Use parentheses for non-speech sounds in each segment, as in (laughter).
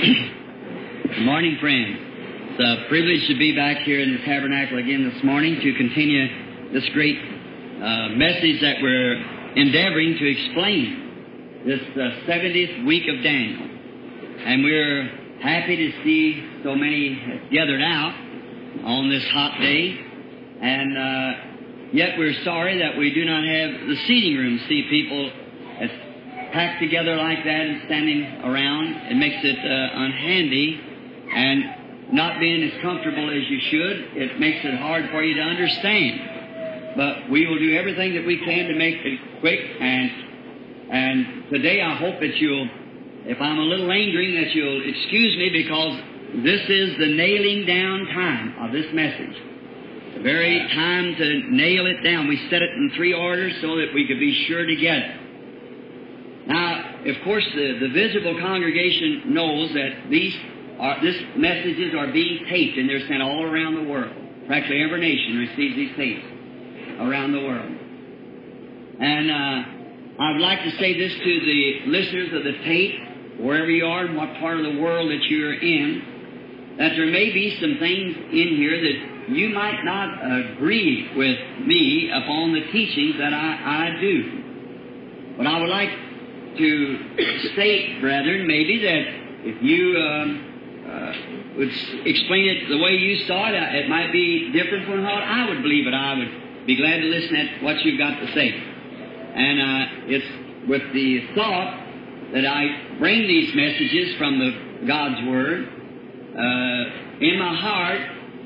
Good morning, friends. It's a privilege to be back here in the tabernacle again this morning to continue this great uh, message that we're endeavoring to explain this uh, 70th week of Daniel. And we're happy to see so many gathered out on this hot day. And uh, yet we're sorry that we do not have the seating room to see people as packed together like that and standing around. It makes it uh, unhandy and not being as comfortable as you should. It makes it hard for you to understand. But we will do everything that we can to make it quick. And and today I hope that you'll, if I'm a little lingering, that you'll excuse me because this is the nailing down time of this message. The very time to nail it down. We set it in three orders so that we could be sure to get it. Of course, the, the visible congregation knows that these are, this messages are being taped and they're sent all around the world. Practically every nation receives these tapes around the world. And uh, I would like to say this to the listeners of the tape, wherever you are and what part of the world that you're in, that there may be some things in here that you might not agree with me upon the teachings that I, I do. But I would like to state, brethren, maybe that if you um, uh, would explain it the way you saw it, it might be different from what I would believe it. I would be glad to listen at what you've got to say. And uh, it's with the thought that I bring these messages from the God's Word uh, in my heart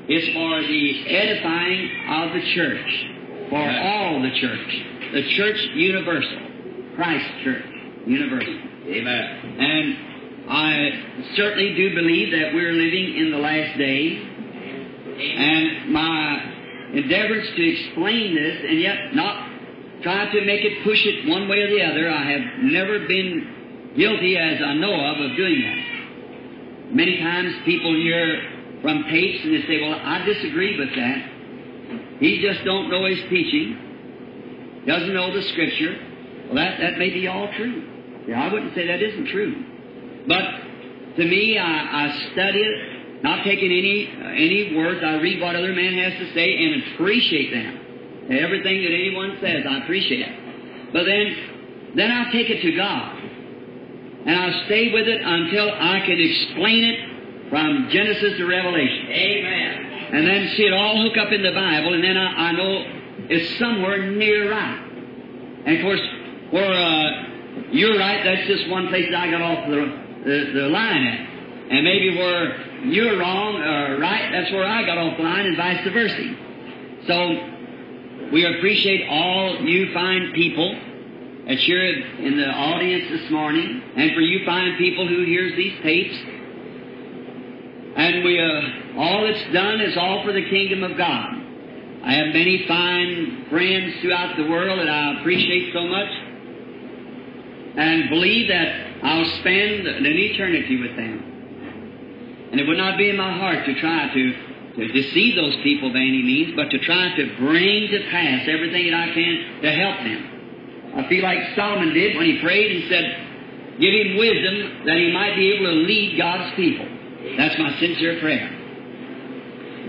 is for the edifying of the church, for all the church, the church universal, Christ Church universal. Amen. And I certainly do believe that we're living in the last days. And my endeavors to explain this and yet not try to make it push it one way or the other, I have never been guilty as I know of of doing that. Many times people hear from tapes and they say, well, I disagree with that. He just don't know his teaching, doesn't know the scripture. Well, that, that may be all true. Yeah, I wouldn't say that isn't true. But to me, I, I study it, not taking any uh, any words. I read what other man has to say and appreciate them. Everything that anyone says, I appreciate it. But then, then I take it to God, and I stay with it until I can explain it from Genesis to Revelation. Amen. And then see it all hook up in the Bible, and then I, I know it's somewhere near right. And of course, where uh, you're right, that's just one place I got off the, the, the line at. And maybe where you're wrong or right, that's where I got off the line and vice versa. So, we appreciate all you fine people that you're in the audience this morning, and for you fine people who hears these tapes. And we, uh, all that's done is all for the kingdom of God. I have many fine friends throughout the world that I appreciate so much and believe that I'll spend an eternity with them. And it would not be in my heart to try to, to deceive those people by any means, but to try to bring to pass everything that I can to help them. I feel like Solomon did when he prayed and said, Give him wisdom that he might be able to lead God's people. That's my sincere prayer.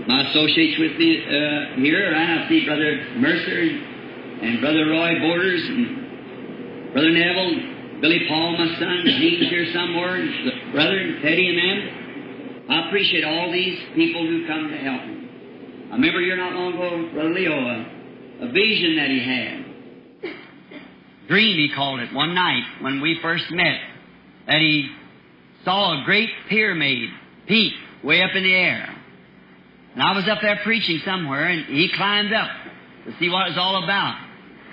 My associates with me uh, here, I see Brother Mercer and, and Brother Roy Borders and Brother Neville Billy Paul, my son, Gene's here somewhere, and brother Teddy and them. I appreciate all these people who come to help me. I remember here not long ago, Brother Leo, a, a vision that he had. Dream, he called it, one night when we first met, that he saw a great pyramid peak way up in the air. And I was up there preaching somewhere, and he climbed up to see what it was all about.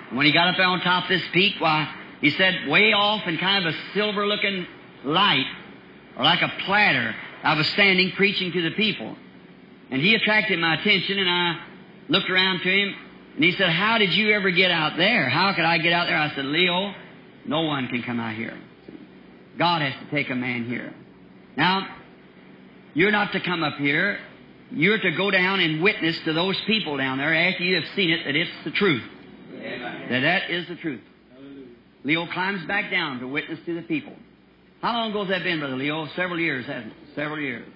And when he got up there on top of this peak, why, he said, way off in kind of a silver looking light, or like a platter, I was standing preaching to the people. And he attracted my attention, and I looked around to him, and he said, How did you ever get out there? How could I get out there? I said, Leo, no one can come out here. God has to take a man here. Now, you're not to come up here. You're to go down and witness to those people down there after you have seen it that it's the truth. Amen. That that is the truth. Leo climbs back down to witness to the people. How long ago has that been, Brother Leo? Several years, hasn't it? Several years.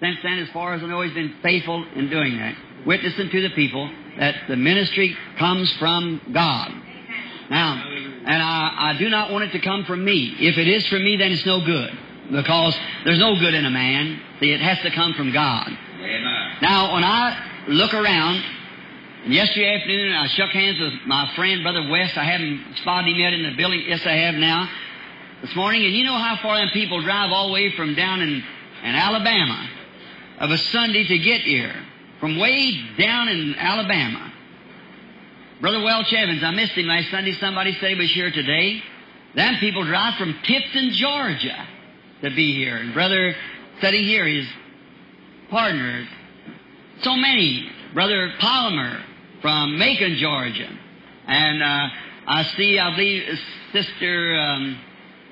Since then, as far as I know, he's been faithful in doing that, witnessing to the people that the ministry comes from God. Now, and I, I do not want it to come from me. If it is from me, then it's no good. Because there's no good in a man. See, it has to come from God. Amen. Now, when I look around, yesterday afternoon I shook hands with my friend, Brother West. I haven't spotted him yet in the building. Yes, I have now. This morning, and you know how far them people drive all the way from down in, in Alabama of a Sunday to get here. From way down in Alabama. Brother Welch Evans, I missed him last Sunday. Somebody said he was here today. Them people drive from Tifton, Georgia to be here. And brother sitting here, his partner. So many. Brother Palmer from Macon, Georgia. And uh, I see, I believe, Sister um,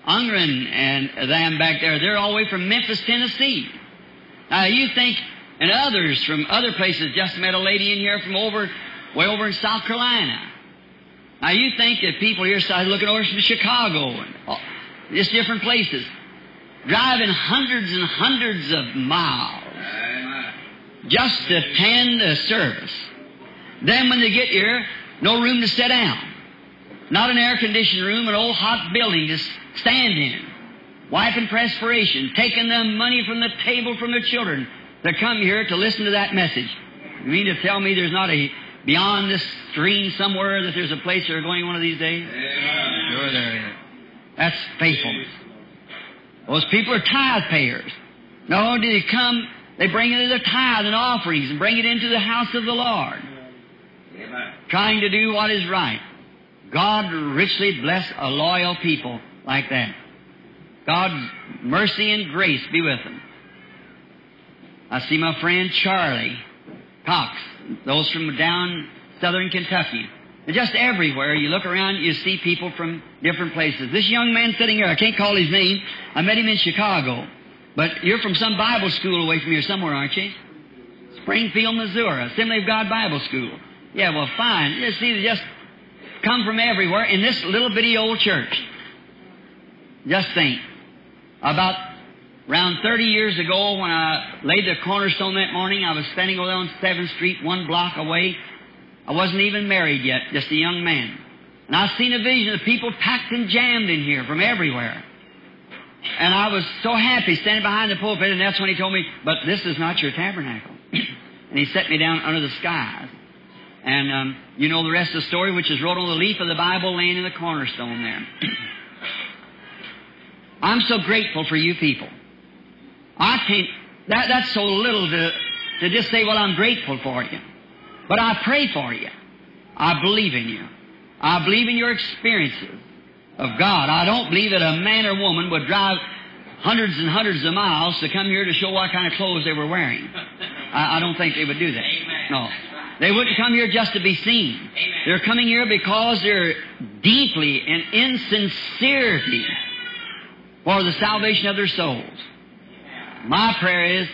Ungren and them back there. They're all the way from Memphis, Tennessee. Now you think, and others from other places, just met a lady in here from over, way over in South Carolina. Now you think that people here started looking over from Chicago and all, just different places, driving hundreds and hundreds of miles just to attend a service. Then when they get here, no room to sit down. Not an air conditioned room, an old hot building to stand in. Wiping perspiration, taking the money from the table from the children to come here to listen to that message. You mean to tell me there's not a beyond this screen somewhere that there's a place they're going one of these days? Amen. Sure there is. That's faithfulness. Those people are tithe payers. Not only do they come, they bring in their tithe and offerings and bring it into the house of the Lord. Trying to do what is right. God richly bless a loyal people like that. God's mercy and grace be with them. I see my friend Charlie Cox, those from down southern Kentucky. And just everywhere you look around, you see people from different places. This young man sitting here, I can't call his name. I met him in Chicago. But you're from some Bible school away from here somewhere, aren't you? Springfield, Missouri, Assembly of God Bible School. Yeah, well, fine. You see, they just come from everywhere in this little bitty old church. Just think. About around 30 years ago, when I laid the cornerstone that morning, I was standing over on 7th Street, one block away. I wasn't even married yet, just a young man. And I seen a vision of people packed and jammed in here from everywhere. And I was so happy standing behind the pulpit, and that's when he told me, but this is not your tabernacle. (clears throat) and he set me down under the skies. And um, you know the rest of the story, which is wrote on the leaf of the Bible laying in the cornerstone there. (clears throat) I'm so grateful for you people. I can't, that, that's so little to, to just say, well, I'm grateful for you. But I pray for you. I believe in you. I believe in your experiences of God. I don't believe that a man or woman would drive hundreds and hundreds of miles to come here to show what kind of clothes they were wearing. I, I don't think they would do that. No. They wouldn't come here just to be seen. They're coming here because they're deeply and in sincerity for the salvation of their souls. My prayer is,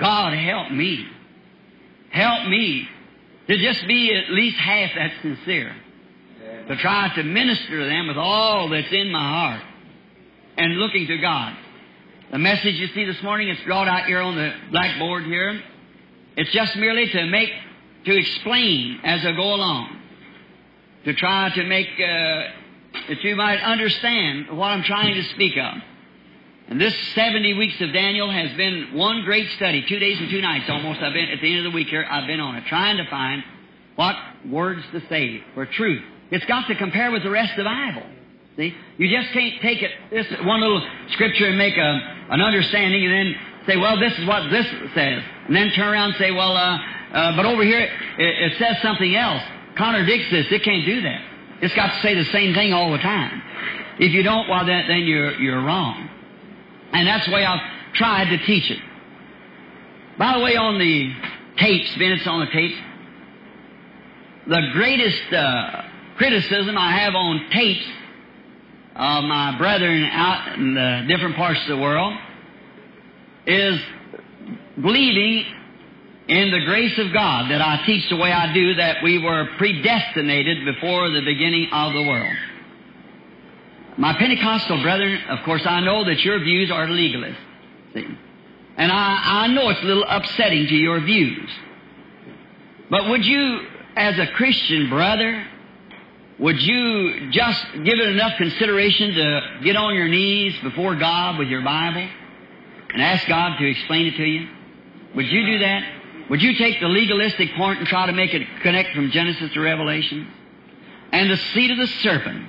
God help me. Help me to just be at least half that sincere. To try to minister to them with all that's in my heart and looking to God. The message you see this morning, it's brought out here on the blackboard here. It's just merely to make, to explain as I go along. To try to make, uh, that you might understand what I'm trying to speak of. And this 70 weeks of Daniel has been one great study, two days and two nights almost. I've been, at the end of the week here, I've been on it, trying to find what words to say for truth. It's got to compare with the rest of the Bible. See? You just can't take it, this one little scripture and make a, an understanding and then say, well, this is what this says. And then turn around and say, well, uh, uh, but over here it, it says something else. Contradicts this. It can't do that. It's got to say the same thing all the time. If you don't, well, then, then you're, you're wrong. And that's the way I've tried to teach it. By the way, on the tapes, minutes on the tapes, the greatest uh, criticism I have on tapes of my brethren out in the different parts of the world is believing in the grace of God that I teach the way I do, that we were predestinated before the beginning of the world. my Pentecostal brethren, of course, I know that your views are legalist. See? And I, I know it's a little upsetting to your views. But would you, as a Christian brother, would you just give it enough consideration to get on your knees before God with your Bible and ask God to explain it to you? Would you do that? Would you take the legalistic point and try to make it connect from Genesis to Revelation? And the seed of the serpent,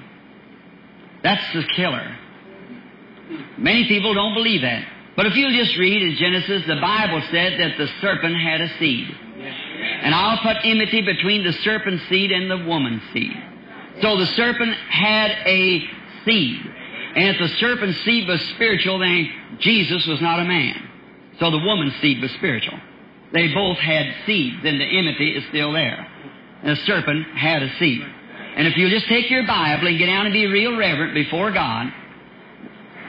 that's the killer. Many people don't believe that. But if you just read in Genesis, the Bible said that the serpent had a seed. And I'll put enmity between the serpent's seed and the woman's seed. So the serpent had a seed. And if the serpent's seed was spiritual, then Jesus was not a man. So the woman's seed was spiritual. They both had seeds, and the enmity is still there. And the serpent had a seed. And if you just take your Bible and get down and be real reverent before God,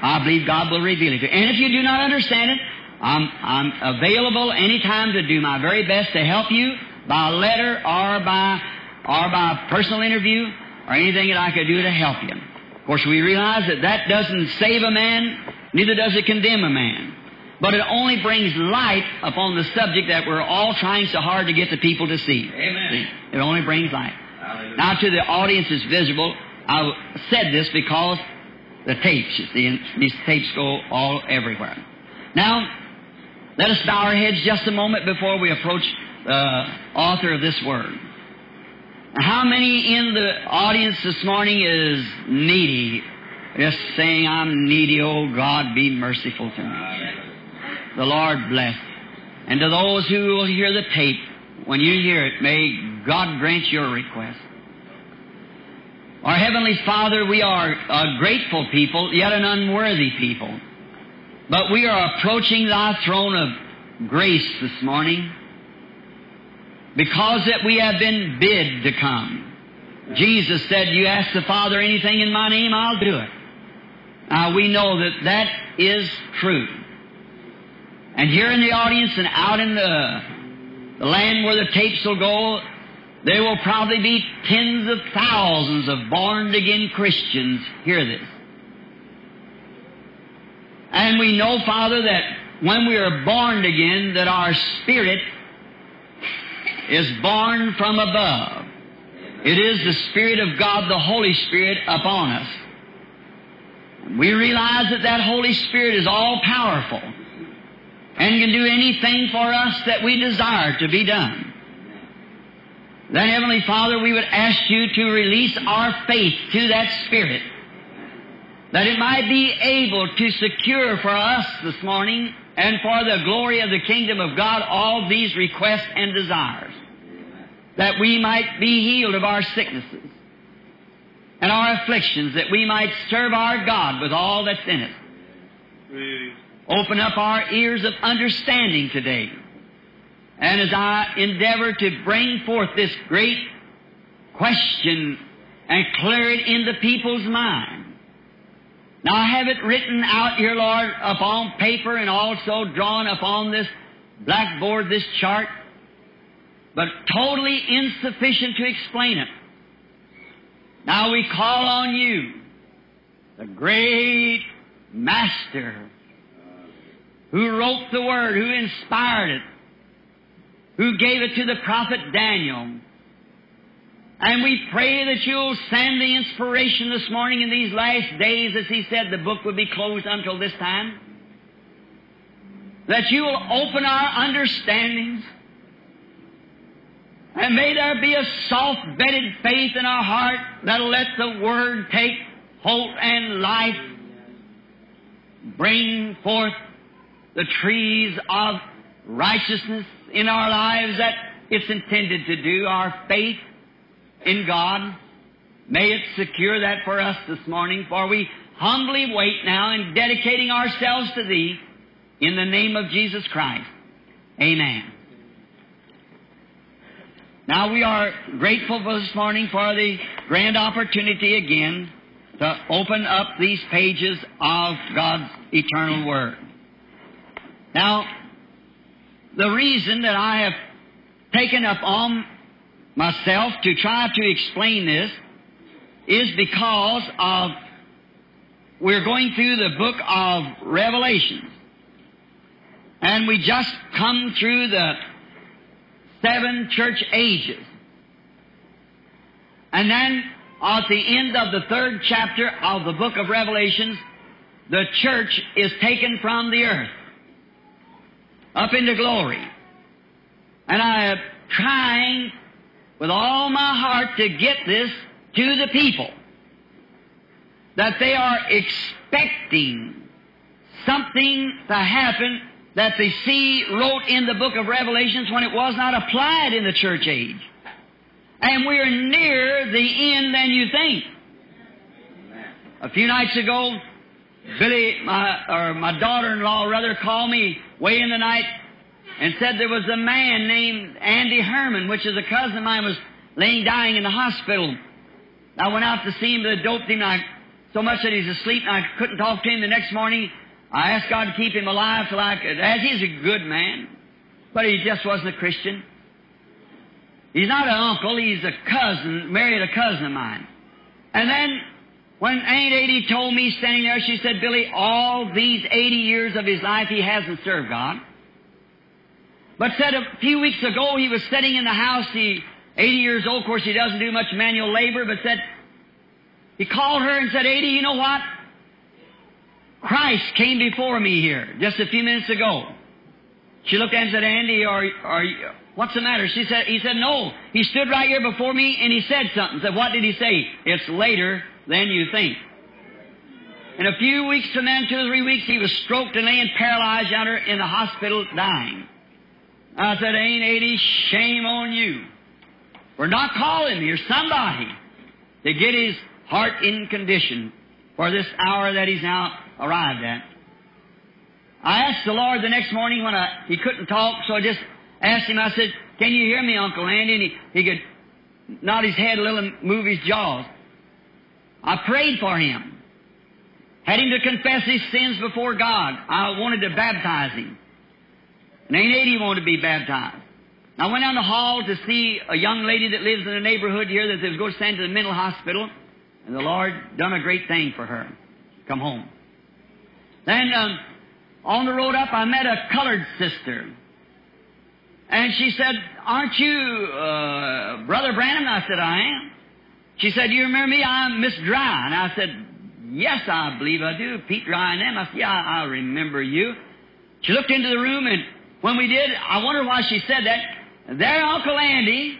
I believe God will reveal it to you. And if you do not understand it, I'm, I'm available anytime to do my very best to help you by letter or by, or by personal interview or anything that I could do to help you. Of course, we realize that that doesn't save a man, neither does it condemn a man. But it only brings light upon the subject that we're all trying so hard to get the people to see. Amen. It only brings light. Hallelujah. Now, to the audience is visible, I said this because the tapes, you see, and these tapes go all everywhere. Now, let us bow our heads just a moment before we approach the author of this word. How many in the audience this morning is needy? Just saying, I'm needy, oh God, be merciful to me. The Lord bless. And to those who will hear the tape, when you hear it, may God grant your request. Our Heavenly Father, we are a grateful people, yet an unworthy people. But we are approaching Thy throne of grace this morning because that we have been bid to come. Jesus said, You ask the Father anything in my name, I'll do it. Now we know that that is true. And here in the audience and out in the, the land where the tapes will go, there will probably be tens of thousands of born again Christians hear this. And we know, Father, that when we are born again, that our spirit is born from above. It is the Spirit of God, the Holy Spirit, upon us. We realize that that Holy Spirit is all powerful and can do anything for us that we desire to be done. Then, Heavenly Father, we would ask you to release our faith to that Spirit, that it might be able to secure for us this morning and for the glory of the kingdom of God all these requests and desires, that we might be healed of our sicknesses and our afflictions, that we might serve our God with all that's in it. Open up our ears of understanding today. And as I endeavor to bring forth this great question and clear it into people's mind. Now I have it written out here, Lord, upon paper and also drawn upon this blackboard, this chart, but totally insufficient to explain it. Now we call on you, the great Master, who wrote the Word, who inspired it, who gave it to the prophet Daniel. And we pray that you'll send the inspiration this morning in these last days, as he said the book would be closed until this time. That you will open our understandings. And may there be a soft bedded faith in our heart that'll let the Word take hold and life, bring forth the trees of righteousness in our lives that it's intended to do, our faith in God. May it secure that for us this morning, for we humbly wait now in dedicating ourselves to Thee in the name of Jesus Christ. Amen. Now we are grateful for this morning for the grand opportunity again to open up these pages of God's eternal Word. Now, the reason that I have taken up on myself to try to explain this is because of we're going through the book of Revelation. And we just come through the seven church ages. And then at the end of the third chapter of the book of Revelations, the church is taken from the earth up into glory. And I am trying with all my heart to get this to the people. That they are expecting something to happen that they see wrote in the book of Revelations when it was not applied in the church age. And we're nearer the end than you think. A few nights ago, Billy, my, or my daughter-in-law rather, called me way in the night and said there was a man named Andy Herman, which is a cousin of mine, was laying dying in the hospital. I went out to see him, but I doped him I, so much that he's asleep, and I couldn't talk to him the next morning. I asked God to keep him alive till I could, as he's a good man, but he just wasn't a Christian. He's not an uncle, he's a cousin, married a cousin of mine. And then, when Aunt Adie told me standing there, she said, Billy, all these 80 years of his life he hasn't served God. But said a few weeks ago he was sitting in the house, he, 80 years old, of course he doesn't do much manual labor, but said, he called her and said, Adie, you know what? Christ came before me here just a few minutes ago. She looked at him and said, Andy, are, are you, what's the matter? She said, he said, no. He stood right here before me and he said something. Said, what did he say? It's later than you think. In a few weeks from then, two or three weeks, he was stroked and laying paralyzed out in the hospital dying. I said, ain't Adie, shame on you. We're not calling here somebody to get his heart in condition for this hour that he's now arrived at. I asked the Lord the next morning when I, he couldn't talk, so I just asked him, I said, Can you hear me, Uncle Andy? And he, he could nod his head a little and move his jaws. I prayed for him. Had him to confess his sins before God. I wanted to baptize him. And Aunt Adie wanted to be baptized. I went down the hall to see a young lady that lives in the neighborhood here that was going to send to the mental hospital. And the Lord done a great thing for her. Come home. Then um, on the road up, I met a colored sister. And she said, Aren't you uh, Brother Branham? I said, I am. She said, You remember me? I'm Miss Dry. And I said, Yes, I believe I do. Pete Dry and them. I said, Yeah, I remember you. She looked into the room, and when we did, I wonder why she said that. There, Uncle Andy,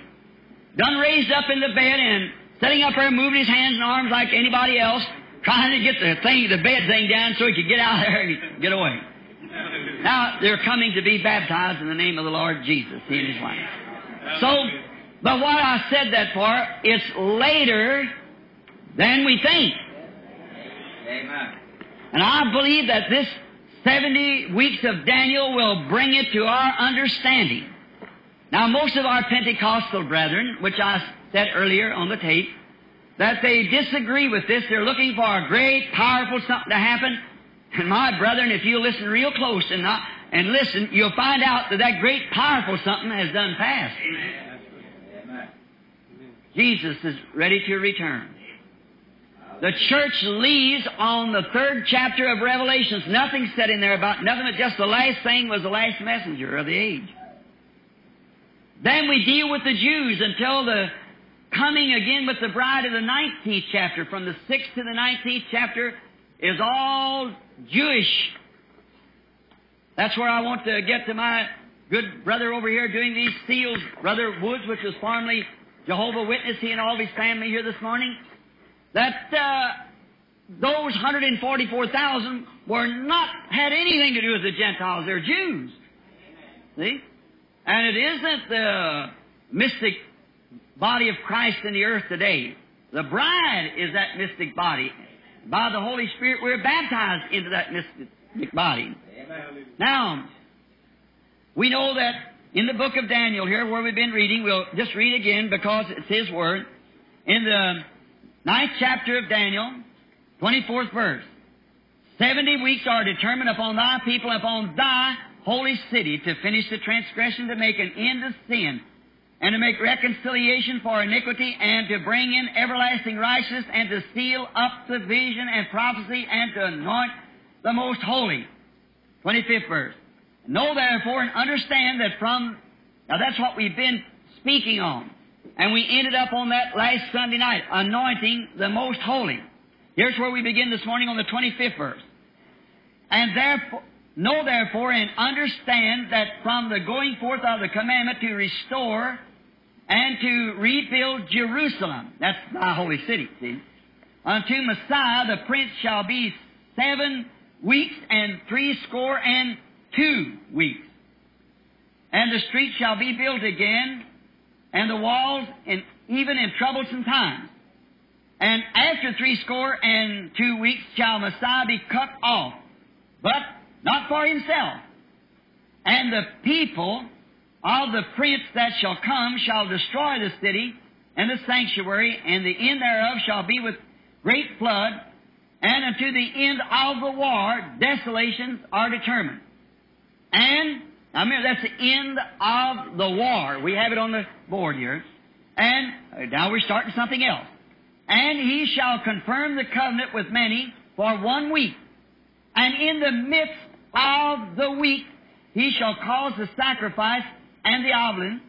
done raised up in the bed and sitting up there, moving his hands and arms like anybody else, trying to get the thing, the bed thing down so he could get out there and get away. Now, they're coming to be baptized in the name of the Lord Jesus, he and his wife. So, but what I said that for, it's later than we think. Amen. And I believe that this 70 weeks of Daniel will bring it to our understanding. Now, most of our Pentecostal brethren, which I said earlier on the tape, that they disagree with this. They're looking for a great, powerful something to happen. And my brethren, if you listen real close and not, and listen, you'll find out that that great, powerful something has done past. Amen. Jesus is ready to return. The church leaves on the third chapter of Revelations. Nothing said in there about nothing but just the last thing was the last messenger of the age. Then we deal with the Jews until the coming again with the bride of the 19th chapter. From the 6th to the 19th chapter is all Jewish. That's where I want to get to my good brother over here doing these seals, Brother Woods, which was formerly Jehovah Witness, he and all of his family here this morning. That uh, those 144,000 were not had anything to do with the Gentiles. They're Jews. See? And it isn't the mystic body of Christ in the earth today. The bride is that mystic body. By the Holy Spirit, we're baptized into that mystic body. Amen. Now, we know that in the book of Daniel here, where we've been reading, we'll just read again because it's His Word. In the ninth chapter of Daniel, 24th verse. Seventy weeks are determined upon thy people, upon thy holy city, to finish the transgression, to make an end of sin, and to make reconciliation for iniquity, and to bring in everlasting righteousness, and to seal up the vision and prophecy, and to anoint the most holy. 25th verse. Know therefore and understand that from, now that's what we've been speaking on. And we ended up on that last Sunday night, anointing the most holy. Here's where we begin this morning on the 25th verse. And therefore, know therefore and understand that from the going forth of the commandment to restore and to rebuild Jerusalem, that's my holy city, see, unto Messiah the prince shall be seven weeks and three score and two weeks. And the street shall be built again, and the walls in, even in troublesome times. And after three score and two weeks shall Messiah be cut off, but not for himself. And the people of the prince that shall come shall destroy the city and the sanctuary, and the end thereof shall be with great flood, and unto the end of the war desolations are determined. And, now remember, that's the end of the war. We have it on the board here. And uh, now we're starting something else. And he shall confirm the covenant with many for one week. And in the midst of the week, he shall cause the sacrifice and the oblation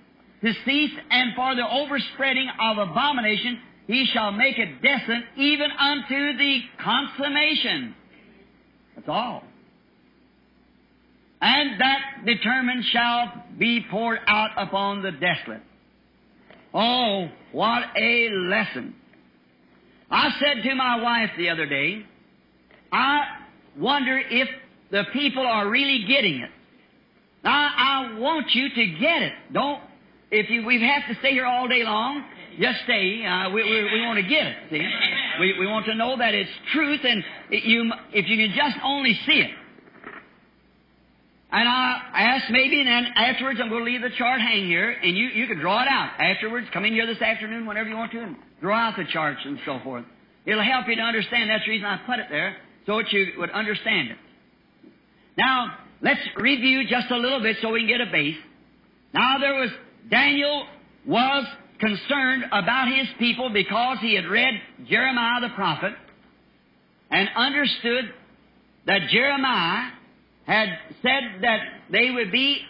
to cease, and for the overspreading of abomination, he shall make it desolate even unto the consummation. That's all. And that determined shall be poured out upon the desolate. Oh, what a lesson. I said to my wife the other day, I wonder if the people are really getting it. Now, I want you to get it. Don't, if you, we have to stay here all day long, just stay. Uh, we, we, we want to get it, see? We, we want to know that it's truth and it, you, if you can just only see it. And I asked maybe, and then afterwards I'm going to leave the chart hang here, and you, you can draw it out. Afterwards, come in here this afternoon whenever you want to, and draw out the charts and so forth. It'll help you to understand. That's the reason I put it there, so that you would understand it. Now, let's review just a little bit so we can get a base. Now there was, Daniel was concerned about his people because he had read Jeremiah the prophet and understood that Jeremiah had said that they would be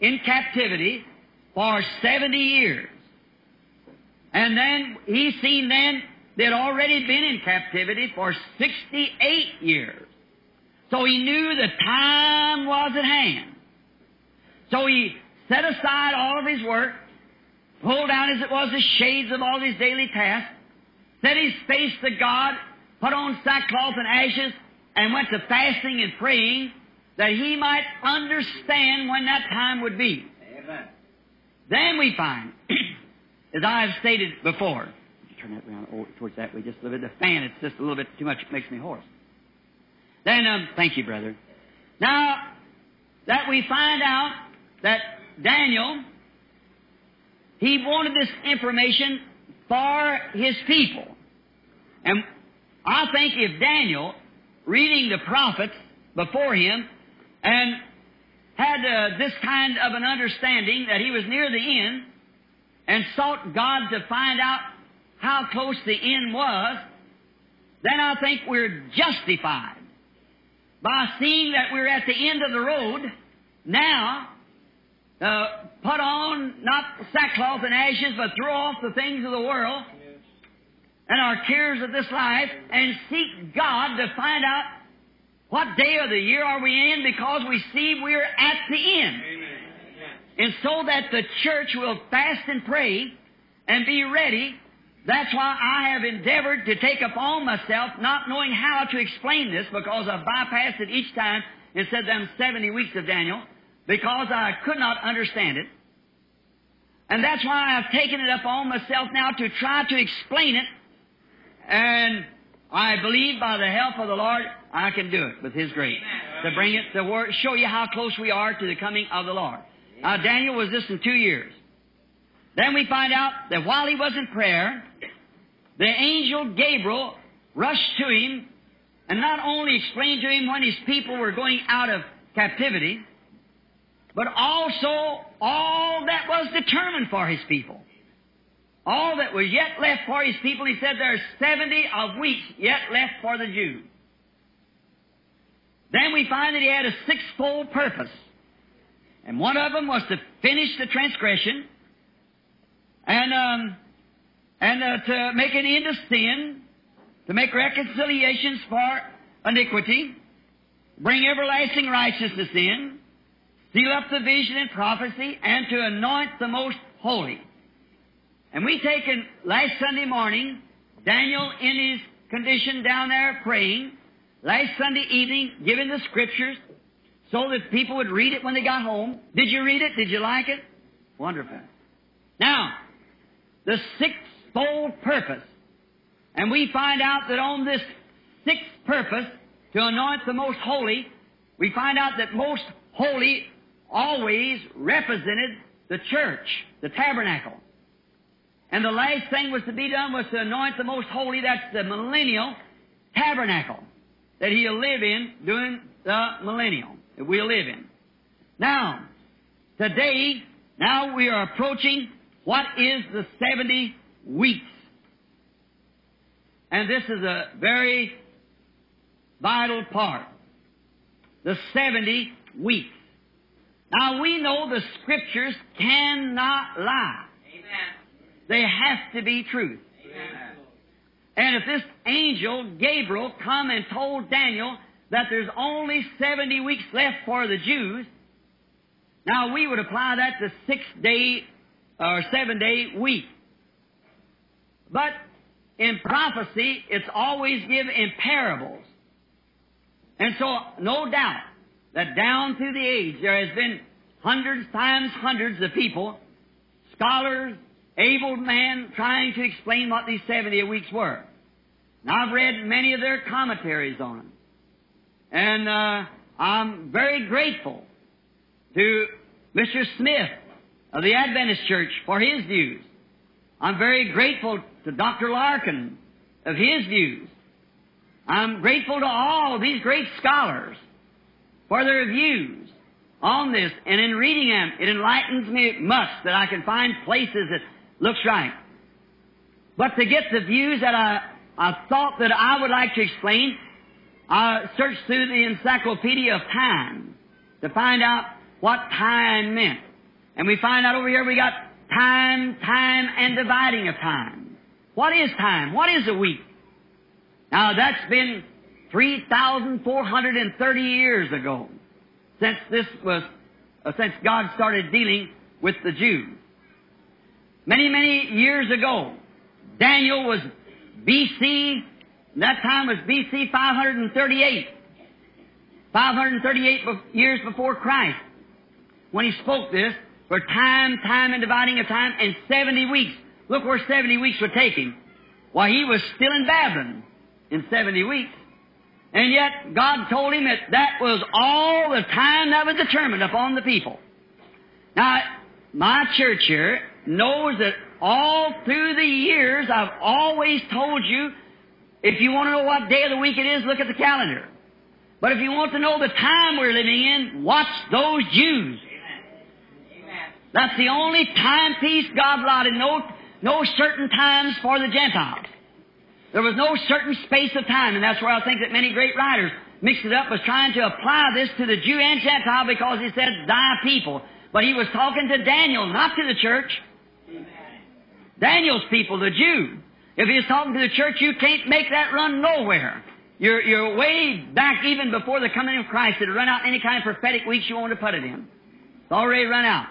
in captivity for 70 years. And then he seen then they'd already been in captivity for 68 years. So he knew the time was at hand. So he set aside all of his work, pulled down as it was the shades of all his daily tasks, set his face to God, put on sackcloth and ashes, and went to fasting and praying that he might understand when that time would be. Amen. Then we find, (clears throat) as I have stated before, turn that around oh, towards that way just a little bit. The fan, it's just a little bit too much. It makes me hoarse. Then, um, thank you, brother. Now, that we find out that Daniel, he wanted this information for his people. And I think if Daniel, reading the prophets before him, and had uh, this kind of an understanding that he was near the end, and sought God to find out how close the end was, then I think we're justified by seeing that we're at the end of the road now. Uh, put on not sackcloth and ashes, but throw off the things of the world and our cares of this life and seek God to find out what day of the year are we in because we see we're at the end. And so that the church will fast and pray and be ready. That's why I have endeavored to take upon myself, not knowing how to explain this because I bypassed it each time and said them 70 weeks of Daniel because I could not understand it. And that's why I've taken it upon myself now to try to explain it. And I believe by the help of the Lord, I can do it with His grace. To bring it, to word, show you how close we are to the coming of the Lord. Now, Daniel was this in two years. Then we find out that while he was in prayer, the angel Gabriel rushed to him and not only explained to him when his people were going out of captivity, but also all that was determined for his people. All that was yet left for his people, he said there are 70 of weeks yet left for the Jews. Then we find that he had a sixfold purpose. And one of them was to finish the transgression and, um, and uh, to make an end of sin, to make reconciliations for iniquity, bring everlasting righteousness in, seal up the vision and prophecy, and to anoint the most holy. And we taken last Sunday morning, Daniel in his condition down there praying, last Sunday evening giving the scriptures so that people would read it when they got home. Did you read it? Did you like it? Wonderful. Now, the sixfold purpose. And we find out that on this sixth purpose, to anoint the most holy, we find out that most holy always represented the church, the tabernacle. And the last thing was to be done was to anoint the most holy, that's the millennial tabernacle that he'll live in during the millennial that we'll live in. Now, today, now we are approaching what is the 70 weeks. And this is a very vital part. The 70 weeks. Now we know the scriptures cannot lie. They have to be truth. Amen. And if this angel, Gabriel, come and told Daniel that there's only 70 weeks left for the Jews, now we would apply that to six day or seven day week. But in prophecy, it's always given in parables. And so, no doubt that down through the age there has been hundreds times hundreds of people, scholars, able men, trying to explain what these 70 weeks were. Now I've read many of their commentaries on them. And uh, I'm very grateful to Mr. Smith of the Adventist Church for his views. I'm very grateful to Dr. Larkin of his views. I'm grateful to all of these great scholars for their views on this. And in reading them, it enlightens me much that I can find places that looks right. But to get the views that I, I thought that I would like to explain, I searched through the Encyclopedia of Time to find out what time meant. And we find out over here we got time, time, and dividing of time. What is time? What is a week? Now that's been 3,430 years ago since this was, uh, since God started dealing with the Jews. Many, many years ago, Daniel was BC, that time was BC 538. 538 years before Christ. When he spoke this, for time, time and dividing of time, and 70 weeks. Look where 70 weeks would take him. While he was still in Babylon in 70 weeks. And yet, God told him that that was all the time that was determined upon the people. Now, my church here knows that all through the years I've always told you, if you want to know what day of the week it is, look at the calendar. But if you want to know the time we're living in, watch those Jews. That's the only timepiece God allotted. No, no certain times for the Gentiles. There was no certain space of time, and that's where I think that many great writers mixed it up, was trying to apply this to the Jew and Gentile because he said, thy people. But he was talking to Daniel, not to the church. Daniel's people, the Jew. If he's talking to the church, you can't make that run nowhere. You're, you're way back even before the coming of Christ. It'll run out any kind of prophetic weeks you want to put it in. It's already run out.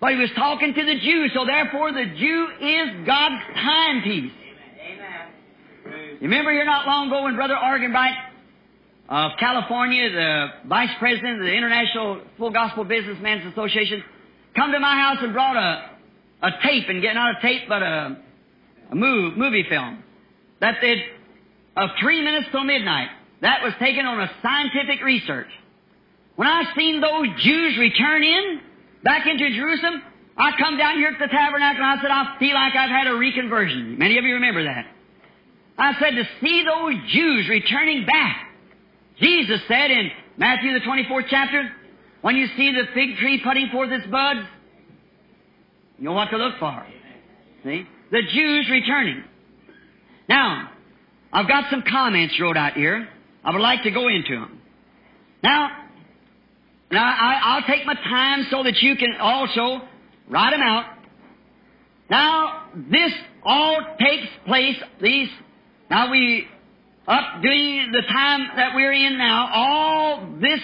But he was talking to the Jew, so therefore the Jew is God's timepiece. You remember here not long ago when Brother Arganbright of California, the Vice President of the International Full Gospel Businessmen's Association, come to my house and brought a, a tape, and get not a tape, but a, a move, movie film. That did of three minutes till midnight. That was taken on a scientific research. When I seen those Jews return in, back into Jerusalem, I come down here at the tabernacle and I said, I feel like I've had a reconversion. Many of you remember that. I said, to see those Jews returning back. Jesus said in Matthew the 24th chapter, When you see the fig tree putting forth its buds, you know what to look for. See? The Jews returning. Now, I've got some comments wrote out here. I would like to go into them. Now, now I, I'll take my time so that you can also write them out. Now, this all takes place, these, now we, up during the time that we're in now, all this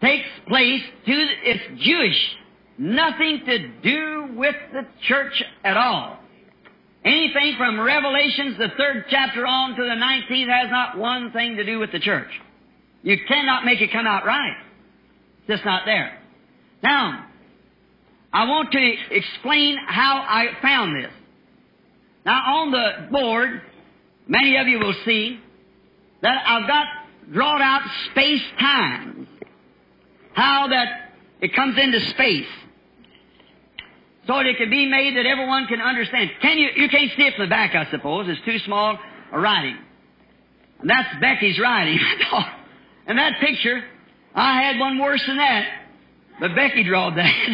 takes place to, it's Jewish. Nothing to do with the church at all. Anything from Revelations, the third chapter on to the 19th has not one thing to do with the church. You cannot make it come out right. It's just not there. Now, I want to explain how I found this. Now, on the board, many of you will see that I've got drawn out space times. How that it comes into space. So that it can be made that everyone can understand. Can you, you can't see it from the back, I suppose. It's too small a writing. And that's Becky's writing. (laughs) and that picture, I had one worse than that. But Becky drawed that.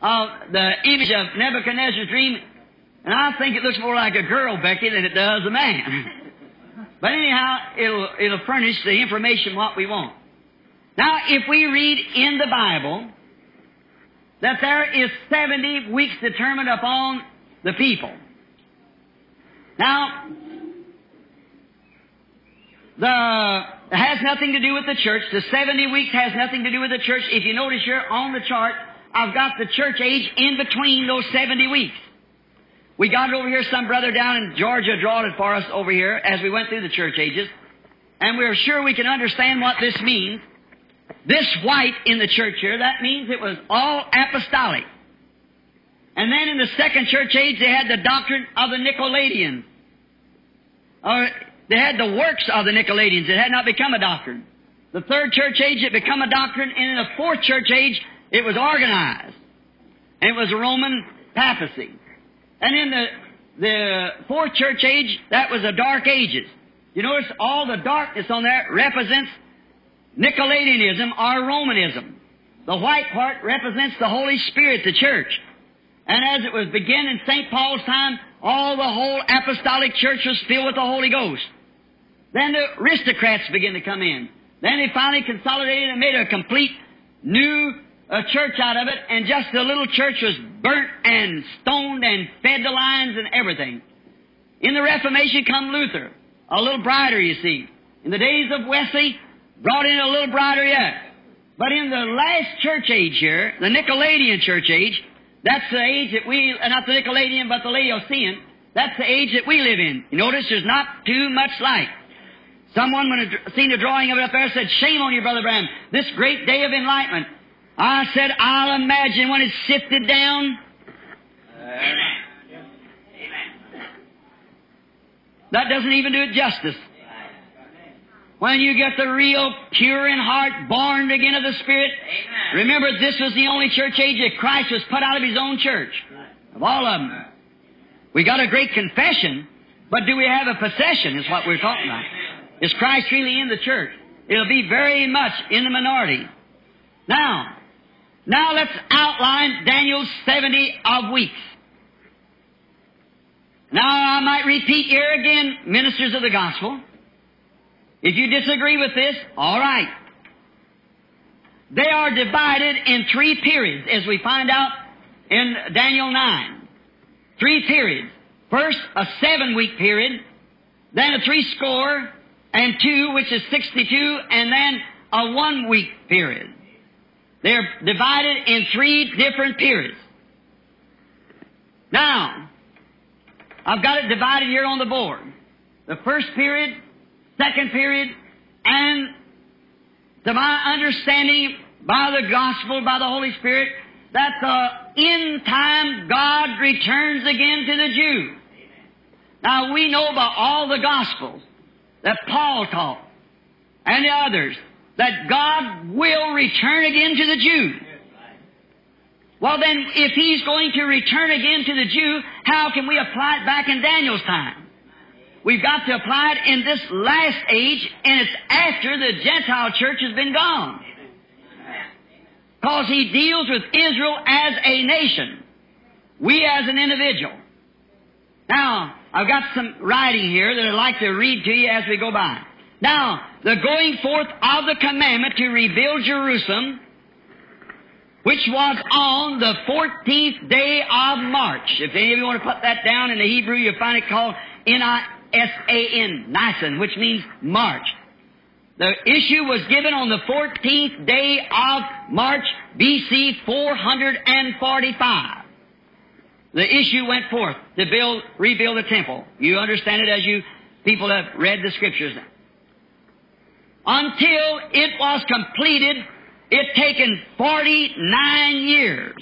of (laughs) uh, the image of Nebuchadnezzar's dream. And I think it looks more like a girl, Becky, than it does a man. (laughs) but anyhow, it'll, it'll furnish the information what we want. Now, if we read in the Bible that there is 70 weeks determined upon the people. Now, the it has nothing to do with the church. The 70 weeks has nothing to do with the church. If you notice here on the chart, I've got the church age in between those 70 weeks. We got it over here, some brother down in Georgia drawed it for us over here as we went through the church ages. And we're sure we can understand what this means. This white in the church here, that means it was all apostolic. And then in the second church age, they had the doctrine of the Nicolaitans. Or they had the works of the Nicolaitans. It had not become a doctrine. The third church age, it became a doctrine. And in the fourth church age, it was organized. And it was a Roman papacy. And in the, the fourth church age, that was the dark ages. You notice all the darkness on there represents Nicolaitanism or Romanism. The white part represents the Holy Spirit, the church. And as it was beginning in St. Paul's time, all the whole apostolic church was filled with the Holy Ghost. Then the aristocrats began to come in. Then they finally consolidated and made a complete new uh, church out of it, and just the little church was burnt and stoned and fed the lions and everything. In the Reformation come Luther, a little brighter, you see. In the days of Wesley, brought in a little brighter yet. But in the last church age here, the Nicolaitan church age, that's the age that we, uh, not the Nicolaitan, but the Laodicean, that's the age that we live in. You notice there's not too much light. Someone, when I seen the drawing of it up there, said, shame on you, Brother Branham, this great day of enlightenment. I said, I'll imagine when it's sifted down. Amen. That doesn't even do it justice. When you get the real pure in heart, born again of the Spirit, Amen. remember this was the only church age that Christ was put out of His own church. Of all of them. We got a great confession, but do we have a possession is what we're talking about. Is Christ really in the church? It'll be very much in the minority. Now, now let's outline Daniel's 70 of weeks. Now I might repeat here again, ministers of the gospel. If you disagree with this, all right. They are divided in three periods, as we find out in Daniel 9. Three periods. First, a seven week period, then a three score and two, which is 62, and then a one week period. They're divided in three different periods. Now, I've got it divided here on the board. The first period, second period, and to my understanding by the gospel, by the Holy Spirit, that the end time God returns again to the Jew. Now we know by all the gospels that Paul taught and the others that God will return again to the Jew. Well then, if He's going to return again to the Jew, how can we apply it back in Daniel's time? We've got to apply it in this last age, and it's after the Gentile church has been gone. Because He deals with Israel as a nation. We as an individual. Now, I've got some writing here that I'd like to read to you as we go by. Now, the going forth of the commandment to rebuild Jerusalem, which was on the 14th day of March. If any of you want to put that down in the Hebrew, you'll find it called N-I-S-A-N, Nisan, which means March. The issue was given on the 14th day of March, BC 445. The issue went forth to build, rebuild the temple. You understand it as you people have read the scriptures. Until it was completed, it taken 49 years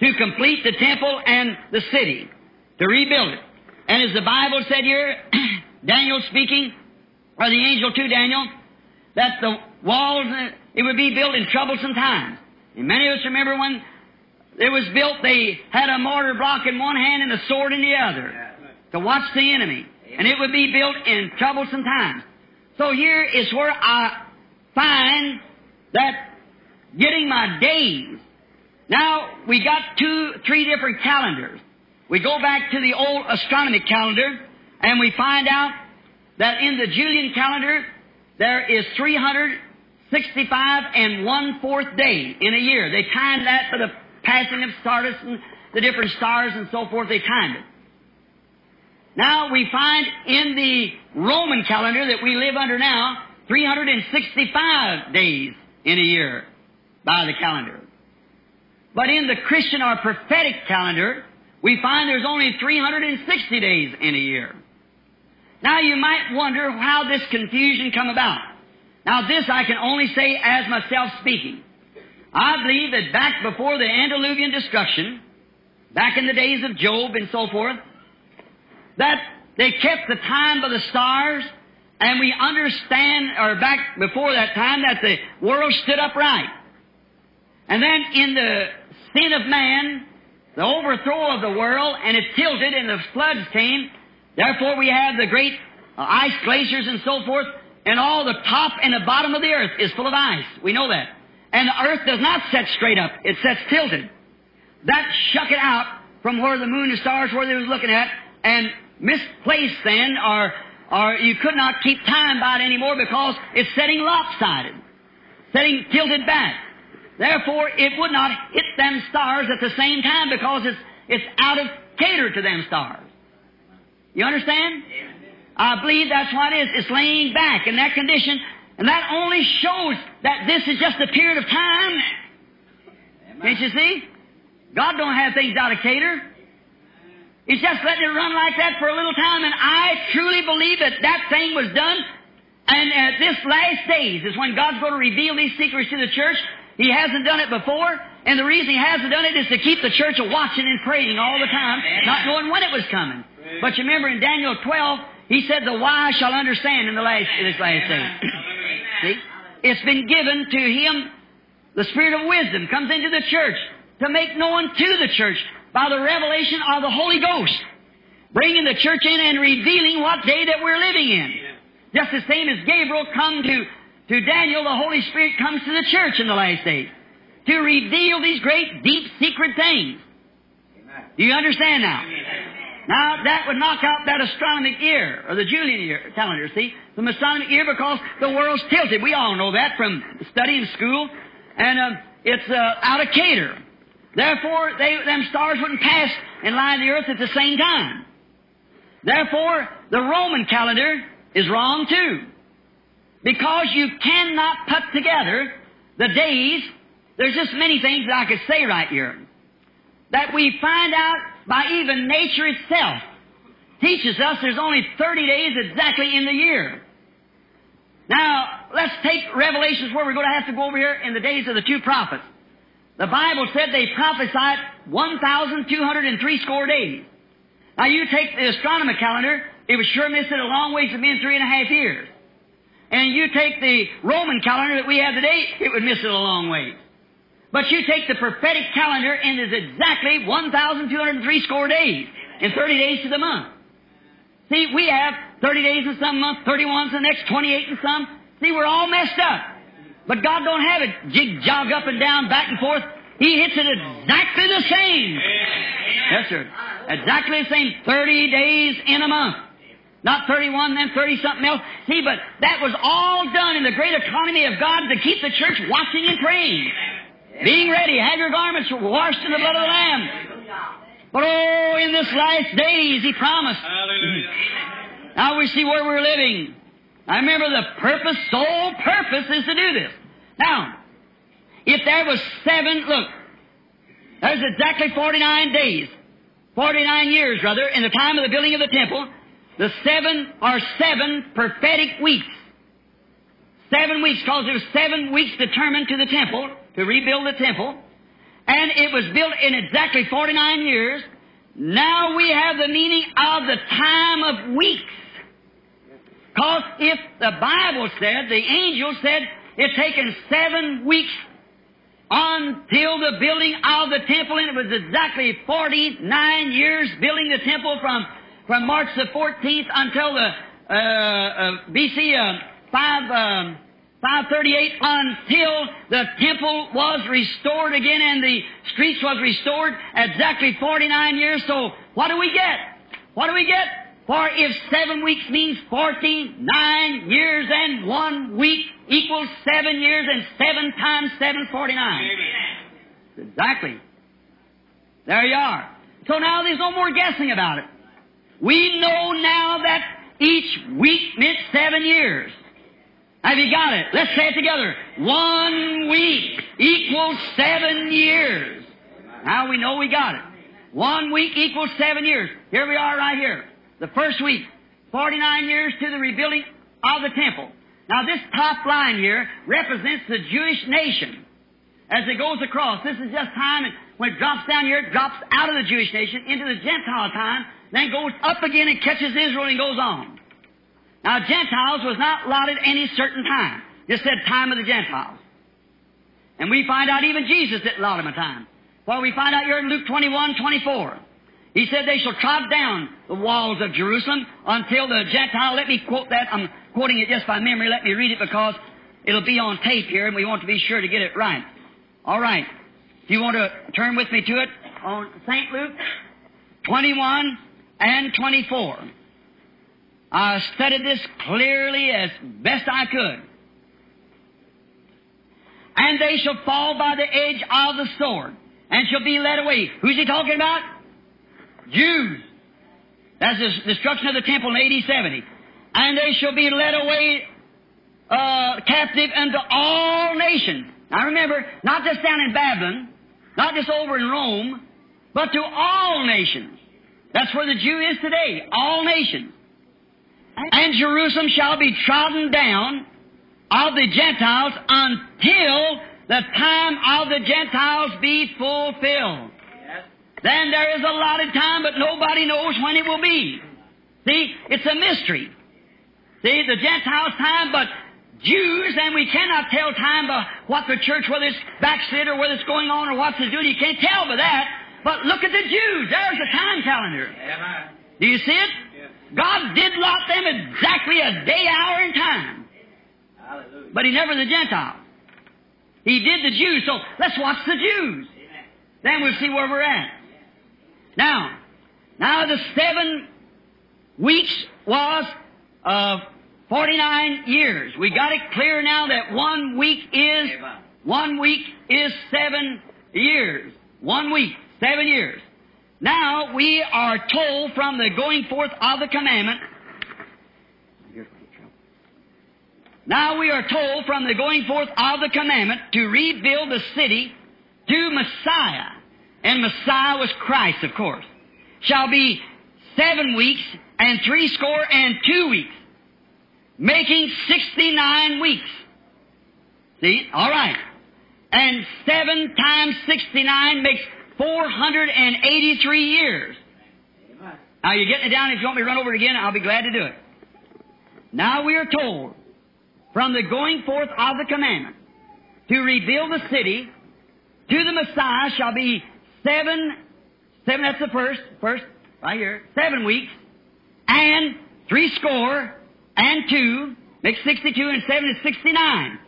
to complete the temple and the city, to rebuild it. And as the Bible said here, (clears throat) Daniel speaking, or the angel to Daniel, that the walls, uh, it would be built in troublesome times. And many of us remember when it was built, they had a mortar block in one hand and a sword in the other to watch the enemy. And it would be built in troublesome times. So here is where I find that getting my days. Now, we got two, three different calendars. We go back to the old astronomy calendar and we find out that in the Julian calendar, there is 365 and one fourth day in a year. They timed that for the passing of stars and the different stars and so forth. They timed it. Now we find in the Roman calendar that we live under now, 365 days in a year by the calendar. But in the Christian or prophetic calendar, we find there's only 360 days in a year. Now you might wonder how this confusion come about. Now this I can only say as myself speaking. I believe that back before the antediluvian destruction, back in the days of Job and so forth, that they kept the time by the stars, and we understand, or back before that time, that the world stood upright. And then in the sin of man, the overthrow of the world, and it tilted, and the floods came, Therefore, we have the great uh, ice glaciers and so forth, and all the top and the bottom of the earth is full of ice. We know that. And the earth does not set straight up, it sets tilted. That shuck it out from where the moon and stars where they was looking at, and misplaced then, or, or you could not keep time by it anymore because it's setting lopsided, setting tilted back. Therefore, it would not hit them stars at the same time because it's, it's out of cater to them stars. You understand? I believe that's what it is. It's laying back in that condition, and that only shows that this is just a period of time. Can't you see? God don't have things out of cater. He's just letting it run like that for a little time, and I truly believe that that thing was done. And at this last days is when God's going to reveal these secrets to the church. He hasn't done it before, and the reason He hasn't done it is to keep the church watching and praying all the time, not knowing when it was coming. But you remember in Daniel 12, he said, The wise shall understand in the last, in this last day. (clears throat) See? It's been given to him, the spirit of wisdom comes into the church to make known to the church by the revelation of the Holy Ghost. Bringing the church in and revealing what day that we're living in. Just the same as Gabriel come to, to Daniel, the Holy Spirit comes to the church in the last days. To reveal these great, deep, secret things. Do you understand now? Now, that would knock out that astronomic year, or the Julian year, calendar, see? The Masonic year because the world's tilted. We all know that from studying school. And uh, it's uh, out of cater. Therefore, they, them stars wouldn't pass in line of the earth at the same time. Therefore, the Roman calendar is wrong too. Because you cannot put together the days, there's just many things that I could say right here. That we find out by even nature itself teaches us there's only 30 days exactly in the year. Now, let's take Revelations where we're going to have to go over here in the days of the two prophets. The Bible said they prophesied 1,203 score days. Now you take the astronomy calendar, it would sure miss it a long ways of being three and a half years. And you take the Roman calendar that we have today, it would miss it a long way. But you take the prophetic calendar and it's exactly 1,203 score days in 30 days to the month. See, we have 30 days in some month, 31 in the next, 28 in some. See, we're all messed up. But God don't have it jig jog up and down, back and forth. He hits it exactly the same. Yes, sir. Exactly the same. 30 days in a month. Not 31, then 30 something else. See, but that was all done in the great economy of God to keep the church watching and praying. Being ready. Have your garments washed in the blood of the Lamb. But oh, in this last days, He promised. Now we see where we're living. I remember the purpose, sole purpose is to do this. Now, if there was seven, look, there's exactly 49 days, 49 years rather, in the time of the building of the temple, the seven are seven prophetic weeks. Seven weeks, because there were seven weeks determined to the temple, to rebuild the temple, and it was built in exactly 49 years. Now we have the meaning of the time of weeks. Because if the Bible said, the angel said, it's taken seven weeks until the building of the temple, and it was exactly 49 years building the temple from, from March the 14th until the uh, uh, BC uh, 5, um, 538 until the temple was restored again and the streets was restored exactly 49 years. So what do we get? What do we get? For if seven weeks means 49 years and one week equals seven years and seven times seven, 49. Exactly. There you are. So now there's no more guessing about it. We know now that each week meant seven years. Have you got it? Let's say it together. One week equals seven years. Now we know we got it. One week equals seven years. Here we are right here. The first week, 49 years to the rebuilding of the temple. Now this top line here represents the Jewish nation. As it goes across, this is just time, when it drops down here, it drops out of the Jewish nation into the Gentile time, then goes up again and catches Israel and goes on. Now Gentiles was not allotted any certain time. Just said time of the Gentiles. And we find out even Jesus didn't allot them a time. Well, we find out here in Luke 21, 24. He said they shall trod down the walls of Jerusalem until the Gentile, let me quote that, I'm quoting it just by memory, let me read it because it'll be on tape here and we want to be sure to get it right. Alright. If you want to turn with me to it on St. Luke 21 and 24. I studied this clearly as best I could. And they shall fall by the edge of the sword and shall be led away. Who's he talking about? Jews. That's the destruction of the temple in AD 70. And they shall be led away uh, captive unto all nations. Now remember, not just down in Babylon, not just over in Rome, but to all nations. That's where the Jew is today, all nations. And Jerusalem shall be trodden down of the Gentiles until the time of the Gentiles be fulfilled. Then there is a lot of time, but nobody knows when it will be. See, it's a mystery. See, the Gentiles' time, but Jews, and we cannot tell time by what the church, whether it's backslid or whether it's going on or what's it doing. You can't tell by that. But look at the Jews. There's the time calendar. Do you see it? God did lot them exactly a day, hour, and time. But He never the Gentiles. He did the Jews. So let's watch the Jews. Then we'll see where we're at. Now, now the seven weeks was uh, 49 years. We got it clear now that one week is one week is seven years. One week, seven years. Now we are told from the going forth of the commandment. Now we are told from the going forth of the commandment to rebuild the city to Messiah. And Messiah was Christ, of course. Shall be seven weeks and three score and two weeks. Making 69 weeks. See? Alright. And seven times 69 makes 483 years. Now you're getting it down. If you want me to run over it again, I'll be glad to do it. Now we are told from the going forth of the commandment to rebuild the city to the Messiah shall be seven, seven, that's the first, first, right here, seven weeks, and three score, and two, makes 62, and seven is 69.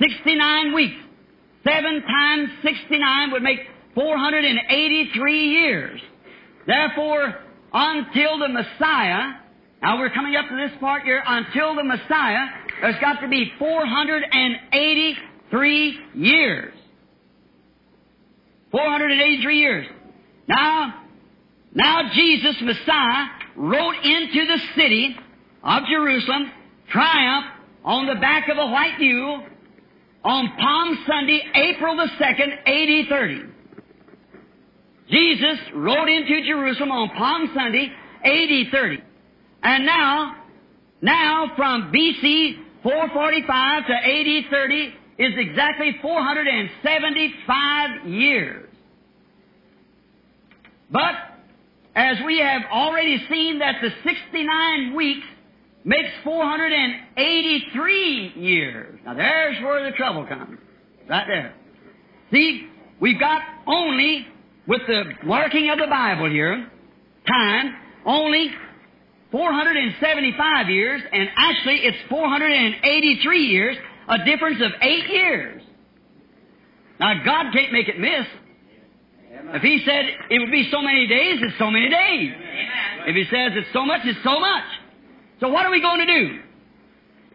69 weeks. Seven times 69 would make 483 years. Therefore, until the Messiah, now we're coming up to this part here, until the Messiah, there's got to be 483 years. 483 years. Now, now Jesus, Messiah, rode into the city of Jerusalem, triumph, on the back of a white mule, on Palm Sunday, April the 2nd, AD 30. Jesus rode into Jerusalem on Palm Sunday, AD 30. And now, now from BC 445 to AD 30 is exactly 475 years. But, as we have already seen that the 69 weeks makes 483 years. Now there's where the trouble comes. Right there. See, we've got only, with the marking of the Bible here, time, only 475 years, and actually it's 483 years, a difference of eight years. Now God can't make it miss. If He said it would be so many days, it's so many days. If He says it's so much, it's so much. So what are we going to do?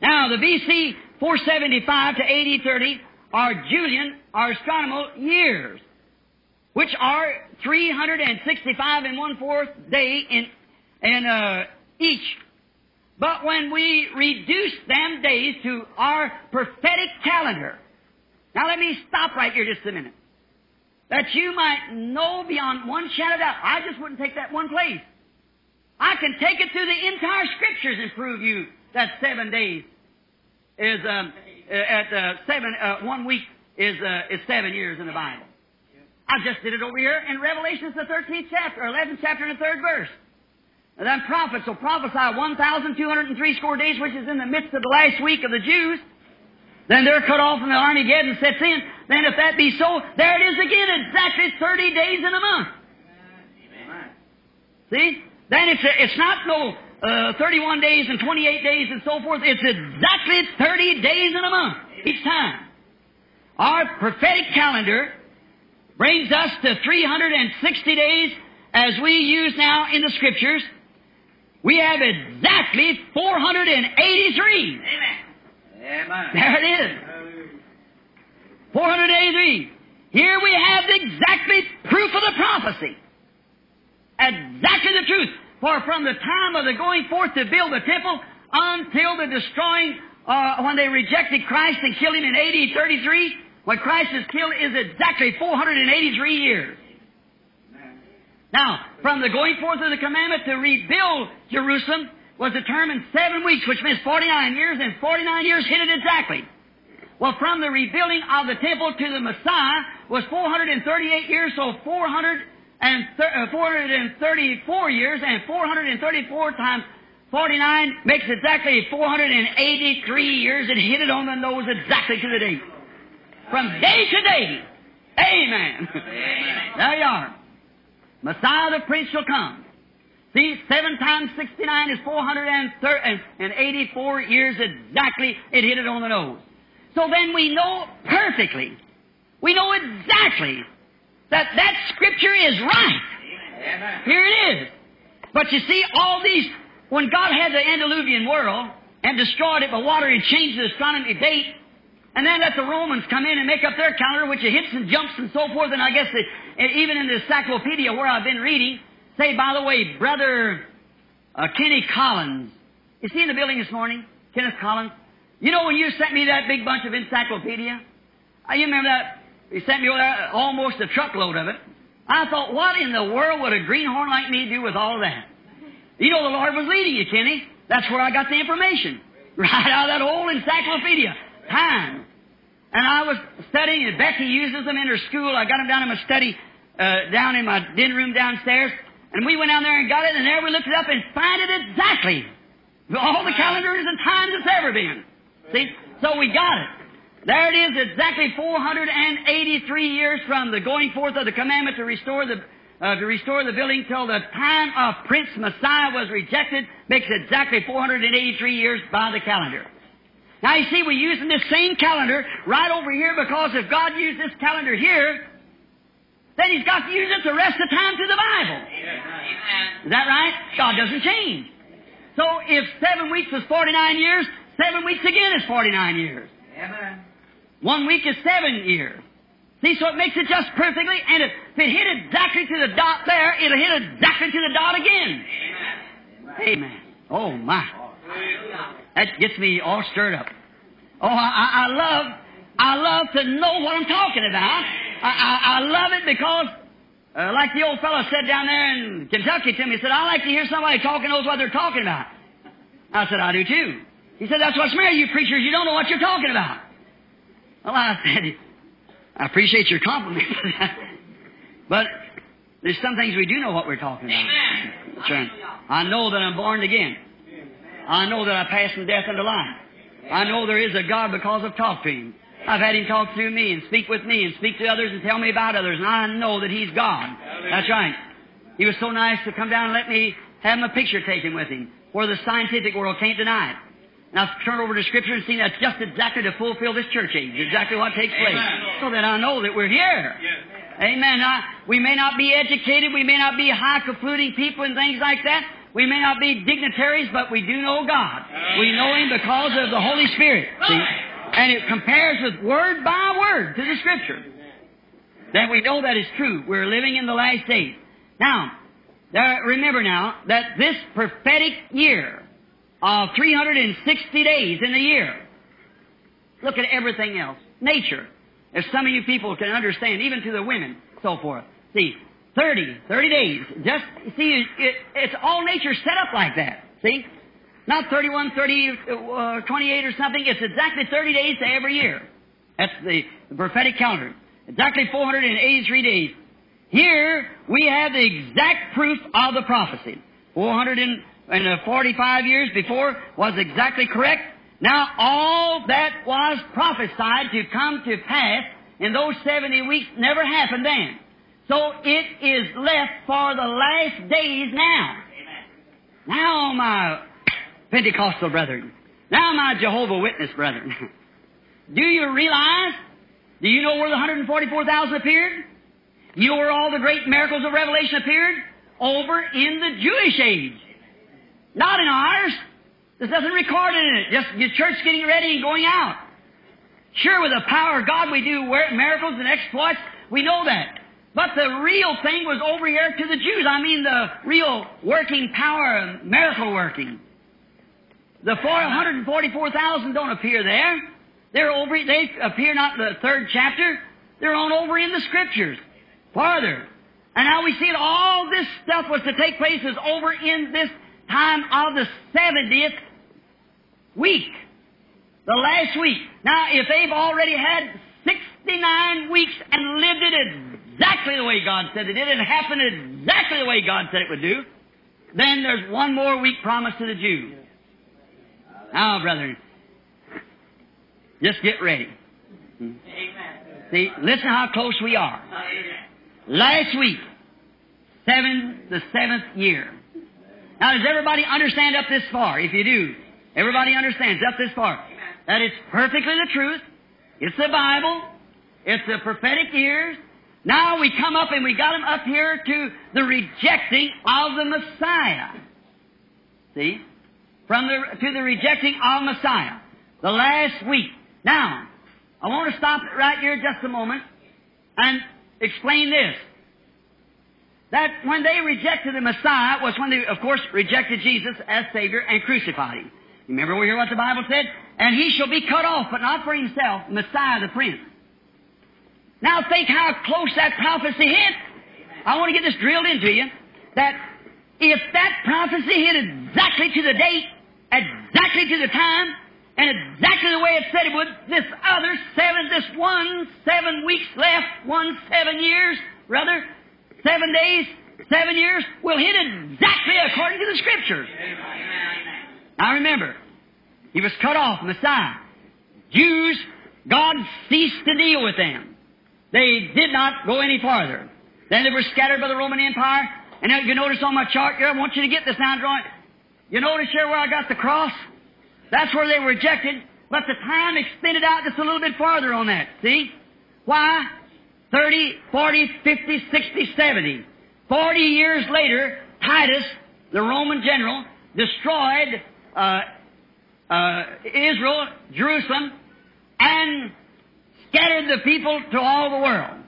Now, the BC 475 to AD 30 are Julian, are astronomical years, which are 365 and one fourth day in, in uh, each. But when we reduce them days to our prophetic calendar, now let me stop right here just a minute. That you might know beyond one shadow of doubt. I just wouldn't take that one place. I can take it through the entire scriptures and prove you that seven days is um, at uh, seven uh, one week is uh, is seven years in the Bible. I just did it over here in Revelation, the thirteenth chapter, eleventh chapter, and the third verse. And then prophets will prophesy one thousand two hundred and three score days, which is in the midst of the last week of the Jews. Then they're cut off and the Armageddon sets in. Then if that be so, there it is again, exactly 30 days in a month. See? Then it's, a, it's not no uh, 31 days and 28 days and so forth. It's exactly 30 days in a month each time. Our prophetic calendar brings us to 360 days as we use now in the scriptures. We have exactly 483. Amen. There it is. 483. Here we have exactly proof of the prophecy. Exactly the truth. For from the time of the going forth to build the temple until the destroying, uh, when they rejected Christ and killed him in AD 33, when Christ is killed is exactly 483 years. Now, from the going forth of the commandment to rebuild Jerusalem was determined seven weeks, which means 49 years, and 49 years hit it exactly. Well, from the rebuilding of the temple to the Messiah was 438 years, so 400 and uh, 434 years, and 434 times 49 makes exactly 483 years. It hit it on the nose exactly to the date. From day to day. Amen. Amen. There you are. Messiah the Prince shall come. See, seven times 69 is 484 years exactly. It hit it on the nose. So then we know perfectly, we know exactly that that scripture is right. Amen. Here it is. But you see, all these, when God had the antediluvian world and destroyed it by water and changed the astronomy date, and then let the Romans come in and make up their calendar, which it hits and jumps and so forth, and I guess even in the encyclopedia where I've been reading, say, by the way, Brother uh, Kenny Collins, is he in the building this morning? Kenneth Collins? You know when you sent me that big bunch of encyclopedia? Uh, you remember that? You sent me almost a truckload of it. I thought, what in the world would a greenhorn like me do with all that? You know the Lord was leading you, Kenny. That's where I got the information. (laughs) Right out of that old encyclopedia. Time. And I was studying, and Becky uses them in her school. I got them down in my study, uh, down in my den room downstairs. And we went down there and got it, and there we looked it up and found it exactly. All the calendars and times it's ever been. See? So we got it. There it is, exactly 483 years from the going forth of the commandment to restore the uh, to restore the building till the time of Prince Messiah was rejected makes exactly 483 years by the calendar. Now you see, we're using this same calendar right over here because if God used this calendar here, then He's got to use it the rest of the time to the Bible. Is that right? God doesn't change. So if seven weeks is 49 years, seven weeks again is 49 years. Amen. One week is seven years. See, so it makes it just perfectly, and if it hit exactly to the dot there, it'll hit exactly to the dot again. Amen. Oh my. That gets me all stirred up. Oh, I, I love, I love to know what I'm talking about. I, I, I love it because, uh, like the old fellow said down there in Kentucky to me, he said, I like to hear somebody talking knows what they're talking about. I said, I do too. He said, that's what's matter, you preachers, you don't know what you're talking about. Well, I said, I appreciate your compliment. but there's some things we do know what we're talking about. That's right. I know that I'm born again. I know that I passed from death into life. I know there is a God because I've talked to Him. I've had Him talk through me and speak with me and speak to others and tell me about others, and I know that He's God. That's right. He was so nice to come down and let me have my picture taken with Him, where the scientific world can't deny it. And I've turned over to Scripture and seen that's just exactly to fulfill this church age, exactly what takes place. So that I know that we're here. Amen. Now, we may not be educated, we may not be high fluting people and things like that. We may not be dignitaries, but we do know God. We know Him because of the Holy Spirit. See? And it compares with word by word to the Scripture. Then we know that is true. We're living in the last days. Now, there, remember now that this prophetic year of 360 days in the year, look at everything else. Nature. If some of you people can understand, even to the women, so forth. See, 30, 30 days. Just, see, it, it's all nature set up like that. See? Not 31, 30, uh, 28 or something. It's exactly 30 days to every year. That's the, the prophetic calendar. Exactly 483 days. Here, we have the exact proof of the prophecy. 445 years before was exactly correct. Now, all that was prophesied to come to pass in those 70 weeks never happened then. So it is left for the last days now. Now, my Pentecostal brethren. Now, my Jehovah Witness brethren. Do you realize? Do you know where the 144,000 appeared? You know where all the great miracles of Revelation appeared? Over in the Jewish age. Not in ours. There's nothing recorded in it. Just your church getting ready and going out. Sure, with the power of God we do miracles and exploits. We know that. But the real thing was over here to the Jews. I mean the real working power miracle working. The 444,000 don't appear there. They're over, they appear not in the third chapter. They're on over in the scriptures. Farther. And now we see that all this stuff was to take place is over in this time of the 70th week. The last week. Now, if they've already had 69 weeks and lived it exactly the way God said it did, and happened exactly the way God said it would do, then there's one more week promise to the Jews. Now, brethren, just get ready. See, listen how close we are. Last week, seven, the seventh year. Now, does everybody understand up this far? If you do, everybody understands up this far. That it's perfectly the truth. It's the Bible. It's the prophetic years. Now we come up and we got them up here to the rejecting of the Messiah. See? From the, to the rejecting of Messiah. The last week. Now, I want to stop right here just a moment and explain this. That when they rejected the Messiah was when they, of course, rejected Jesus as Savior and crucified Him. Remember we hear what the Bible said? And He shall be cut off, but not for Himself, Messiah the Prince. Now think how close that prophecy hit. I want to get this drilled into you. That if that prophecy hit exactly to the date, exactly to the time, and exactly the way it said it would, this other seven, this one seven weeks left, one seven years, rather, seven days, seven years, will hit exactly according to the Scriptures. Now remember, he was cut off, Messiah. Jews, God ceased to deal with them. They did not go any farther. Then they were scattered by the Roman Empire. And now you notice on my chart here, I want you to get this now, drawing. You notice here where I got the cross? That's where they were rejected. But the time extended out just a little bit farther on that. See? Why? 30, 40, 50, 60, 70. 40 years later, Titus, the Roman general, destroyed uh, uh, Israel, Jerusalem, and scattered the people to all the world.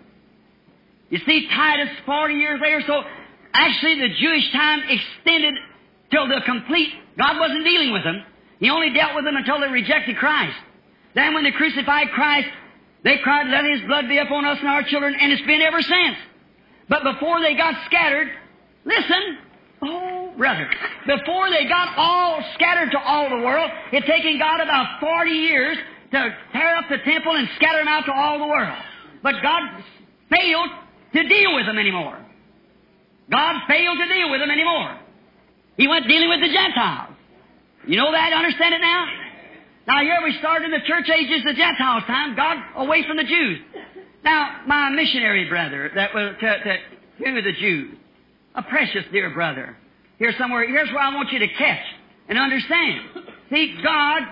You see, Titus, 40 years later, so actually the Jewish time extended till the complete, God wasn't dealing with them. He only dealt with them until they rejected Christ. Then when they crucified Christ, they cried, let His blood be upon us and our children, and it's been ever since. But before they got scattered, listen, oh, brother, before they got all scattered to all the world, it taken God about 40 years to tear up the temple and scatter them out to all the world. But God failed to deal with them anymore. God failed to deal with them anymore. He went dealing with the Gentiles. You know that? Understand it now? Now here we start in the church ages, the Gentiles time, God away from the Jews. Now, my missionary brother that was to, to, to the Jews, a precious dear brother, here somewhere, here's where I want you to catch and understand. See, God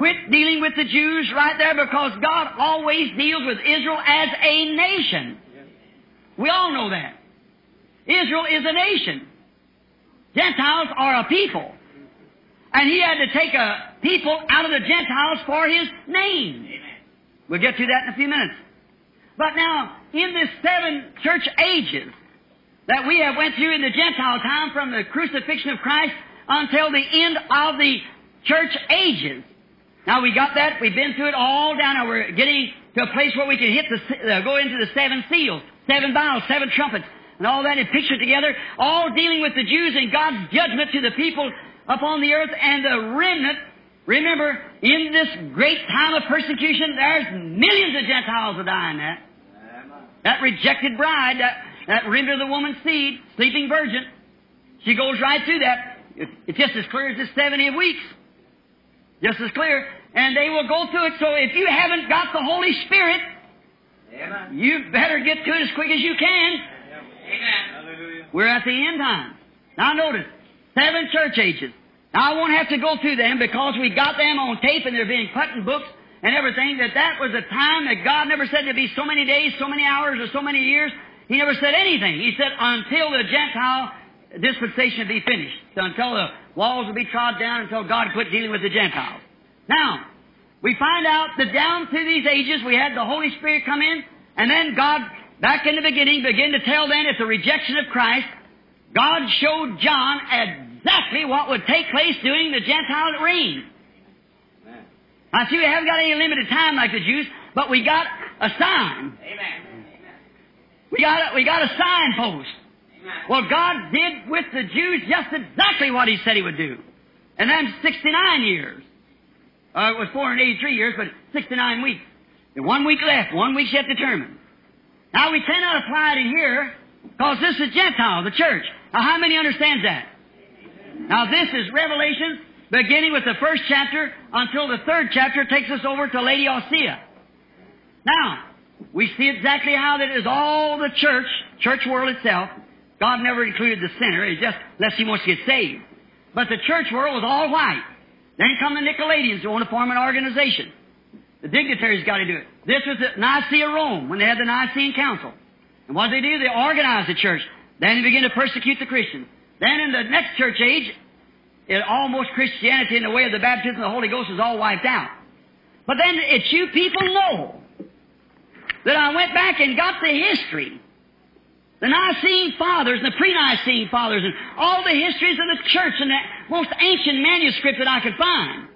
quit dealing with the Jews right there because God always deals with Israel as a nation. We all know that. Israel is a nation. Gentiles are a people. And he had to take a people out of the Gentiles for his name. We'll get to that in a few minutes. But now, in this seven church ages that we have went through in the Gentile time from the crucifixion of Christ until the end of the church ages. Now we got that. We've been through it all down. Now we're getting to a place where we can hit the, uh, go into the seven seals, seven vials, seven trumpets, and all that is pictured together, all dealing with the Jews and God's judgment to the people upon the earth and the remnant. Remember, in this great time of persecution, there's millions of Gentiles die in that. That rejected bride, that, that remnant of the woman's seed, sleeping virgin, she goes right through that. It's just as clear as this 70 weeks. Just as clear. And they will go through it. So if you haven't got the Holy Spirit, Amen. you better get to it as quick as you can. Amen. We're at the end time. Now notice, seven church ages. Now I won't have to go through them because we got them on tape and they're being put in books and everything, that that was a time that God never said there'd be so many days, so many hours, or so many years. He never said anything. He said until the Gentile dispensation be finished. Until the walls will be trod down, until God quit dealing with the Gentiles. Now, we find out that down through these ages we had the Holy Spirit come in, and then God, back in the beginning, began to tell then at the rejection of Christ, God showed John exactly what would take place during the Gentile reign. I see we haven't got any limited time like the Jews, but we got a sign. Amen. We got a, we got a signpost. Well, God did with the Jews just exactly what He said He would do. And then 69 years. Uh, it was 483 years, but 69 weeks. And one week left, one week yet determined. Now we cannot apply it in here, because this is Gentile, the church. Now how many understands that? Now this is Revelation, beginning with the first chapter until the third chapter takes us over to Laodicea. Now, we see exactly how that is all the church, church world itself. God never included the sinner, it's just unless he wants to get saved. But the church world was all white. Then come the Nicolaitans who want to form an organization. The dignitaries got to do it. This was the Nicaea, Rome, when they had the Nicene Council. And what did they do? They organized the church. Then they began to persecute the Christians. Then in the next church age, it, almost Christianity in the way of the baptism of the Holy Ghost is all wiped out. But then it's you people know that I went back and got the history. The Nicene Fathers and the pre-Nicene Fathers and all the histories of the church and the most ancient manuscript that I could find.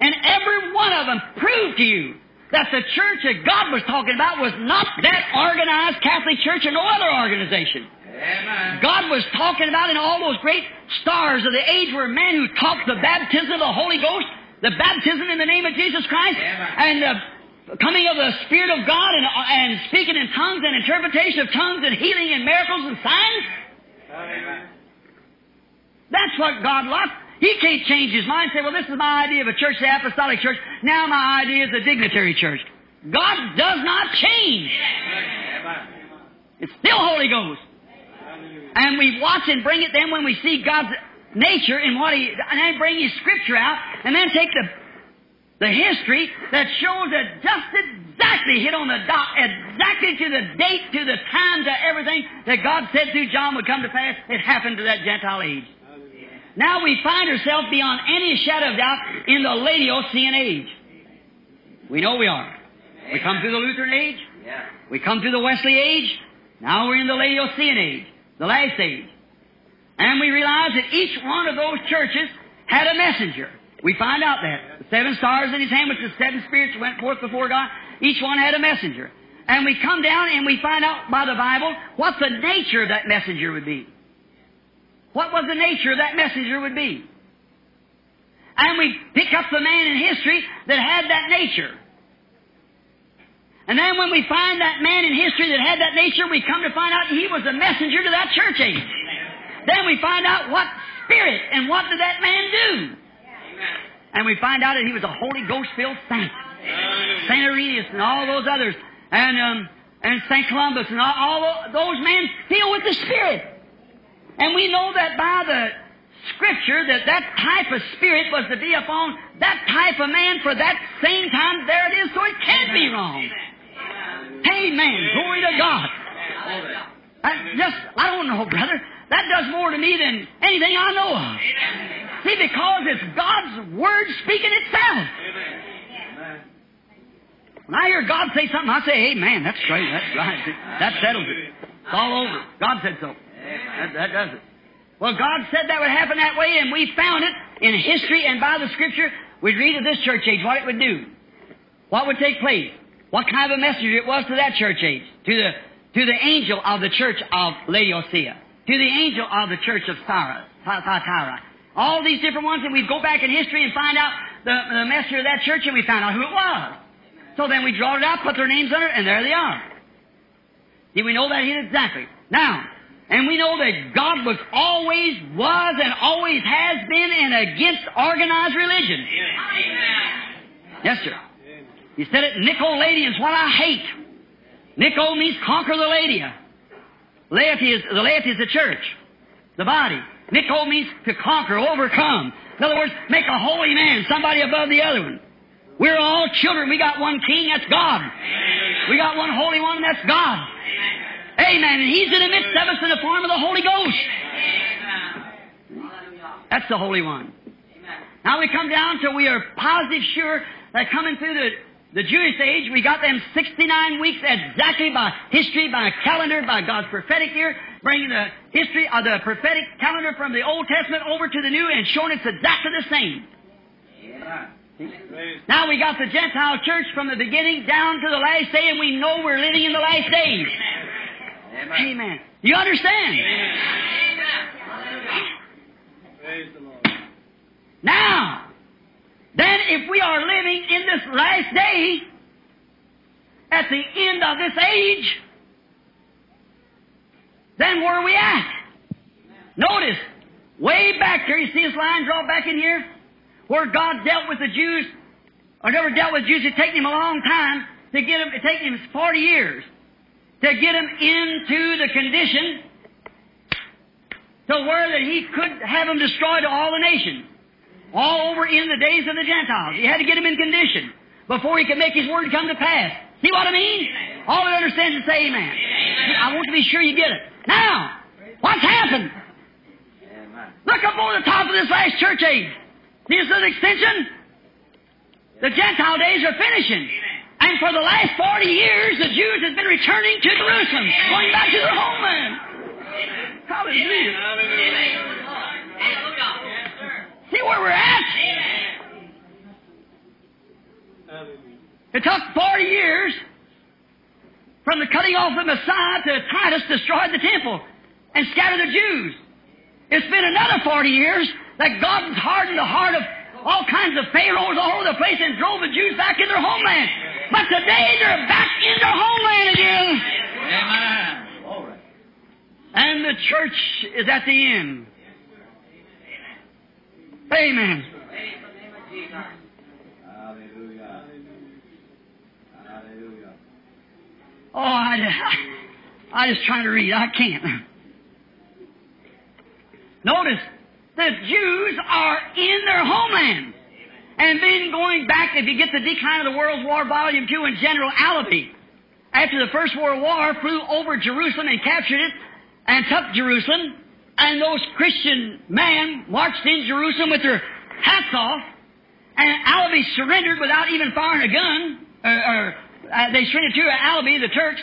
And every one of them proved to you that the church that God was talking about was not that organized Catholic church or no other organization. Amen. God was talking about in all those great stars of the age were men who taught the baptism of the Holy Ghost, the baptism in the name of Jesus Christ, Amen. and the coming of the Spirit of God and, uh, and speaking in tongues and interpretation of tongues and healing and miracles and signs. Amen. That's what God loves. He can't change his mind and say, well, this is my idea of a church, the apostolic church. Now my idea is a dignitary church. God does not change. Amen. It's still Holy Ghost. And we watch and bring it then when we see God's nature and what He, and then bring His Scripture out, and then take the the history that shows that just exactly hit on the dot, exactly to the date, to the time, to everything that God said through John would come to pass. It happened to that Gentile age. Now we find ourselves beyond any shadow of doubt in the Laodicean age. We know we are. We come through the Lutheran age. We come through the Wesley age. Now we're in the Laodicean age, the last age. And we realize that each one of those churches had a messenger. We find out that. The seven stars in his hand, which the seven spirits went forth before God, each one had a messenger. And we come down and we find out by the Bible what the nature of that messenger would be. What was the nature of that messenger would be. And we pick up the man in history that had that nature. And then when we find that man in history that had that nature, we come to find out he was a messenger to that church age. Then we find out what spirit and what did that man do. And we find out that he was a Holy Ghost filled saint. Saint Irenaeus and all those others. And, um, and Saint Columba and all, all those men filled with the Spirit. And we know that by the Scripture that that type of spirit was to be upon that type of man for that same time. There it is, so it can't be wrong. Amen. Glory to God. I just, I don't know, brother. That does more to me than anything I know of. See, because it's God's Word speaking itself. Amen. When I hear God say something, I say, Amen. That's great. That's right. That settles it. It's all over. God said so. That, that does it. Well, God said that would happen that way, and we found it in history and by the Scripture. We'd read of this church age what it would do, what would take place, what kind of a message it was to that church age, to the to the angel of the church of Laodicea, to the angel of the church of Sarah, Thyatira. All these different ones, and we'd go back in history and find out the, the messenger of that church, and we found out who it was. So then we draw it out, put their names under it, and there they are. Did we know that here exactly? Now, and we know that God was always, was, and always has been and against organized religion. Amen. Yes, sir. He said it, Nicolaitan is what I hate. Nico means conquer the ladia. Laity is, the laity is the church, the body. Nico means to conquer, overcome. In other words, make a holy man, somebody above the other one. We're all children. We got one king, that's God. We got one holy one, that's God. Amen. And He's in the midst of us in the form of the Holy Ghost. That's the Holy One. Now we come down to we are positive sure that coming through the, the Jewish age, we got them 69 weeks exactly by history, by calendar, by God's prophetic year, bringing the history of the prophetic calendar from the Old Testament over to the New and showing it's exactly the same. Now we got the Gentile church from the beginning down to the last day, and we know we're living in the last days. Amen. Amen. You understand? Now, then if we are living in this last day, at the end of this age, then where are we at? Notice, way back there, you see this line drawn back in here? Where God dealt with the Jews, or never dealt with Jews, it taken him a long time to get them, it taken him 40 years to get him into the condition to where that he could have them destroyed to all the nations. All over in the days of the Gentiles. He had to get him in condition before he could make his word come to pass. See what I mean? All I understand is say amen. I want to be sure you get it. Now, what's happened? Look up over the top of this last church age. See this little extension? The Gentile days are finishing. And for the last 40 years, the Jews have been returning to Jerusalem, going back to their homeland. Hallelujah. See where we're at? It took 40 years from the cutting off of Messiah to Titus destroyed the temple and scattered the Jews. It's been another 40 years that God has hardened the heart of all kinds of pharaohs all over the place and drove the Jews back in their homeland. But today they're back in their homeland again. Amen. And the church is at the end. Amen. Hallelujah. Hallelujah. Oh, I, I just trying to read. I can't. Notice, the Jews are in their homeland. And then going back, if you get the decline of the World's War, Volume 2, and General Allenby, after the First World War, flew over Jerusalem and captured it and took Jerusalem, and those Christian men marched in Jerusalem with their hats off, and Allenby surrendered without even firing a gun, or, or uh, they surrendered to Allenby, the Turks,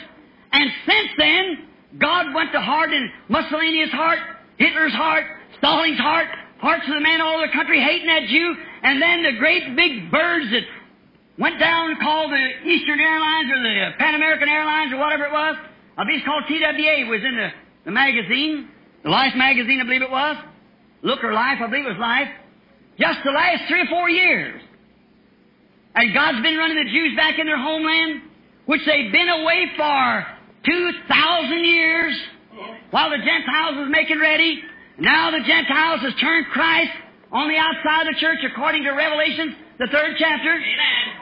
and since then, God went to harden Mussolini's heart, Hitler's heart, Stalin's heart, parts of the men all over the country hating that Jew, and then the great big birds that went down called the Eastern Airlines or the Pan American Airlines or whatever it was. A it's called TWA was in the, the magazine, the Life magazine I believe it was. Look or Life, I believe it was Life. Just the last three or four years. And God's been running the Jews back in their homeland, which they've been away for 2,000 years while the Gentiles was making ready. Now the Gentiles has turned Christ on the outside of the church according to Revelations, the third chapter. Amen.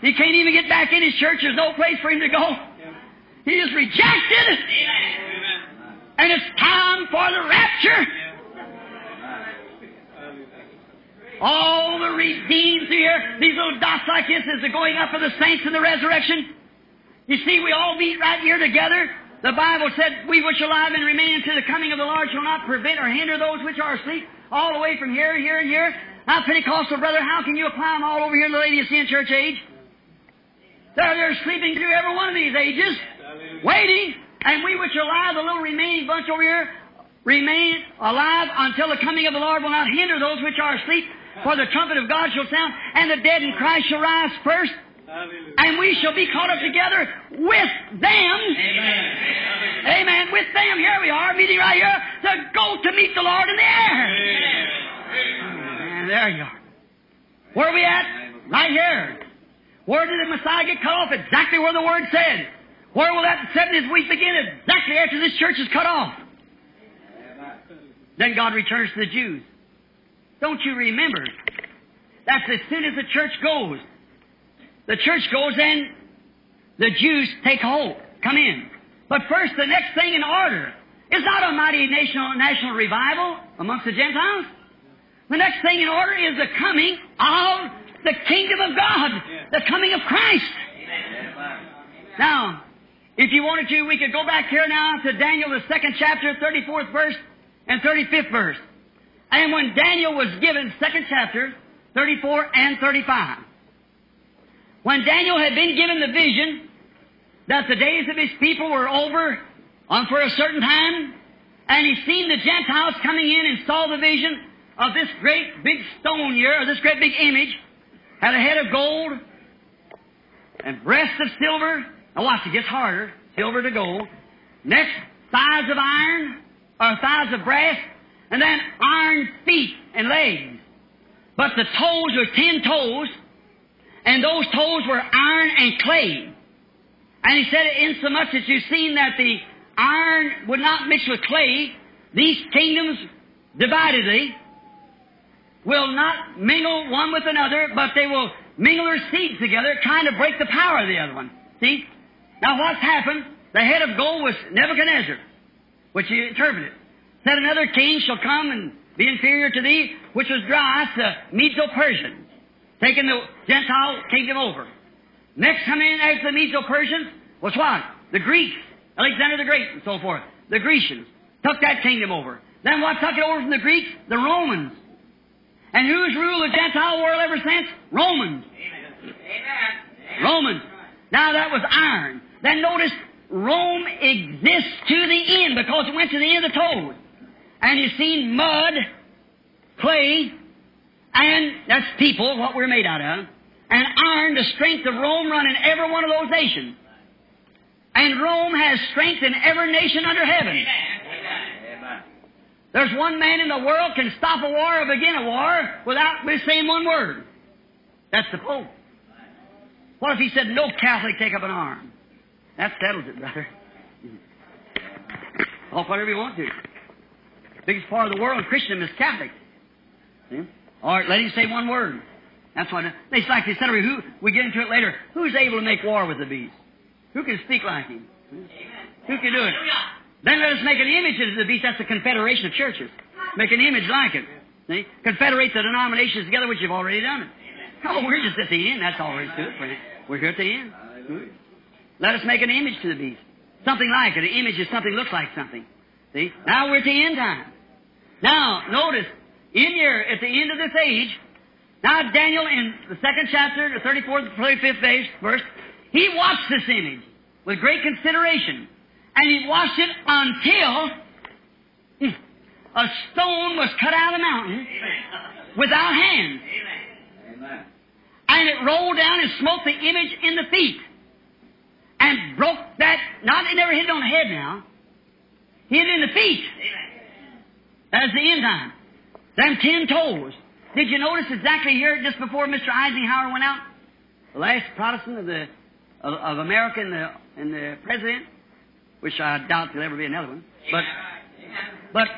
He can't even get back in his church. There's no place for him to go. He is rejected. Amen. And it's time for the rapture. All the redeemed here, these little dots like this is the going up of the saints in the resurrection. You see, we all meet right here together. The Bible said, We which are alive and remain until the coming of the Lord shall not prevent or hinder those which are asleep, all the way from here, here, and here. Now, Pentecostal brother, how can you apply them all over here in the Laodicean church age? They're, they're sleeping through every one of these ages, waiting, and we which are alive, the little remaining bunch over here, remain alive until the coming of the Lord will not hinder those which are asleep, for the trumpet of God shall sound, and the dead in Christ shall rise first, and we shall be caught up together with them. Amen. Amen. With them, here we are, meeting right here, to go to meet the Lord in the air. And there you are. Where are we at? Right here. Where did the Messiah get cut off? Exactly where the Word said. Where will that 70th week begin? Exactly after this church is cut off. Then God returns to the Jews. Don't you remember? That's as soon as the church goes. The church goes, then the Jews take hold, come in. But first, the next thing in order is not a mighty national, national revival amongst the Gentiles. The next thing in order is the coming of the kingdom of God, the coming of Christ. Now, if you wanted to, we could go back here now to Daniel, the second chapter, 34th verse and 35th verse. And when Daniel was given, second chapter, 34 and 35. When Daniel had been given the vision that the days of his people were over on for a certain time, and he seen the Gentiles coming in and saw the vision of this great big stone here, or this great big image, had a head of gold and breasts of silver. Now watch, it gets harder. Silver to gold. Next, thighs of iron, or thighs of brass, and then iron feet and legs. But the toes were ten toes, and those toes were iron and clay. And he said, insomuch that you've seen that the iron would not mix with clay, these kingdoms dividedly will not mingle one with another, but they will mingle their seeds together, trying to break the power of the other one. See? Now what's happened? The head of gold was Nebuchadnezzar, which he interpreted. Said another king shall come and be inferior to thee, which was Darius, the Medo-Persian, taking the Gentile kingdom over. Next come in after the Medo-Persians was what? The Greeks, Alexander the Great and so forth. The Grecians took that kingdom over. Then what took it over from the Greeks? The Romans. And who's ruled the Gentile world ever since? Romans. Romans. Now that was iron. Then notice Rome exists to the end because it went to the end of the toes. And you've seen mud, clay, and that's people, what we're made out of, and iron, the strength of Rome running every one of those nations. And Rome has strength in every nation under heaven. There's one man in the world can stop a war or begin a war without saying one word. That's the Pope. What if he said, no Catholic take up an arm? That settles it, brother. (laughs) Off whatever you want to. Biggest part of the world Christian is Catholic. See? All right, let him say one word. That's what it's like they said. Who we get into it later. Who's able to make war with the beast? Who can speak like him? Who can do it? Then let us make an image of the beast. That's the confederation of churches. Make an image like it. See? Confederate the denominations together, which you've already done it. Oh, we're just at the end. That's all there is to it. friend. We're here at the end. Let us make an image to the beast. Something like it. An image is something looks like something. See? Now we're at the end time. Now, notice, in here, at the end of this age, now Daniel in the second chapter, the 34th, 35th verse, he watched this image with great consideration. And he watched it until hmm, a stone was cut out of the mountain without hands. Amen. And it rolled down and smote the image in the feet. And broke that, not, it never hit it on the head now. Hit it in the feet. That's the end time. Them ten toes. Did you notice exactly here, just before Mr. Eisenhower went out? The last Protestant of the, of, of America and the, and the president, which I doubt there'll ever be another one. But, but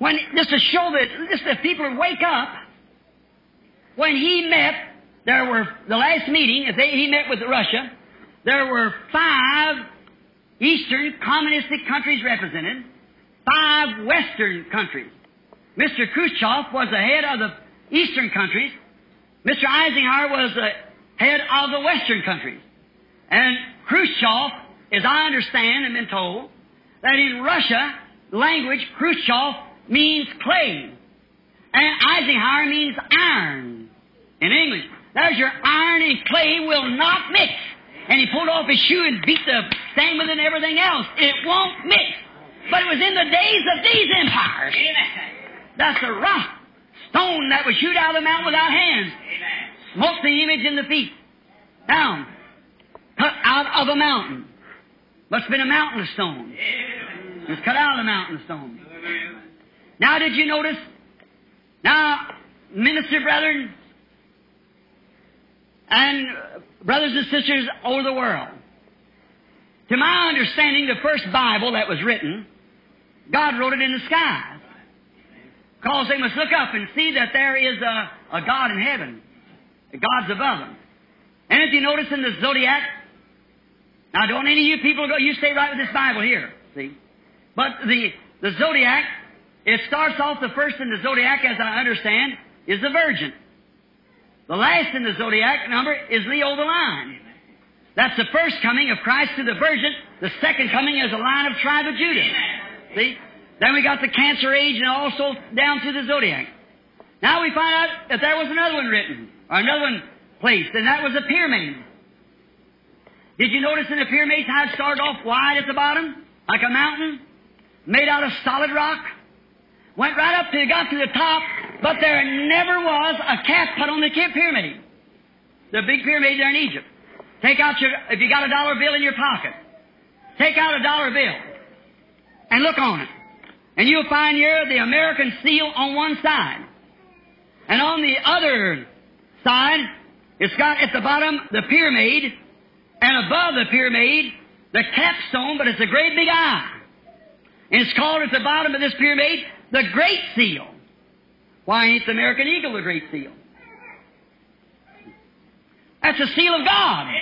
when, just to show that, just that people wake up, when he met, there were, the last meeting, if they, he met with Russia, there were five Eastern communistic countries represented, five Western countries. Mr. Khrushchev was the head of the Eastern countries. Mr. Eisenhower was the head of the Western countries. And Khrushchev, as I understand and been told, that in Russia, language, Khrushchev means clay. And Eisenhower means iron in English. There's your iron and clay will not mix. And he pulled off his shoe and beat the sand with it and everything else. It won't mix. But it was in the days of these empires. That's a rock stone that was shoot out of the mountain without hands. Smote the image in the feet. Down. Cut out of a mountain. Must have been a mountain stone. It was cut out of the mountain stone. Now did you notice? Now, minister brethren, and brothers and sisters over the world. To my understanding, the first Bible that was written, God wrote it in the skies. Because they must look up and see that there is a, a God in heaven. God's above them. And if you notice in the zodiac, now don't any of you people go, you stay right with this Bible here, see. But the, the zodiac, it starts off the first in the zodiac, as I understand, is the virgin. The last in the zodiac number is Leo the Lion. That's the first coming of Christ to the Virgin. The second coming is the line of tribe of Judah. See? Then we got the Cancer Age and also down to the Zodiac. Now we find out that there was another one written, or another one placed, and that was a pyramid. Did you notice in the pyramid how it started off wide at the bottom, like a mountain, made out of solid rock? Went right up till it got to the top, but there never was a cap put on the pyramid. The big pyramid there in Egypt. Take out your, if you got a dollar bill in your pocket, take out a dollar bill and look on it. And you'll find here the American seal on one side. And on the other side, it's got at the bottom the pyramid, and above the pyramid, the capstone, but it's a great big eye. And it's called at the bottom of this pyramid the Great Seal. Why ain't the American Eagle the Great Seal? That's the seal of God.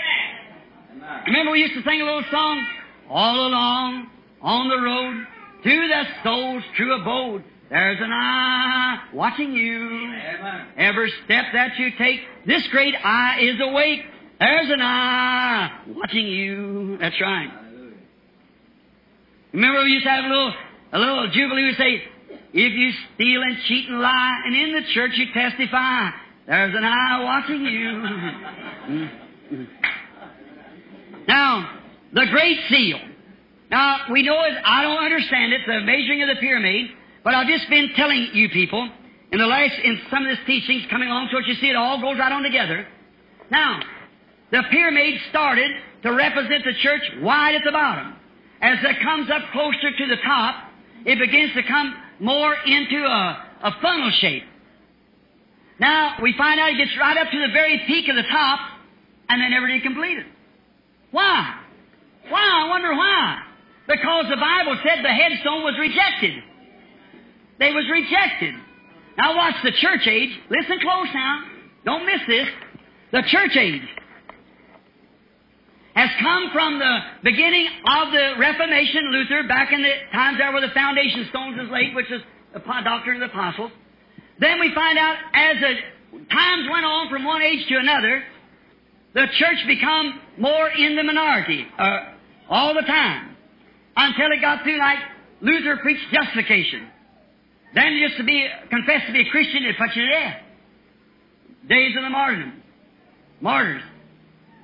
Remember we used to sing a little song? All along on the road to the soul's true abode. There's an eye watching you. Every step that you take, this great eye is awake. There's an eye watching you. That's right. Remember we used to have a little, a little jubilee. We say, if you steal and cheat and lie, and in the church you testify, there's an eye watching you. (laughs) now, the Great Seal. Now, we know it, I don't understand it, the measuring of the pyramid, but I've just been telling you people, in the last, in some of this teachings coming along towards you see it all goes right on together. Now, the pyramid started to represent the church wide at the bottom. As it comes up closer to the top, it begins to come more into a, a funnel shape. Now, we find out it gets right up to the very peak of the top, and then never did complete it. Why? Why? I wonder why. Because the Bible said the headstone was rejected. They was rejected. Now watch the church age. Listen close now. Don't miss this. The church age has come from the beginning of the Reformation, Luther, back in the times there where the foundation stones was laid, which is the doctrine of the apostles. Then we find out as the times went on from one age to another, the church become more in the minority uh, all the time until it got through like Luther preached justification. Then just to be confessed to be a Christian, it put you to death. Days of the martyrdom, martyrs.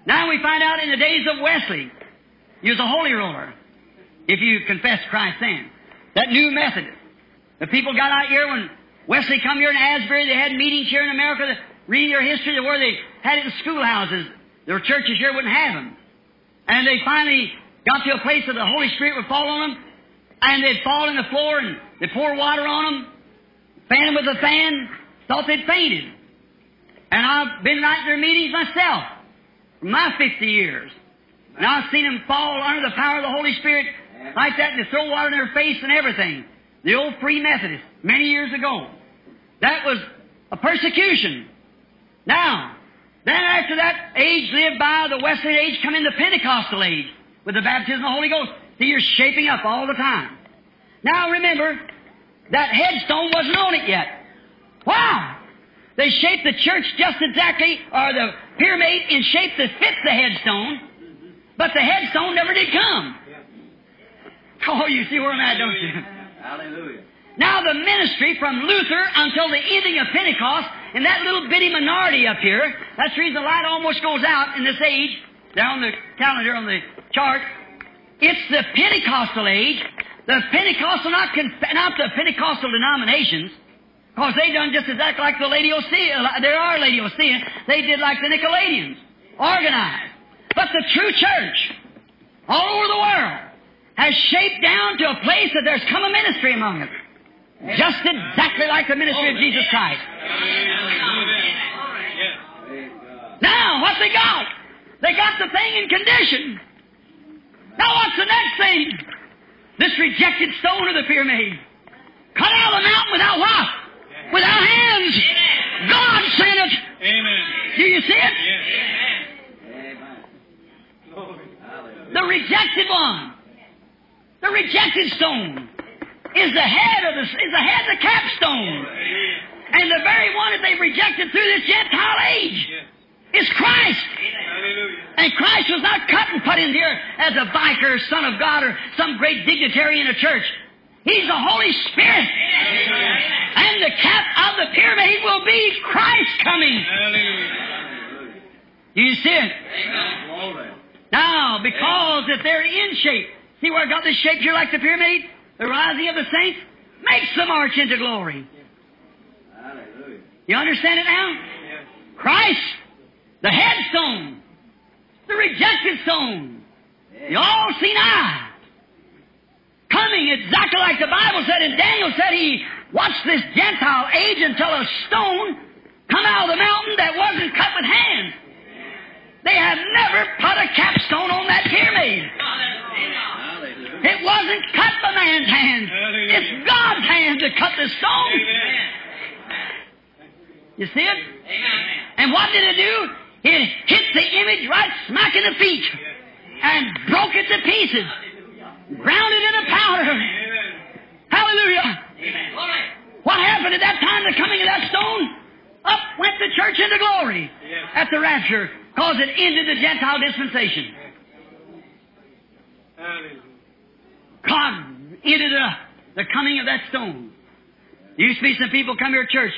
Now we find out in the days of Wesley, he was a holy roller. If you confess Christ then, that new method. The people got out here when Wesley come here in Asbury. They had meetings here in America. That, reading their history, where they had it in schoolhouses. Their churches here wouldn't have them. And they finally got to a place where the Holy Spirit would fall on them, and they'd fall in the floor, and they'd pour water on them, fan them with a fan, thought they'd fainted. And I've been right in their meetings myself, for my 50 years. And I've seen them fall under the power of the Holy Spirit like that, and they throw water in their face and everything. The old Free Methodist, many years ago. That was a persecution. Now, then after that age lived by, the Wesleyan age, come in the Pentecostal age with the baptism of the Holy Ghost. See, you're shaping up all the time. Now remember, that headstone wasn't on it yet. Wow! They shaped the church just exactly, or the pyramid in shape that fits the headstone, but the headstone never did come. Oh, you see where I'm at, don't you? Hallelujah. Now the ministry from Luther until the ending of Pentecost, in that little bitty minority up here, that's the reason the light almost goes out in this age, down the calendar on the chart. It's the Pentecostal age. The Pentecostal, not, conf- not the Pentecostal denominations, because they done just exactly like the Laodicea, uh, there are Laodiceans, they did like the Nicolaitans, organized. But the true church, all over the world, has shaped down to a place that there's come a ministry among us. Just exactly like the ministry of Jesus Christ. Now, what they got? They got the thing in condition. Now, what's the next thing? This rejected stone of the pyramid. Cut out of the mountain without what? Without hands. God sent it. Amen. Do you see it? Amen. The rejected one. The rejected stone is the head of the is the head of the capstone. And the very one that they've rejected through this Gentile age is Christ. Hallelujah. And Christ was not cut and put in here as a vicar, son of God, or some great dignitary in a church. He's the Holy Spirit. And the cap of the pyramid will be Christ coming. Hallelujah. You see it? Glory. Now, because if they're in shape, see where I got this shape here like the pyramid? The rising of the saints makes the march into glory. Hallelujah. You understand it now? Christ, the headstone, the rejected stone, the all seen eye, coming exactly like the Bible said, and Daniel said he watched this Gentile age until a stone come out of the mountain that wasn't cut with hands. They have never put a capstone on that pyramid. It wasn't cut by man's hand. It's God's hand that cut the stone. You see it? And what did it do? It hit the image right smack in the feet and broke it to pieces. Ground it into powder. Hallelujah. What happened at that time, the coming of that stone? Up went the church into glory at the rapture, because it ended the Gentile dispensation. God ended the, the coming of that stone. There used to be some people come here to church,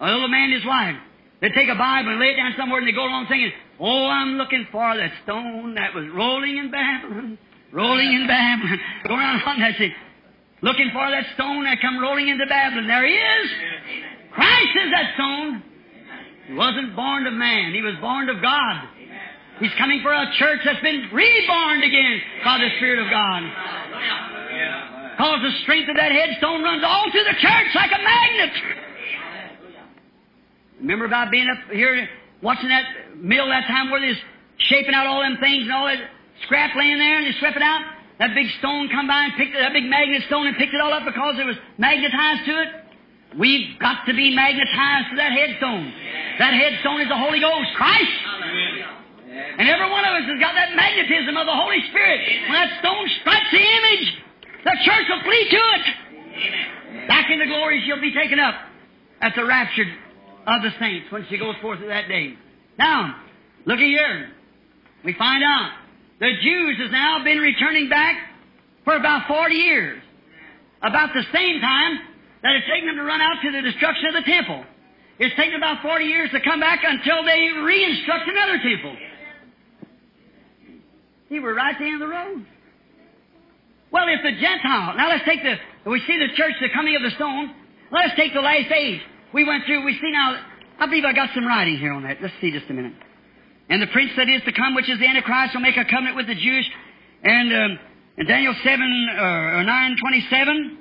a little man and his wife. They take a Bible and lay it down somewhere and they go along singing, Oh, I'm looking for that stone that was rolling in Babylon, rolling in Babylon. Go around on that thing. Looking for that stone that come rolling into Babylon. There he is. Christ is that stone. He wasn't born of man. He was born of God. He's coming for a church that's been reborn again by the Spirit of God. Because the strength of that headstone runs all through the church like a magnet. Remember about being up here watching that mill that time where they's shaping out all them things and all that scrap laying there and they swept it out? That big stone come by and picked it, that big magnet stone and picked it all up because it was magnetized to it? We've got to be magnetized to that headstone. That headstone is the Holy Ghost, Christ. And every one of us has got that magnetism of the Holy Spirit. When that stone strikes the image, the church will flee to it. Back into glory she'll be taken up at the raptured of the saints when she goes forth at that day. Now, look at here. We find out the Jews has now been returning back for about 40 years. About the same time that it's taken them to run out to the destruction of the temple. It's taken about 40 years to come back until they re-instruct another temple. See, we're right at the end of the road. Well, if the Gentile, now let's take the, we see the church, the coming of the stone. Let's take the last age. We went through, we see now, I believe I got some writing here on that. Let's see just a minute. And the prince that is to come, which is the Antichrist, will make a covenant with the Jews. And um, in Daniel 7 uh, or 9, 27,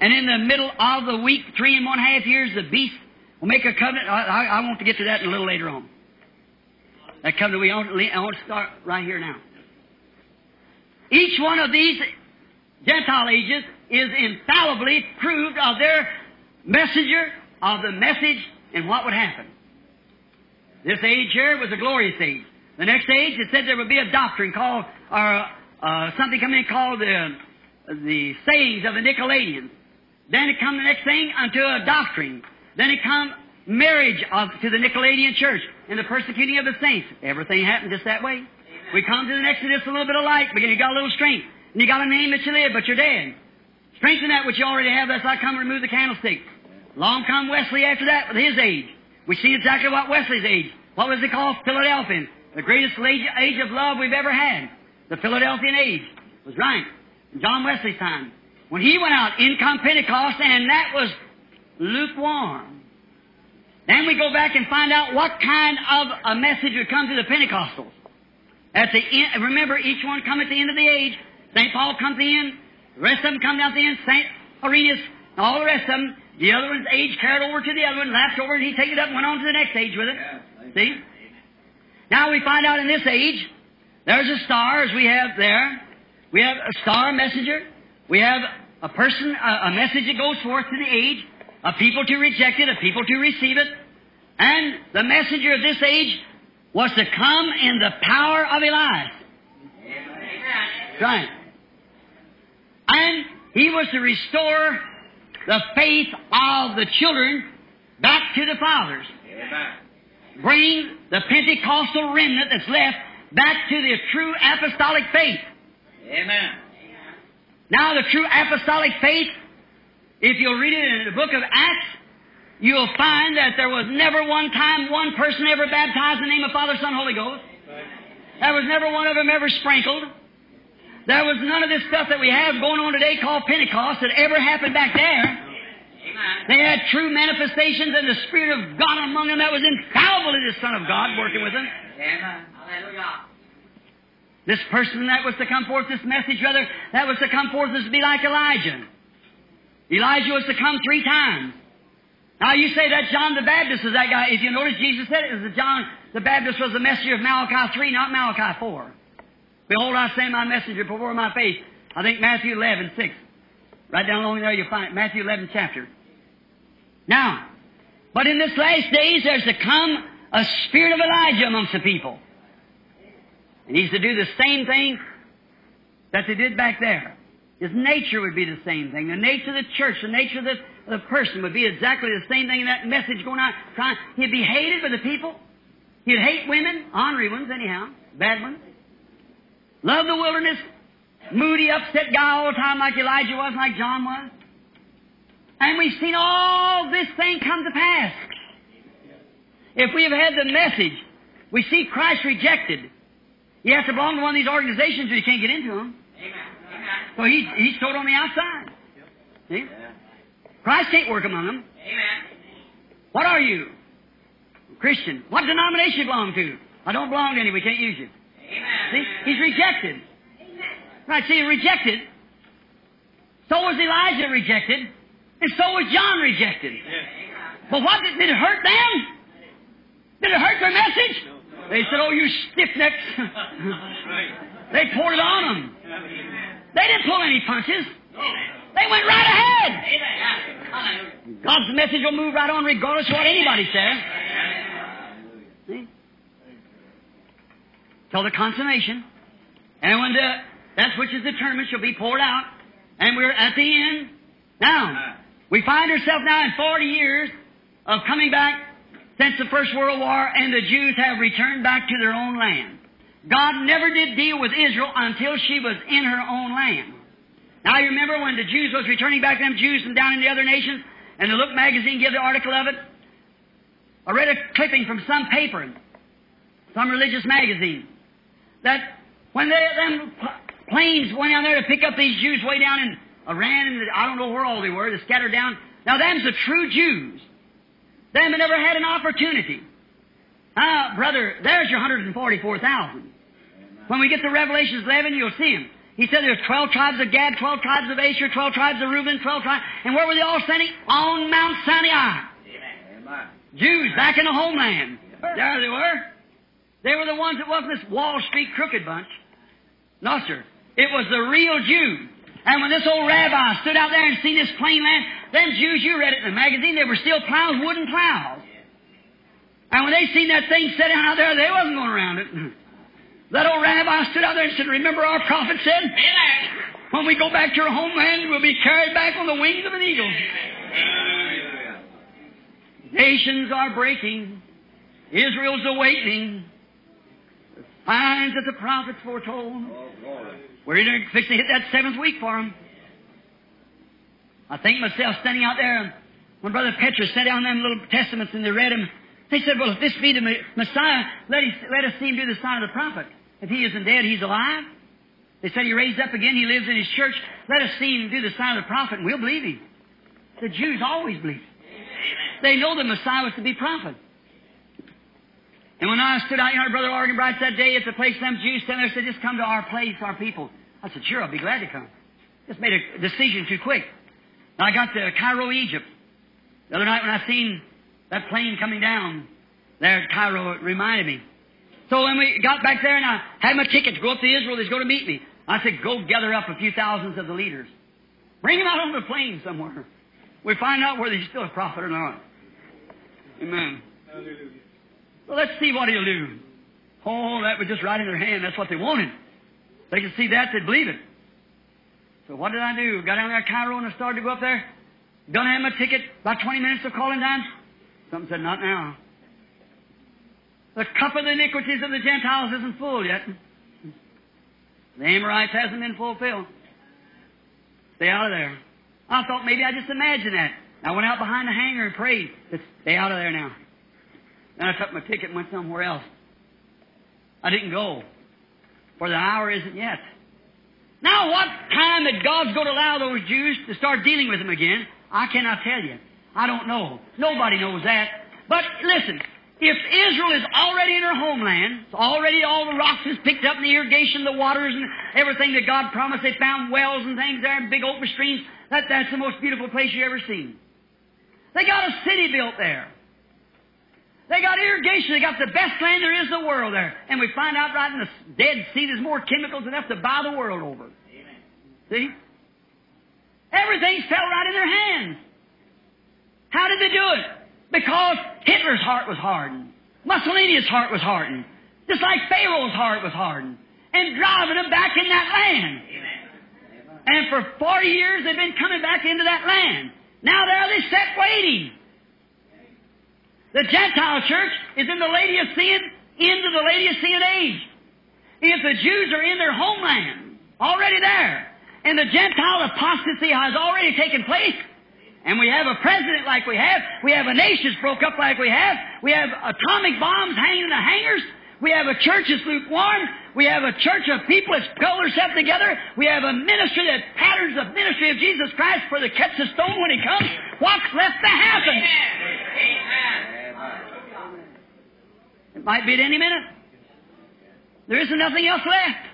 and in the middle of the week, three and one half years, the beast will make a covenant. I, I, I want to get to that a little later on. That covenant, we want, I want to start right here now. Each one of these Gentile ages is infallibly proved of their messenger, of the message, and what would happen. This age here was a glorious age. The next age, it said there would be a doctrine called, or uh, something coming in called the, the sayings of the Nicolaitans. Then it come the next thing unto a doctrine. Then it come marriage of, to the Nicolaitan church and the persecuting of the saints. Everything happened just that way. We come to the next Exodus a little bit of light, because you got a little strength. And you got a name that you live, but you're dead. Strengthen that which you already have, that's like come and remove the candlestick. Long come Wesley after that with his age. We see exactly what Wesley's age. What was it called? Philadelphian. The greatest age, of love we've ever had. The Philadelphian age. Was right. In John Wesley's time. When he went out, in come Pentecost, and that was lukewarm. Then we go back and find out what kind of a message would come to the Pentecostals. At the end, remember, each one come at the end of the age. St. Paul comes in. The rest of them come down at the end. St. Irenaeus, all the rest of them. The other one's age carried over to the other one, laughed over, and he take it up and went on to the next age with it. See? Now we find out in this age, there's a star, as we have there. We have a star messenger. We have a person, a, a message that goes forth to the age, a people to reject it, a people to receive it. And the messenger of this age was to come in the power of Elias. Right. And he was to restore the faith of the children back to the fathers. Bring the Pentecostal remnant that's left back to the true apostolic faith. Amen. Now, the true apostolic faith, if you'll read it in the book of Acts, you'll find that there was never one time one person ever baptized in the name of Father, Son, Holy Ghost. There was never one of them ever sprinkled. There was none of this stuff that we have going on today called Pentecost that ever happened back there. They had true manifestations and the Spirit of God among them that was infallible to the Son of God working with them. Amen. Hallelujah. This person that was to come forth, this message rather, that was to come forth was to be like Elijah. Elijah was to come three times. Now you say that John the Baptist is that guy. If you notice, Jesus said it was that John the Baptist was the messenger of Malachi 3, not Malachi 4. Behold, I send my messenger before my face. I think Matthew 11, 6. Right down along there you'll find it. Matthew 11 chapter. Now, but in this last days there's to come a spirit of Elijah amongst the people. And he's to do the same thing that they did back there. His nature would be the same thing. The nature of the church, the nature of the, the person would be exactly the same thing in that message going out. Trying, he'd be hated by the people. He'd hate women, ornery ones anyhow, bad ones. Love the wilderness, moody, upset guy all the time like Elijah was, like John was. And we've seen all this thing come to pass. If we have had the message, we see Christ rejected. You have to belong to one of these organizations or you can't get into them. So he's, he's sold on the outside. See? Christ can't work among them. What are you? Christian. What denomination you belong to? I don't belong to any. We can't use you. See? He's rejected. Right, see, rejected. So was Elijah rejected, and so was John rejected. But what did, it hurt them? Did it hurt their message? They said, oh, you stiff necks. (laughs) they poured it on them. They didn't pull any punches. They went right ahead. God's message will move right on regardless of what anybody says. See? Till the consummation. And when the, that which is determined shall be poured out, and we're at the end. Now, uh-huh. we find ourselves now in 40 years of coming back since the First World War, and the Jews have returned back to their own land. God never did deal with Israel until she was in her own land. Now you remember when the Jews was returning back them Jews from down in the other nations, and the Look magazine gave the article of it? I read a clipping from some paper, some religious magazine, that when they, them planes went down there to pick up these Jews way down in Iran, and I don't know where all they were, they scattered down. Now them's the true Jews. Them that never had an opportunity. Ah, brother, there's your 144,000. When we get to Revelations 11, you'll see them. He said there's 12 tribes of Gad, 12 tribes of Asher, 12 tribes of Reuben, 12 tribes. And where were they all standing? On Mount Sinai. Amen. Jews back in the homeland. There they were. They were the ones that wasn't this Wall Street crooked bunch. No, sir. It was the real Jew. And when this old rabbi stood out there and seen this plane land, them Jews, you read it in the magazine, they were still plowing wooden plows. And when they seen that thing set out there, they wasn't going around it. (laughs) That old rabbi stood out there and said, Remember our prophet said? When we go back to our homeland, we'll be carried back on the wings of an eagle. Nations are breaking. Israel's awakening. Signs that the prophets foretold. Oh, We're either fixing to fix to hit that seventh week for them. I think myself standing out there when Brother Pethrus sent down them little testaments and they read them. They said, well, if this be the Messiah, let, us let us see him do the sign of the prophet. If he isn't dead, he's alive. They said he raised up again, he lives in his church. Let us see him do the sign of the prophet and we'll believe him. The Jews always believe. They know the Messiah was to be prophet. And when I stood out here, Brother Arganbright that day at the place, them Jews standing there said, just come to our place, our people. I said, sure, I'll be glad to come. Just made a decision too quick. Now I got to Cairo, Egypt. The other night when I seen that plane coming down there at Cairo, it reminded me. So when we got back there and I had my ticket to go up to Israel, they's going to meet me. I said, go gather up a few thousands of the leaders. Bring them out on the plane somewhere. We find out whether he's still a prophet or not. Amen. Well, let's see what he'll do. Oh, that was just right in their hand. That's what they wanted. They could see that, they'd believe it. So what did I do? Got down there at Cairo and I started to go up there. Done have my ticket. About 20 minutes of calling time. Something said, not now. The cup of the iniquities of the Gentiles isn't full yet. The Amorites hasn't been fulfilled. Stay out of there. I thought maybe I just imagined that. I went out behind the hangar and prayed. Stay out of there now. Then I took my ticket and went somewhere else. I didn't go. For the hour isn't yet. Now, what time that God's going to allow those Jews to start dealing with them again, I cannot tell you. I don't know. Nobody knows that. But listen, if Israel is already in her homeland, already all the rocks is picked up and the irrigation, the waters and everything that God promised, they found wells and things there and big open streams, that, that's the most beautiful place you ever seen. They got a city built there. They got irrigation. They got the best land there is in the world there. And we find out right in the Dead Sea there's more chemicals enough to buy the world over. Amen. See? Everything fell right in their hands. How did they do it? Because Hitler's heart was hardened. Mussolini's heart was hardened. Just like Pharaoh's heart was hardened. And driving them back in that land. Amen. And for 40 years they've been coming back into that land. Now there they sit waiting. The Gentile church is in the Laodicean, into the Laodicean age. If the Jews are in their homeland, already there, and the Gentile apostasy has already taken place, and we have a president like we have, we have a nation broke up like we have, we have atomic bombs hanging in the hangars, we have a church that's lukewarm, we have a church of people that's pulled themselves together, we have a ministry that patterns the ministry of Jesus Christ for the catch the stone when he comes. What's left to happen? Amen. It might be at any minute. There isn't nothing else left.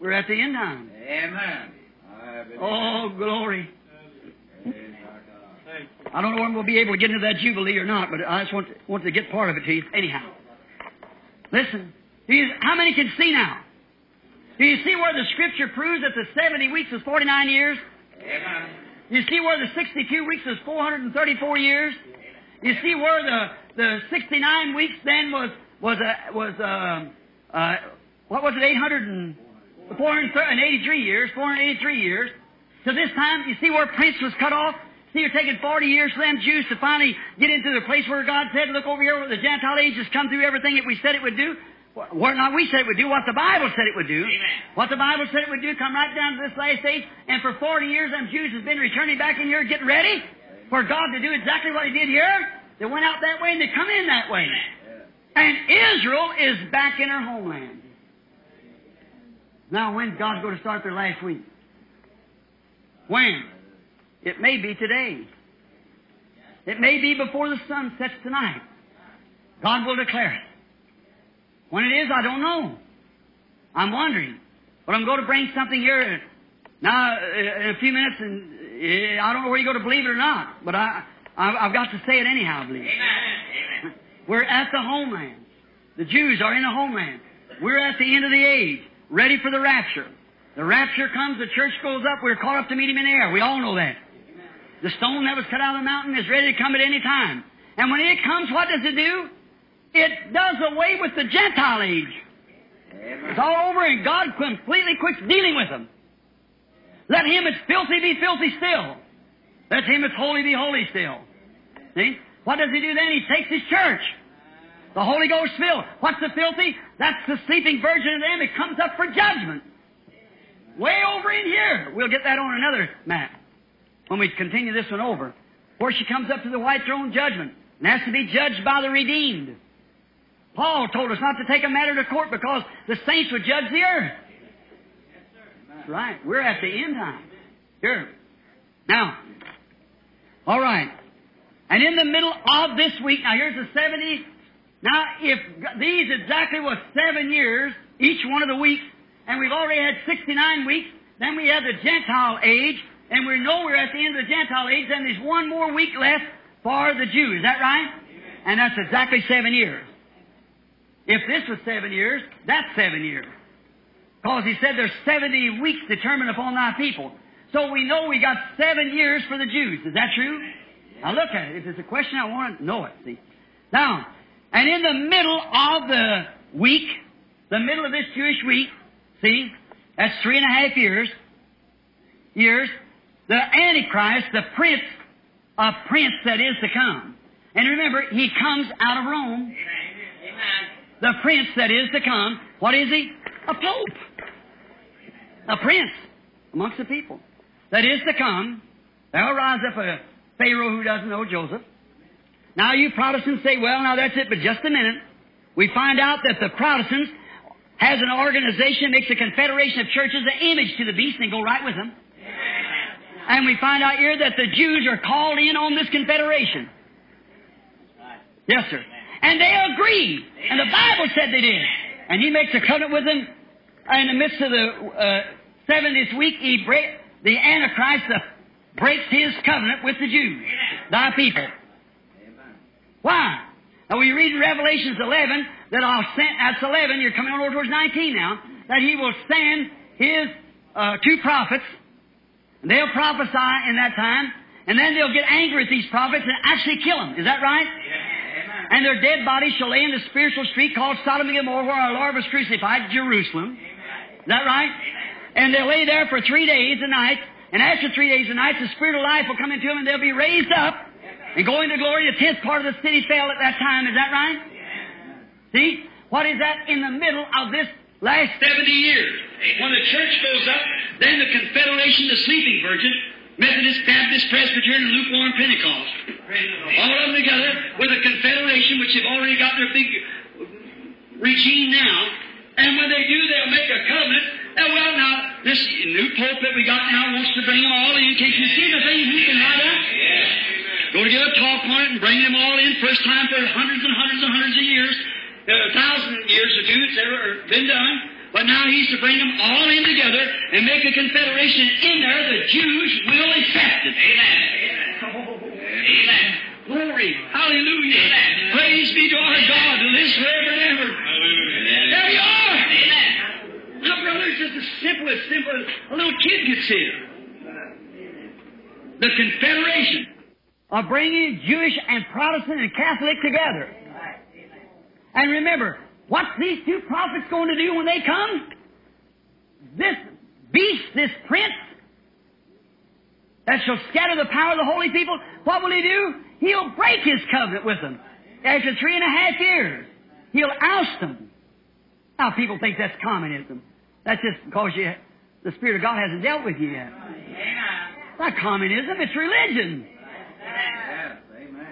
We're at the end time. Amen. Oh, glory. I don't know when we'll be able to get into that Jubilee or not, but I just want to, want to get part of it to you. Anyhow, listen. How many can see now? Do you see where the Scripture proves that the 70 weeks is 49 years? Amen. You see where the 62 weeks is 434 years? You see where the, the 69 weeks then was, was, uh, was, uh, uh, what was it, 800 and, 483 years, 483 years. To this time, you see where Prince was cut off? See, you're taking 40 years for them Jews to finally get into the place where God said, look over here where the Gentile age has come through everything that we said it would do. What not we said it would do, what the Bible said it would do. Amen. What the Bible said it would do, come right down to this last age, and for 40 years them Jews has been returning back in here getting ready for God to do exactly what He did here. They went out that way and they come in that way. And Israel is back in her homeland. Now, when's God going to start their last week? When? It may be today. It may be before the sun sets tonight. God will declare it. When it is, I don't know. I'm wondering. But I'm going to bring something here now in a few minutes, and I don't know where you're going to believe it or not, but I, I- I've got to say it anyhow, I believe. Amen. (laughs) We're at the homeland. The Jews are in the homeland. We're at the end of the age, ready for the rapture. The rapture comes, the church goes up, we're caught up to meet him in the air. We all know that. The stone that was cut out of the mountain is ready to come at any time. And when it comes, what does it do? It does away with the Gentile age. It's all over and God completely quits dealing with them. Let him that's filthy be filthy still. Let him that's holy be holy still. See? What does he do then? He takes his church. The Holy Ghost filled. What's the filthy? That's the sleeping virgin of them. It comes up for judgment. Way over in here. We'll get that on another map when we continue this one over. Where she comes up to the white throne judgment and has to be judged by the redeemed. Paul told us not to take a matter to court because the saints would judge the earth. Right. We're at the end time. Here. Now, all right. And in the middle of this week, now here's the 70. Now, if these exactly was seven years, each one of the weeks, and we've already had 69 weeks, then we have the Gentile age, and we know we're at the end of the Gentile age, then there's one more week left for the Jews. Is that right? And that's exactly seven years. If this was seven years, that's seven years. Because he said there's 70 weeks determined upon thy people. So we know we got seven years for the Jews. Is that true? Now look at it. If it's a question, I want to know it. See. Now, and in the middle of the week, the middle of this Jewish week, see, that's three and a half years, years, the Antichrist, the prince, a prince that is to come. And remember, he comes out of Rome. Amen. The prince that is to come, what is he? A pope. A prince amongst the people. That is to come. There'll rise up a Pharaoh who doesn't know Joseph. Now you Protestants say, well, now that's it, but just a minute. We find out that the Protestants has an organization, makes a confederation of churches, an image to the beast, and go right with them. And we find out here that the Jews are called in on this confederation. Yes, sir. And they agree. And the Bible said they did. And he makes a covenant with them. In the midst of the uh, 70th week, he break, the Antichrist uh, breaks his covenant with the Jews, thy people. Why? Now we read in Revelations 11 that I'll send, that's 11, you're coming on over towards 19 now, that he will send his uh, two prophets, and they'll prophesy in that time, and then they'll get angry at these prophets and actually kill them. Is that right? Amen. And their dead bodies shall lay in the spiritual street called Sodom and Gomorrah where our Lord was crucified, Jerusalem. Is that right? And they'll lay there for three days and nights, and after three days and nights, the Spirit of life will come into them and they'll be raised up and go into glory. The tenth part of the city fell at that time. Is that right? See? What is that in the middle of this last 70 years? When the church goes up, then the Confederation, the Sleeping Virgin, Methodist, Baptist, Presbyterian, Lukewarm Pentecost. All of them together with a confederation which have already got their big regime now. And when they do, they'll make a covenant. And well, now, this new pope that we got now wants to bring them all in. Can't you see the things he can write up? Go to give a talk on it and bring them all in first time for hundreds and hundreds and hundreds of years. A thousand years to do it's ever been done. But now he's to bring them all in together and make a confederation. In there, the Jews will accept it. Amen. Amen. Glory. Hallelujah. Praise be to our God who lives forever and ever. There we are. Now, brother, it's just as simple as simple as a little kid gets here. The confederation of bringing Jewish and Protestant and Catholic together. And remember, what's these two prophets going to do when they come? This beast, this prince, that shall scatter the power of the holy people, what will he do? He'll break his covenant with them. After three and a half years, he'll oust them. Now, people think that's communism. That's just because you, the Spirit of God hasn't dealt with you yet. It's not communism, it's religion.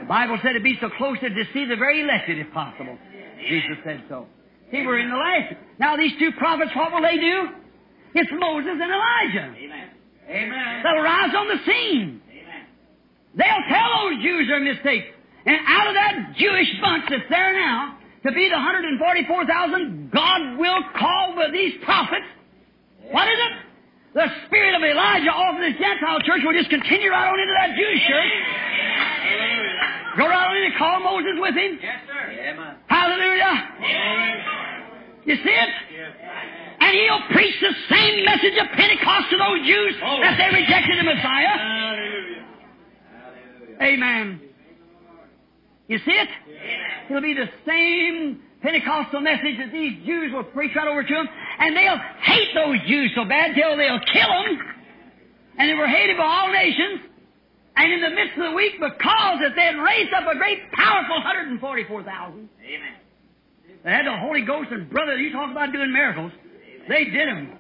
The Bible said to be so close to deceive the very elected if possible. Jesus said so. See, we're in the last. Now, these two prophets, what will they do? It's Moses and Elijah. Amen. Amen. They'll rise on the scene. Amen. They'll tell those Jews their mistakes. And out of that Jewish bunch that's there now, to be the 144,000, God will call with these prophets. What is it? The spirit of Elijah off of this Gentile church will just continue right on into that Jewish church. Go right on in and call Moses with him. Yes, sir. Hallelujah. You see it? And he'll preach the same message of Pentecost to those Jews that they rejected the Messiah. Amen. You see it? It'll be the same Pentecostal message that these Jews will preach right over to them, and they'll hate those Jews so bad till they'll kill them. And they were hated by all nations. And in the midst of the week, because that they had raised up a great, powerful 144,000, Amen. they had the Holy Ghost and brother, you talk about doing miracles. They did them.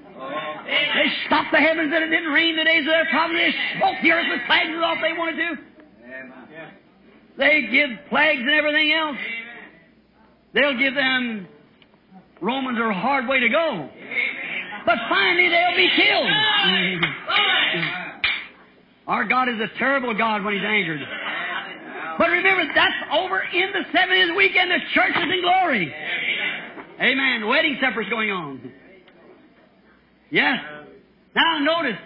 They stopped the heavens that it didn't rain the days of their prophet. They smote the earth with and all they wanted to. They give plagues and everything else. They'll give them Romans are a hard way to go. But finally they'll be killed. Our God is a terrible God when He's angered. But remember, that's over in the 70th week and the church is in glory. Amen. Wedding supper's going on. Yes. Now notice,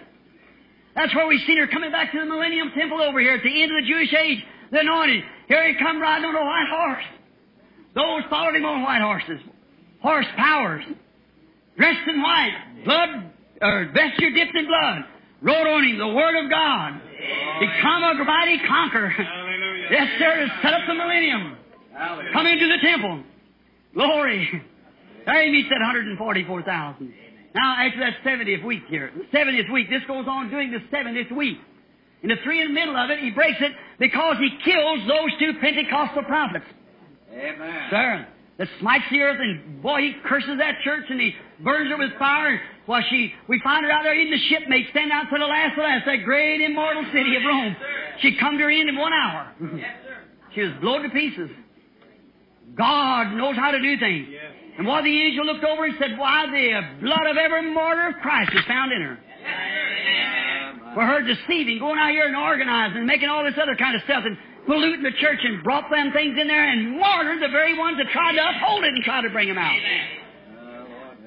that's where we seen her coming back to the Millennium Temple over here at the end of the Jewish age. The anointed. Here he come riding on a white horse. Those followed him on white horses. Horse powers. Dressed in white. Blood, or vesture dipped in blood. Wrote on him the Word of God. Become a mighty conqueror. Yes, sir, set up the millennium. Come into the temple. Glory. There he meets that 144,000. Now, after that 70th week here, the 70th week, this goes on during the 70th week. In the three in the middle of it, he breaks it because he kills those two Pentecostal prophets. Amen. Sir, that smites the earth, and boy, he curses that church and he burns her with fire. Well, she, we find her out there in the shipmate, stand out for the last of the last, that great immortal city of Rome. She come to her end in one hour. Yes, sir. She was blown to pieces. God knows how to do things. Yes. And while the angel looked over and said, Why, the blood of every martyr of Christ is found in her. For her deceiving, going out here and organizing, and making all this other kind of stuff, and polluting the church, and brought them things in there, and martyred the very ones that tried to uphold it and tried to bring them out.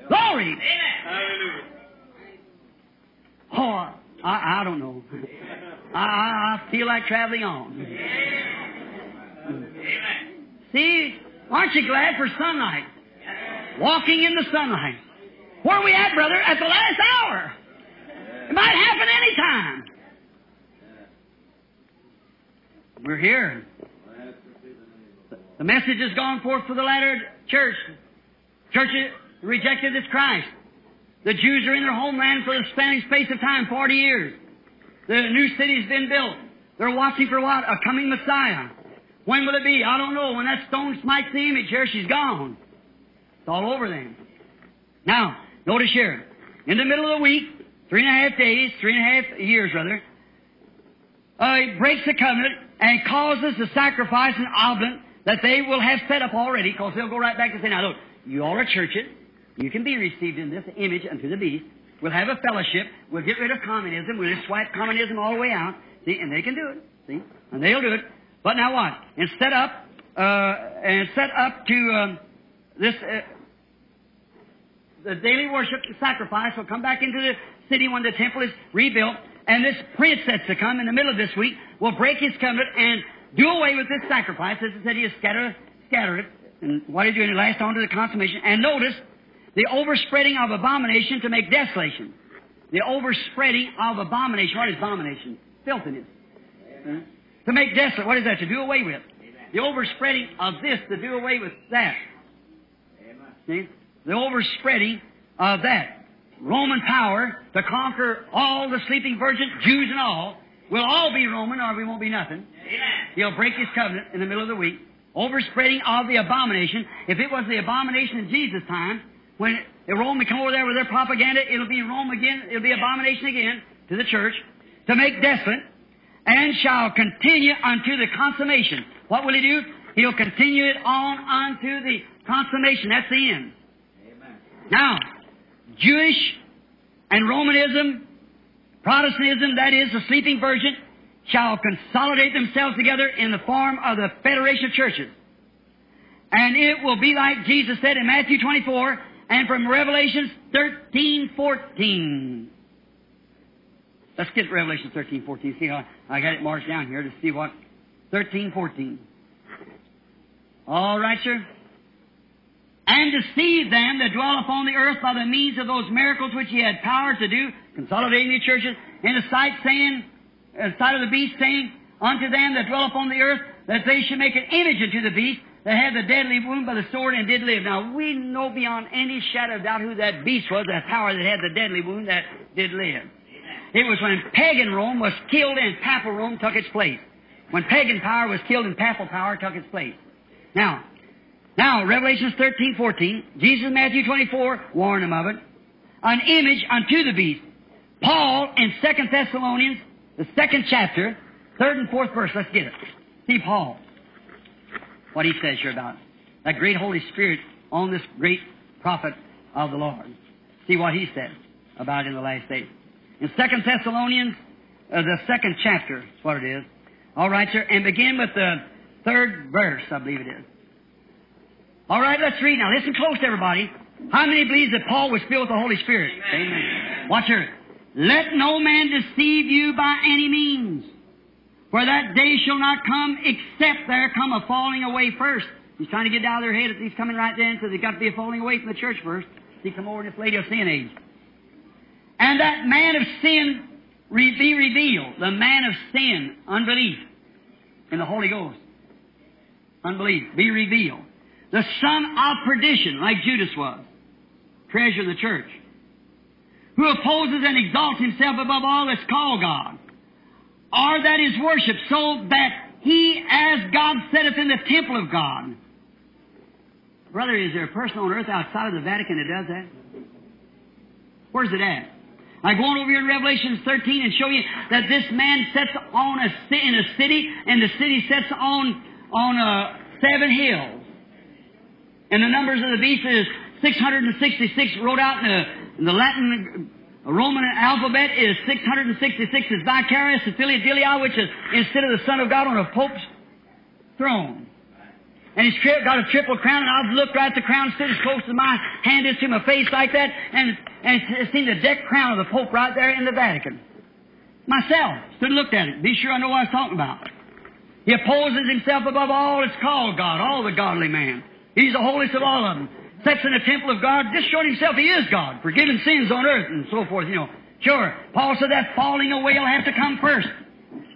Glory! Oh, I, I don't know. I, I I feel like traveling on. See, aren't you glad for sunlight? Walking in the sunlight. Where are we at, brother? At the last hour. It might happen any time. We're here. The message has gone forth for the latter church. Church rejected this Christ. The Jews are in their homeland for the spanning space of time, 40 years. The new city's been built. They're watching for what? A coming Messiah. When will it be? I don't know. When that stone smites the image here, she's gone. It's all over then. Now, notice here. In the middle of the week, three and a half days, three and a half years rather, uh, he breaks the covenant and causes the sacrifice and oblate that they will have set up already, because they'll go right back and say, now look, you all are churches. You can be received in this image unto the beast. We'll have a fellowship. We'll get rid of communism. We'll just swipe communism all the way out. See, and they can do it. See, and they'll do it. But now what? And set up, uh, and set up to um, this uh, the daily worship, sacrifice will come back into the city when the temple is rebuilt, and this prince that's to come in the middle of this week will break his covenant and do away with this sacrifice. As I said, he'll scattered scatter it. And what he do? And he last on to the consummation. And notice the overspreading of abomination to make desolation. The overspreading of abomination. What is abomination? Filthiness. To make desolate. What is that? To do away with. The overspreading of this to do away with that. See? The overspreading of that. Roman power to conquer all the sleeping virgins, Jews and all, We'll all be Roman or we won't be nothing. He'll break his covenant in the middle of the week. Overspreading of the abomination. If it was the abomination in Jesus' time, when Rome would come over there with their propaganda, it'll be Rome again, it'll be abomination again to the church, to make desolate, and shall continue unto the consummation. What will he do? He'll continue it on unto the consummation. That's the end. Now, Jewish and Romanism, Protestantism, that is the sleeping virgin, shall consolidate themselves together in the form of the Federation of Churches. And it will be like Jesus said in Matthew 24 and from Revelations 13, 14. Let's get Revelation 13, 14. See how I got it marked down here to see what 13, 14. All right, sir. And deceive them that dwell upon the earth by the means of those miracles which he had power to do, consolidating the churches, in the sight saying, in the sight of the beast, saying unto them that dwell upon the earth, that they should make an image unto the beast, that had the deadly wound by the sword and did live. Now we know beyond any shadow of doubt who that beast was, that power that had the deadly wound that did live. It was when pagan Rome was killed and papal Rome took its place. When pagan power was killed and papal power took its place. Now, now, Revelations 13, 14, Jesus in Matthew 24 warned them of it. An image unto the beast. Paul in 2 Thessalonians, the second chapter, third and fourth verse, let's get it. See Paul, what he says here about. That great Holy Spirit on this great prophet of the Lord. See what he said about it in the last days. In 2 Thessalonians, uh, the second chapter, what it is. All right, sir, and begin with the third verse, I believe it is. All right, let's read now. Listen close, everybody. How many believe that Paul was filled with the Holy Spirit? Amen. Amen. Watch here. Let no man deceive you by any means. For that day shall not come except there come a falling away first. He's trying to get out of their head if he's coming right then, so there's got to be a falling away from the church first. He come over in this lady of sin age. And that man of sin re- be revealed. The man of sin, unbelief, in the Holy Ghost. Unbelief, be revealed. The son of perdition, like Judas was. Treasure of the church. Who opposes and exalts himself above all that's called God. Or that is worshipped, so that he, as God setteth in the temple of God. Brother, is there a person on earth outside of the Vatican that does that? Where's it at? I go on over here in Revelation 13 and show you that this man sits on a in a city, and the city sits on on uh, seven hills. And the numbers of the beast is 666, wrote out in the, in the Latin uh, Roman alphabet is 666 is Vicarius and which is instead of the Son of God on a Pope's throne. And he's tri- got a triple crown, and I've looked right at the crown, stood as close as my hand is to my face like that, and, and seen the deck crown of the Pope right there in the Vatican. Myself, stood and looked at it. Be sure I know what I was talking about. He opposes himself above all that's called God, all the godly man. He's the holiest of all of them. Sits in the temple of God, just showing himself he is God, forgiving sins on earth and so forth, you know. Sure, Paul said that falling away will have to come first.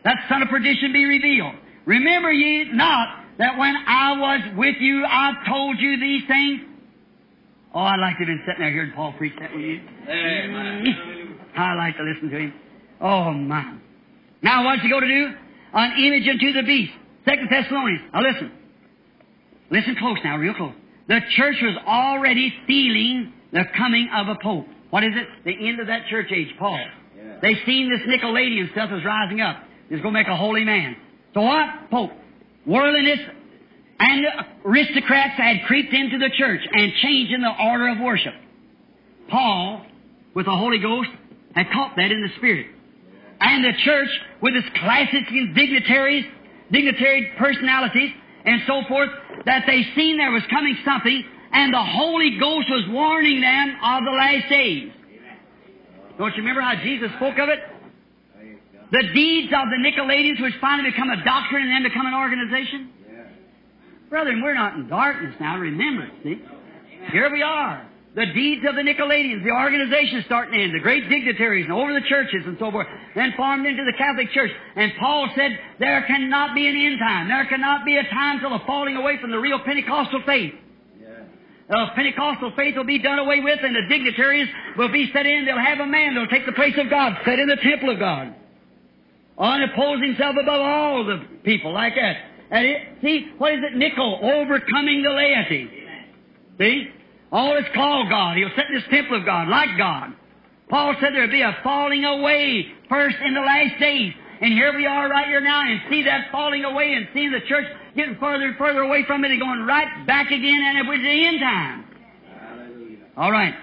That son of perdition be revealed. Remember ye not that when I was with you, I told you these things? Oh, I'd like to have been sitting there hearing Paul preach that with you. Amen. I like to listen to him. Oh, my. Now, what's he go to do? An image unto the beast. Second Thessalonians. Now, listen. Listen close now, real close. The church was already feeling the coming of a pope. What is it? The end of that church age, Paul. Yeah. They seen this Nicolaitan stuff was rising up. It's going to make a holy man. So what? Pope. Worldliness and aristocrats had creeped into the church and changed in the order of worship. Paul, with the Holy Ghost, had caught that in the Spirit. And the church, with its classics and dignitaries, dignitary personalities, and so forth, that they seen there was coming something, and the Holy Ghost was warning them of the last days. Don't you remember how Jesus spoke of it? The deeds of the Nicolaitans, which finally become a doctrine and then become an organization? Brethren, we're not in darkness now, remember, see? Here we are. The deeds of the Nicolaitans, the organization starting in, the great dignitaries and over the churches and so forth, then formed into the Catholic Church. And Paul said, there cannot be an end time. There cannot be a time till the falling away from the real Pentecostal faith. The Pentecostal faith will be done away with and the dignitaries will be set in. They'll have a man. They'll take the place of God, set in the temple of God. and oppose himself above all the people like that. And it, see, what is it? Nickel, overcoming the laity. See? All is called God. He'll set this temple of God, like God. Paul said there'd be a falling away first in the last days. And here we are right here now and see that falling away and seeing the church getting further and further away from it and going right back again and it was the end time. All right.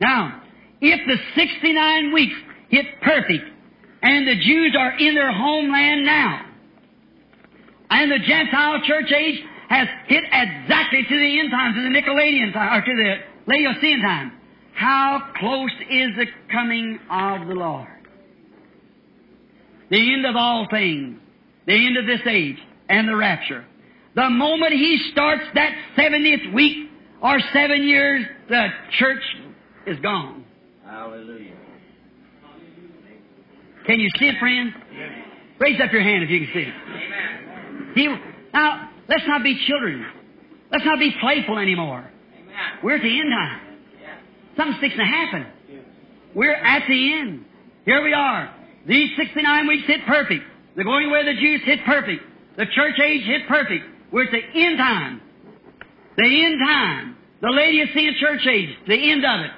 Now, if the 69 weeks hit perfect and the Jews are in their homeland now, and the Gentile church age has hit exactly to the end times, to the Nicolaitan time, or to the Laodicean time. How close is the coming of the Lord? The end of all things, the end of this age, and the rapture. The moment he starts that 70th week or seven years, the church is gone. Hallelujah. Can you see it, friends? Raise up your hand if you can see it. Amen. See, now, let's not be children. Let's not be playful anymore. Amen. We're at the end time. Yeah. Something's fixing to happen. We're at the end. Here we are. These 69 weeks hit perfect. The going away of the Jews hit perfect. The church age hit perfect. We're at the end time. The end time. The Laodicean church age, the end of it.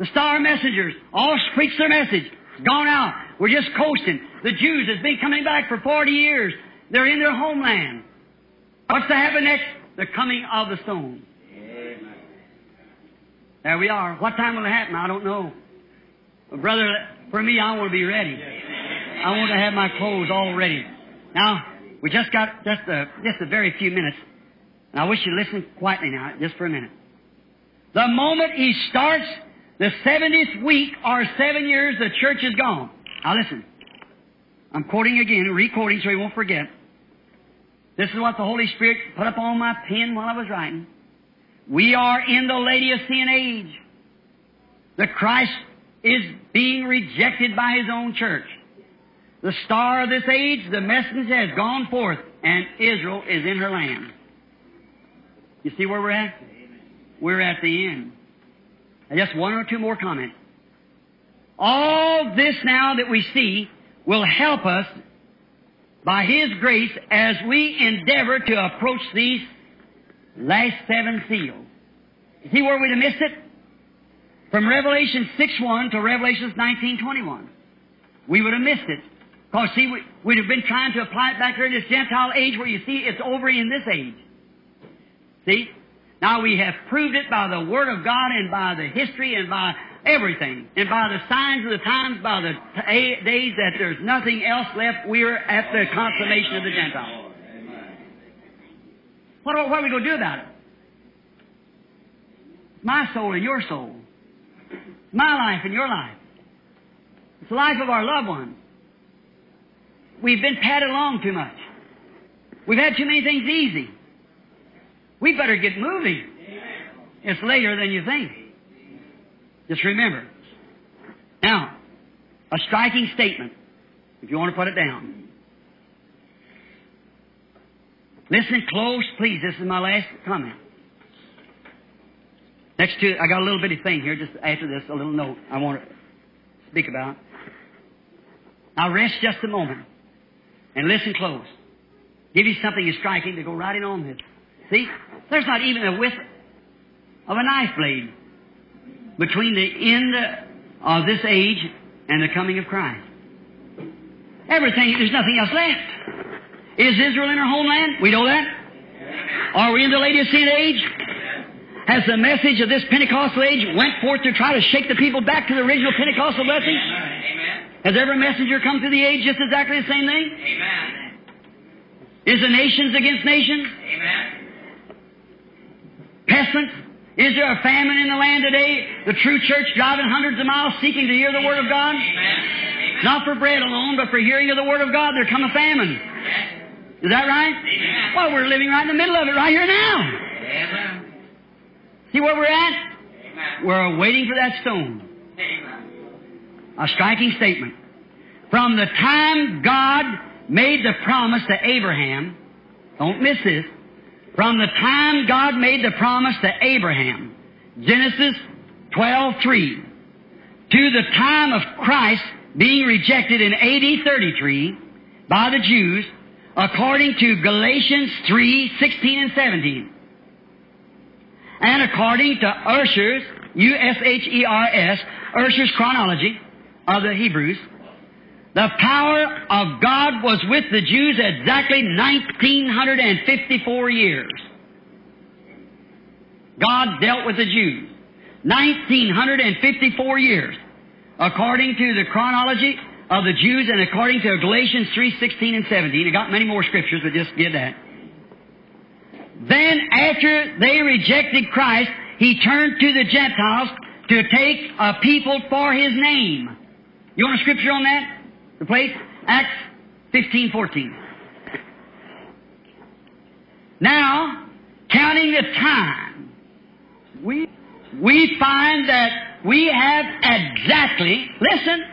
The star messengers all preach their message. Gone out. We're just coasting. The Jews has been coming back for 40 years. They're in their homeland. What's to happen next? The coming of the stone. Amen. There we are. What time will it happen? I don't know. But brother, for me, I want to be ready. I want to have my clothes all ready. Now, we just got just a, just a very few minutes. And I wish you'd listen quietly now, just for a minute. The moment he starts the 70th week or seven years, the church is gone. Now listen. I'm quoting again, re-quoting so you won't forget. This is what the Holy Spirit put up on my pen while I was writing. We are in the Laodicean age. The Christ is being rejected by His own church. The star of this age, the messenger has gone forth, and Israel is in her land. You see where we're at? We're at the end. And just one or two more comments. All this now that we see will help us by His grace as we endeavor to approach these last seven seals. See where we'd have missed it? From Revelation 6.1 to Revelation 19.21. We would have missed it. Because, see, we, we'd have been trying to apply it back in this Gentile age where you see it's over in this age. See? Now we have proved it by the Word of God and by the history and by everything. And by the signs of the times, by the days that there's nothing else left, we're at the consummation of the Gentiles. What, what are we going to do about it? My soul and your soul. My life and your life. It's the life of our loved ones. We've been padded along too much. We've had too many things easy. We better get moving. It's later than you think. Just remember. Now, a striking statement, if you want to put it down. Listen close, please. This is my last comment. Next to, I got a little bitty thing here, just after this, a little note I want to speak about. Now rest just a moment and listen close. Give you something striking to go right in on this. See, there's not even a width of a knife blade between the end of this age and the coming of Christ. Everything, there's nothing else left. Is Israel in her homeland? We know that. Are we in the Laodicean age? Has the message of this Pentecostal age went forth to try to shake the people back to the original Pentecostal blessing? Amen. Has every messenger come through the age just exactly the same thing? Amen. Is the nations against nations? Amen. Pestilence? Is there a famine in the land today? The true church driving hundreds of miles seeking to hear the Word of God? Amen. Not for bread alone, but for hearing of the Word of God. There come a famine. Is that right? Amen. Well, we're living right in the middle of it right here now. Amen. See where we're at? We're waiting for that stone. A striking statement. From the time God made the promise to Abraham, don't miss this, from the time God made the promise to Abraham, Genesis 12:3, to the time of Christ being rejected in AD 33, by the Jews according to Galatians 3, 16 and 17. And according to U-S-H-E-R-S, Ursher's chronology of the Hebrews, the power of God was with the Jews exactly 1954 years. God dealt with the Jews. 1954 years. According to the chronology of the Jews and according to Galatians 3:16 and 17. I got many more scriptures, but just get that. Then after they rejected Christ, He turned to the Gentiles to take a people for His name. You want a scripture on that? The place? Acts 15, 14. Now, counting the time, we, we find that we have exactly, listen,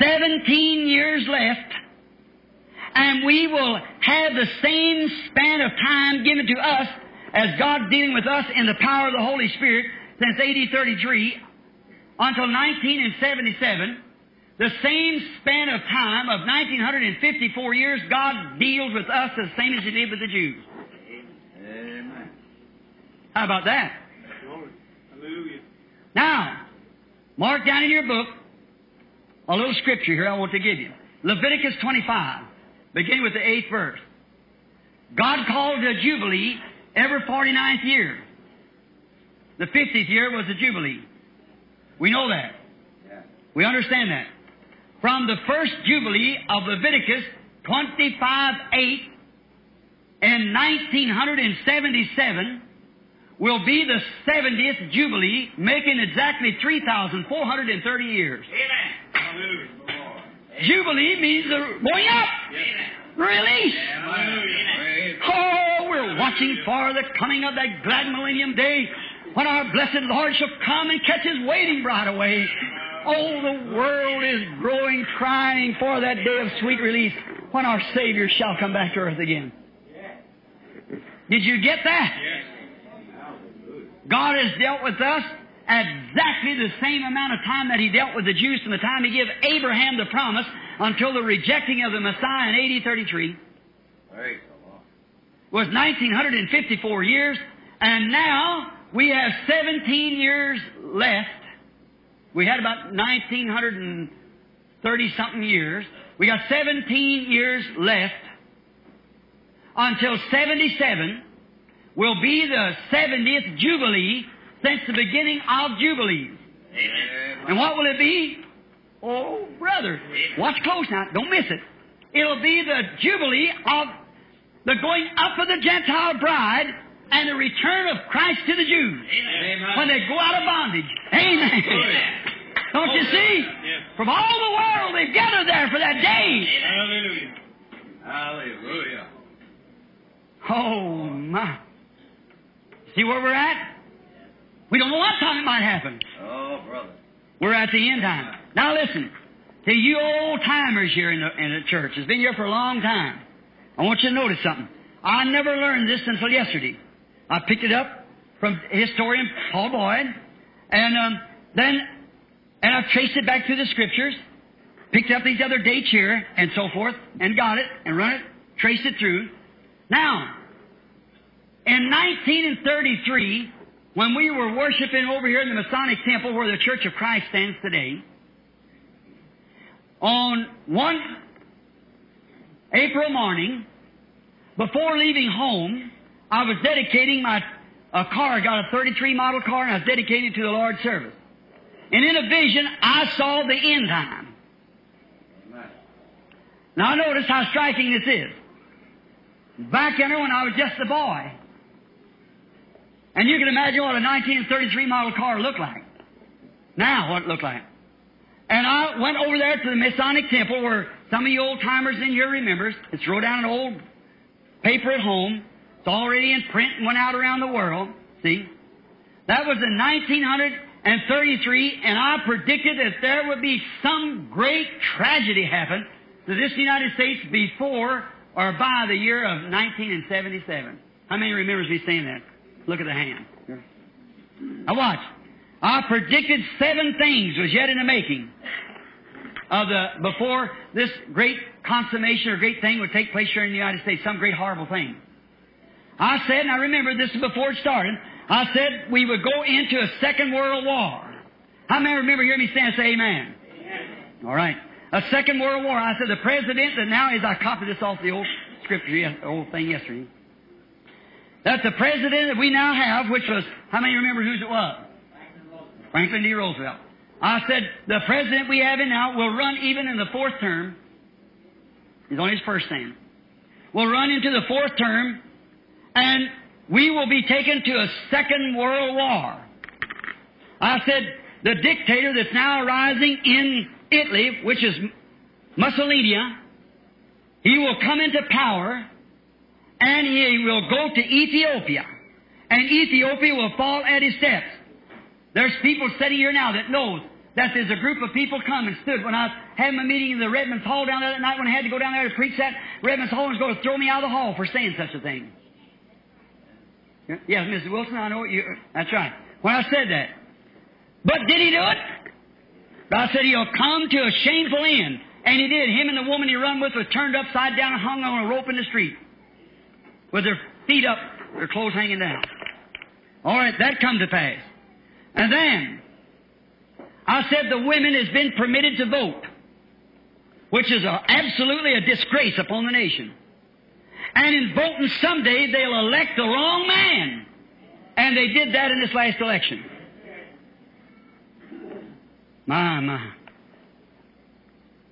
17 years left, and we will have the same span of time given to us as God dealing with us in the power of the Holy Spirit since AD 33 until 1977. The same span of time of 1954 years, God deals with us the same as He did with the Jews. Amen. How about that? Hallelujah. Now, mark down in your book a little scripture here I want to give you. Leviticus 25, beginning with the eighth verse. God called a jubilee every 49th year. The 50th year was the jubilee. We know that. We understand that. From the first jubilee of Leviticus 25 8 in 1977 will be the 70th jubilee, making exactly 3,430 years. Amen. Jubilee means the going up, release. Oh, we're watching for the coming of that glad millennium day when our blessed Lord shall come and catch his waiting bride away. Oh, the world is growing, crying for that day of sweet release when our Savior shall come back to earth again. Did you get that? God has dealt with us exactly the same amount of time that He dealt with the Jews from the time He gave Abraham the promise until the rejecting of the Messiah in AD 33 Praise the Lord. was 1954 years, and now we have 17 years left. We had about 1930 something years. We got 17 years left until 77 will be the 70th Jubilee since the beginning of Jubilees. Amen. And what will it be? Oh, brother, watch close now. Don't miss it. It'll be the Jubilee of the going up of the Gentile bride and the return of Christ to the Jews Amen. when they go out of bondage. Amen. Oh, don't you oh, see? From all the world, they've gathered there for that day. Hallelujah. Hallelujah. Oh, my. See where we're at? We don't know what time it might happen. Oh, brother. We're at the end time. Now listen, to you old timers here in the, in the church, has been here for a long time. I want you to notice something. I never learned this until yesterday. I picked it up from historian Paul Boyd, and um, then and I've traced it back through the scriptures, picked up these other dates here and so forth, and got it and run it, traced it through. Now, in 1933, when we were worshiping over here in the Masonic Temple where the Church of Christ stands today, on one April morning, before leaving home, I was dedicating my a car. I got a 33 model car and I was dedicated to the Lord's service. And in a vision, I saw the end time. Now notice how striking this is. Back in there when I was just a boy. And you can imagine what a 1933 model car looked like. Now, what it looked like. And I went over there to the Masonic Temple where some of you old timers in here remembers. It's wrote down an old paper at home. It's already in print and went out around the world. See? That was in 1933, and I predicted that there would be some great tragedy happen to this United States before or by the year of 1977. How many remembers me saying that? Look at the hand. Now watch. I predicted seven things was yet in the making of the before this great consummation or great thing would take place here in the United States, some great horrible thing. I said, and I remember this is before it started, I said we would go into a second world war. How many remember hearing me stand say amen? amen? All right. A second world war. I said the president that now is, I copied this off the old scripture, the old thing yesterday. That the president that we now have, which was, how many remember whose it was? Franklin D. Roosevelt. I said, the president we have in now will run even in the fourth term. He's on his first term. Will run into the fourth term, and we will be taken to a second world war. I said, the dictator that's now arising in Italy, which is Mussolini, he will come into power, and he will go to Ethiopia, and Ethiopia will fall at his steps. There's people sitting here now that know that there's a group of people come and stood when I was having a meeting in the Redmen's Hall down there that night when I had to go down there to preach that. Redmen's Hall was going to throw me out of the hall for saying such a thing. Yes, Mrs. Wilson, I know you. That's right. When I said that. But did he do it? I said he'll come to a shameful end. And he did. Him and the woman he run with was turned upside down and hung on a rope in the street. With their feet up, their clothes hanging down. All right, that come to pass. And then, I said the women has been permitted to vote, which is a, absolutely a disgrace upon the nation. And in voting someday they'll elect the wrong man. And they did that in this last election. My, my.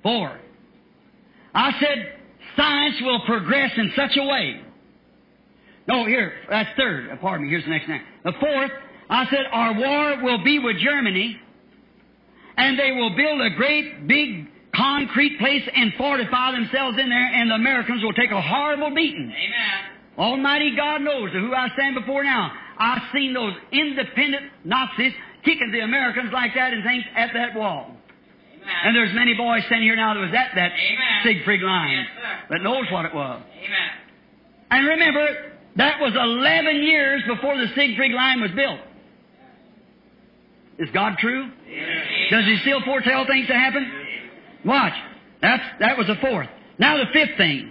Four. I said science will progress in such a way. No, here, that's third. Uh, pardon me, here's the next name. The fourth, I said our war will be with Germany, and they will build a great big concrete place and fortify themselves in there, and the Americans will take a horrible beating. Amen. Almighty God knows who I stand before now. I've seen those independent Nazis kicking the Americans like that and things at that wall. Amen. And there's many boys standing here now that was at that Amen. Siegfried line Yes, that knows what it was. Amen. And remember, that was 11 years before the Siegfried line was built. Is God true? Does He still foretell things to happen? Watch. That's, that was the fourth. Now the fifth thing.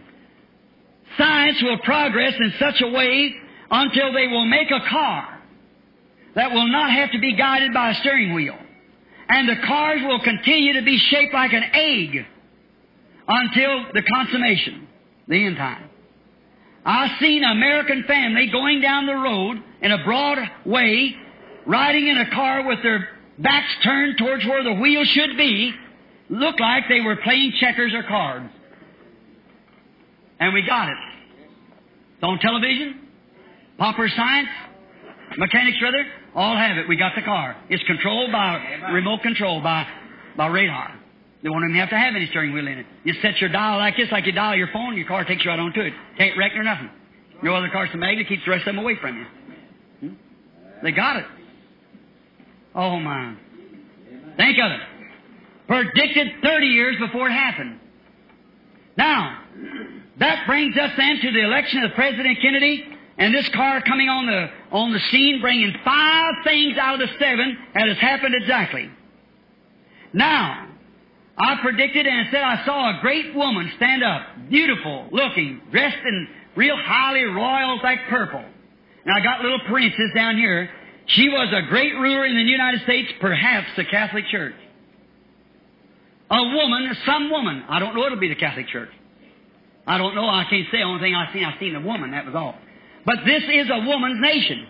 Science will progress in such a way until they will make a car that will not have to be guided by a steering wheel. And the cars will continue to be shaped like an egg until the consummation, the end time. I've seen an American family going down the road in a broad way, riding in a car with their backs turned towards where the wheel should be, looked like they were playing checkers or cards. And we got it. It's on television, popular science, mechanics rather, all have it. We got the car. It's controlled by remote control, by, by radar. They won't even have to have any steering wheel in it. You set your dial like this, like you dial your phone, your car takes you right onto it. Can't wreck nor nothing. No other car's a magnet, keeps the rest of them away from you. Hmm? They got it. Oh my. Of it. Predicted 30 years before it happened. Now, that brings us then to the election of President Kennedy, and this car coming on the on the scene, bringing five things out of the seven that has happened exactly. Now, I predicted and said I saw a great woman stand up, beautiful looking, dressed in real highly royal like purple. Now I got little princess down here. She was a great ruler in the United States, perhaps the Catholic Church. A woman, some woman. I don't know it'll be the Catholic Church. I don't know. I can't say. The only thing I seen, I seen a woman. That was all. But this is a woman's nation.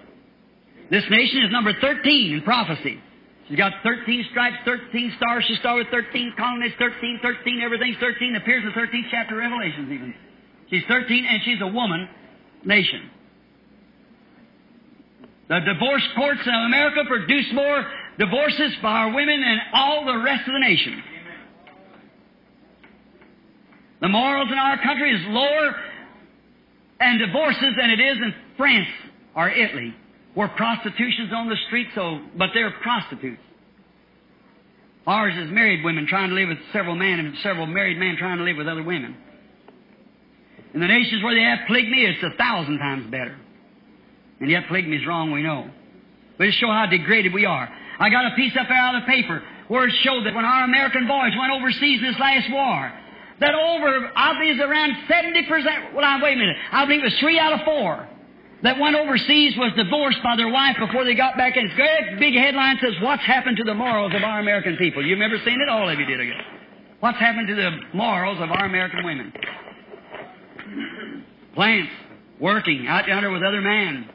This nation is number 13 in prophecy. She's got 13 stripes, 13 stars. She started with 13 colonies, 13, 13, everything's 13. Appears in the 13th chapter of Revelations even. She's 13 and she's a woman nation. The divorce courts in America produce more divorces by our women than all the rest of the nation. The morals in our country is lower and divorces than it is in France or Italy, where prostitution's on the street, so, but they're prostitutes. Ours is married women trying to live with several men and several married men trying to live with other women. In the nations where they have polygamy, it's a thousand times better. And yet polygamy is wrong, we know. But it shows how degraded we are. I got a piece up there out of the paper where it showed that when our American boys went overseas in this last war, that over, I believe it's around 70%, well, I, wait a minute, I believe it was three out of four that went overseas was divorced by their wife before they got back and it's great big headline says, what's happened to the morals of our American people? You remember seeing it? All of you did, guess. What's happened to the morals of our American women? Plants, working, out yonder with other men.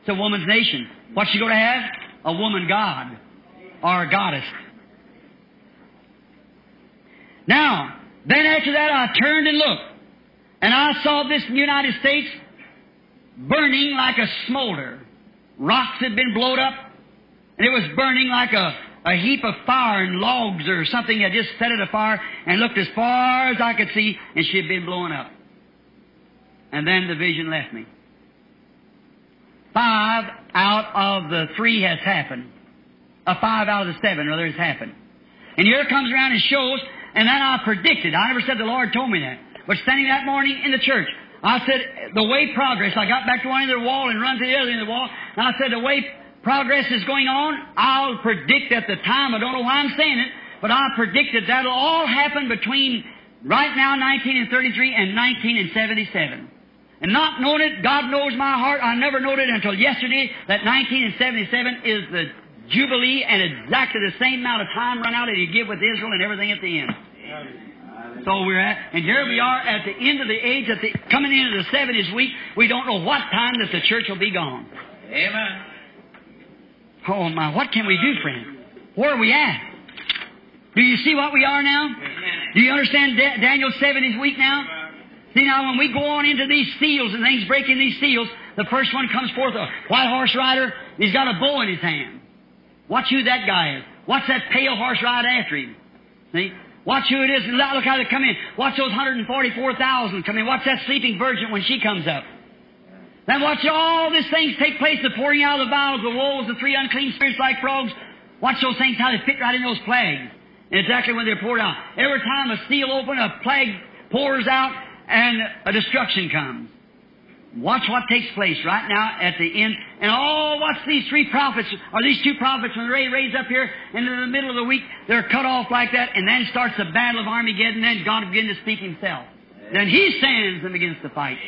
It's a woman's nation. What's she going to have? A woman god or a goddess. Now, then after that I turned and looked, and I saw this United States burning like a smolder. Rocks had been blown up, and it was burning like a, a heap of fire and logs or something had just set it afire and looked as far as I could see, and she had been blown up. And then the vision left me. Five out of the three has happened. A five out of the seven, rather, has happened. And here comes around and shows, and then I predicted. I never said the Lord told me that. But standing that morning in the church, I said, the way progress, I got back to one end of the wall and run to the other end of the wall, and I said, the way progress is going on, I'll predict at the time, I don't know why I'm saying it, but I predicted that'll all happen between right now 1933 and 1977. And not knowing it, God knows my heart, I never knowed it until yesterday that 1977 is the Jubilee and exactly the same amount of time run out that He give with Israel and everything at the end. So we're at, and here we are at the end of the age, at the, coming into the 70s week. We don't know what time that the church will be gone. Amen. Oh my, what can we do, friend? Where are we at? Do you see what we are now? Do you understand da- Daniel's 70th week now? See now, when we go on into these seals and things breaking these seals, the first one comes forth, a white horse rider, he's got a bow in his hand. Watch who that guy is. Watch that pale horse ride after him. See? Watch who it is look how they come in. Watch those 144,000 come in. Watch that sleeping virgin when she comes up. Then watch all these things take place, the pouring out of the vials, the wolves, the three unclean spirits like frogs. Watch those things, how they fit right in those plagues. And exactly when they're poured out. Every time a seal opens, a plague pours out, and a destruction comes. Watch what takes place right now at the end. And oh, watch these three prophets, or these two prophets, when they raise up here in the middle of the week, they're cut off like that, and then starts the battle of Armageddon, and then God begins to speak himself. Then he stands and begins to fight.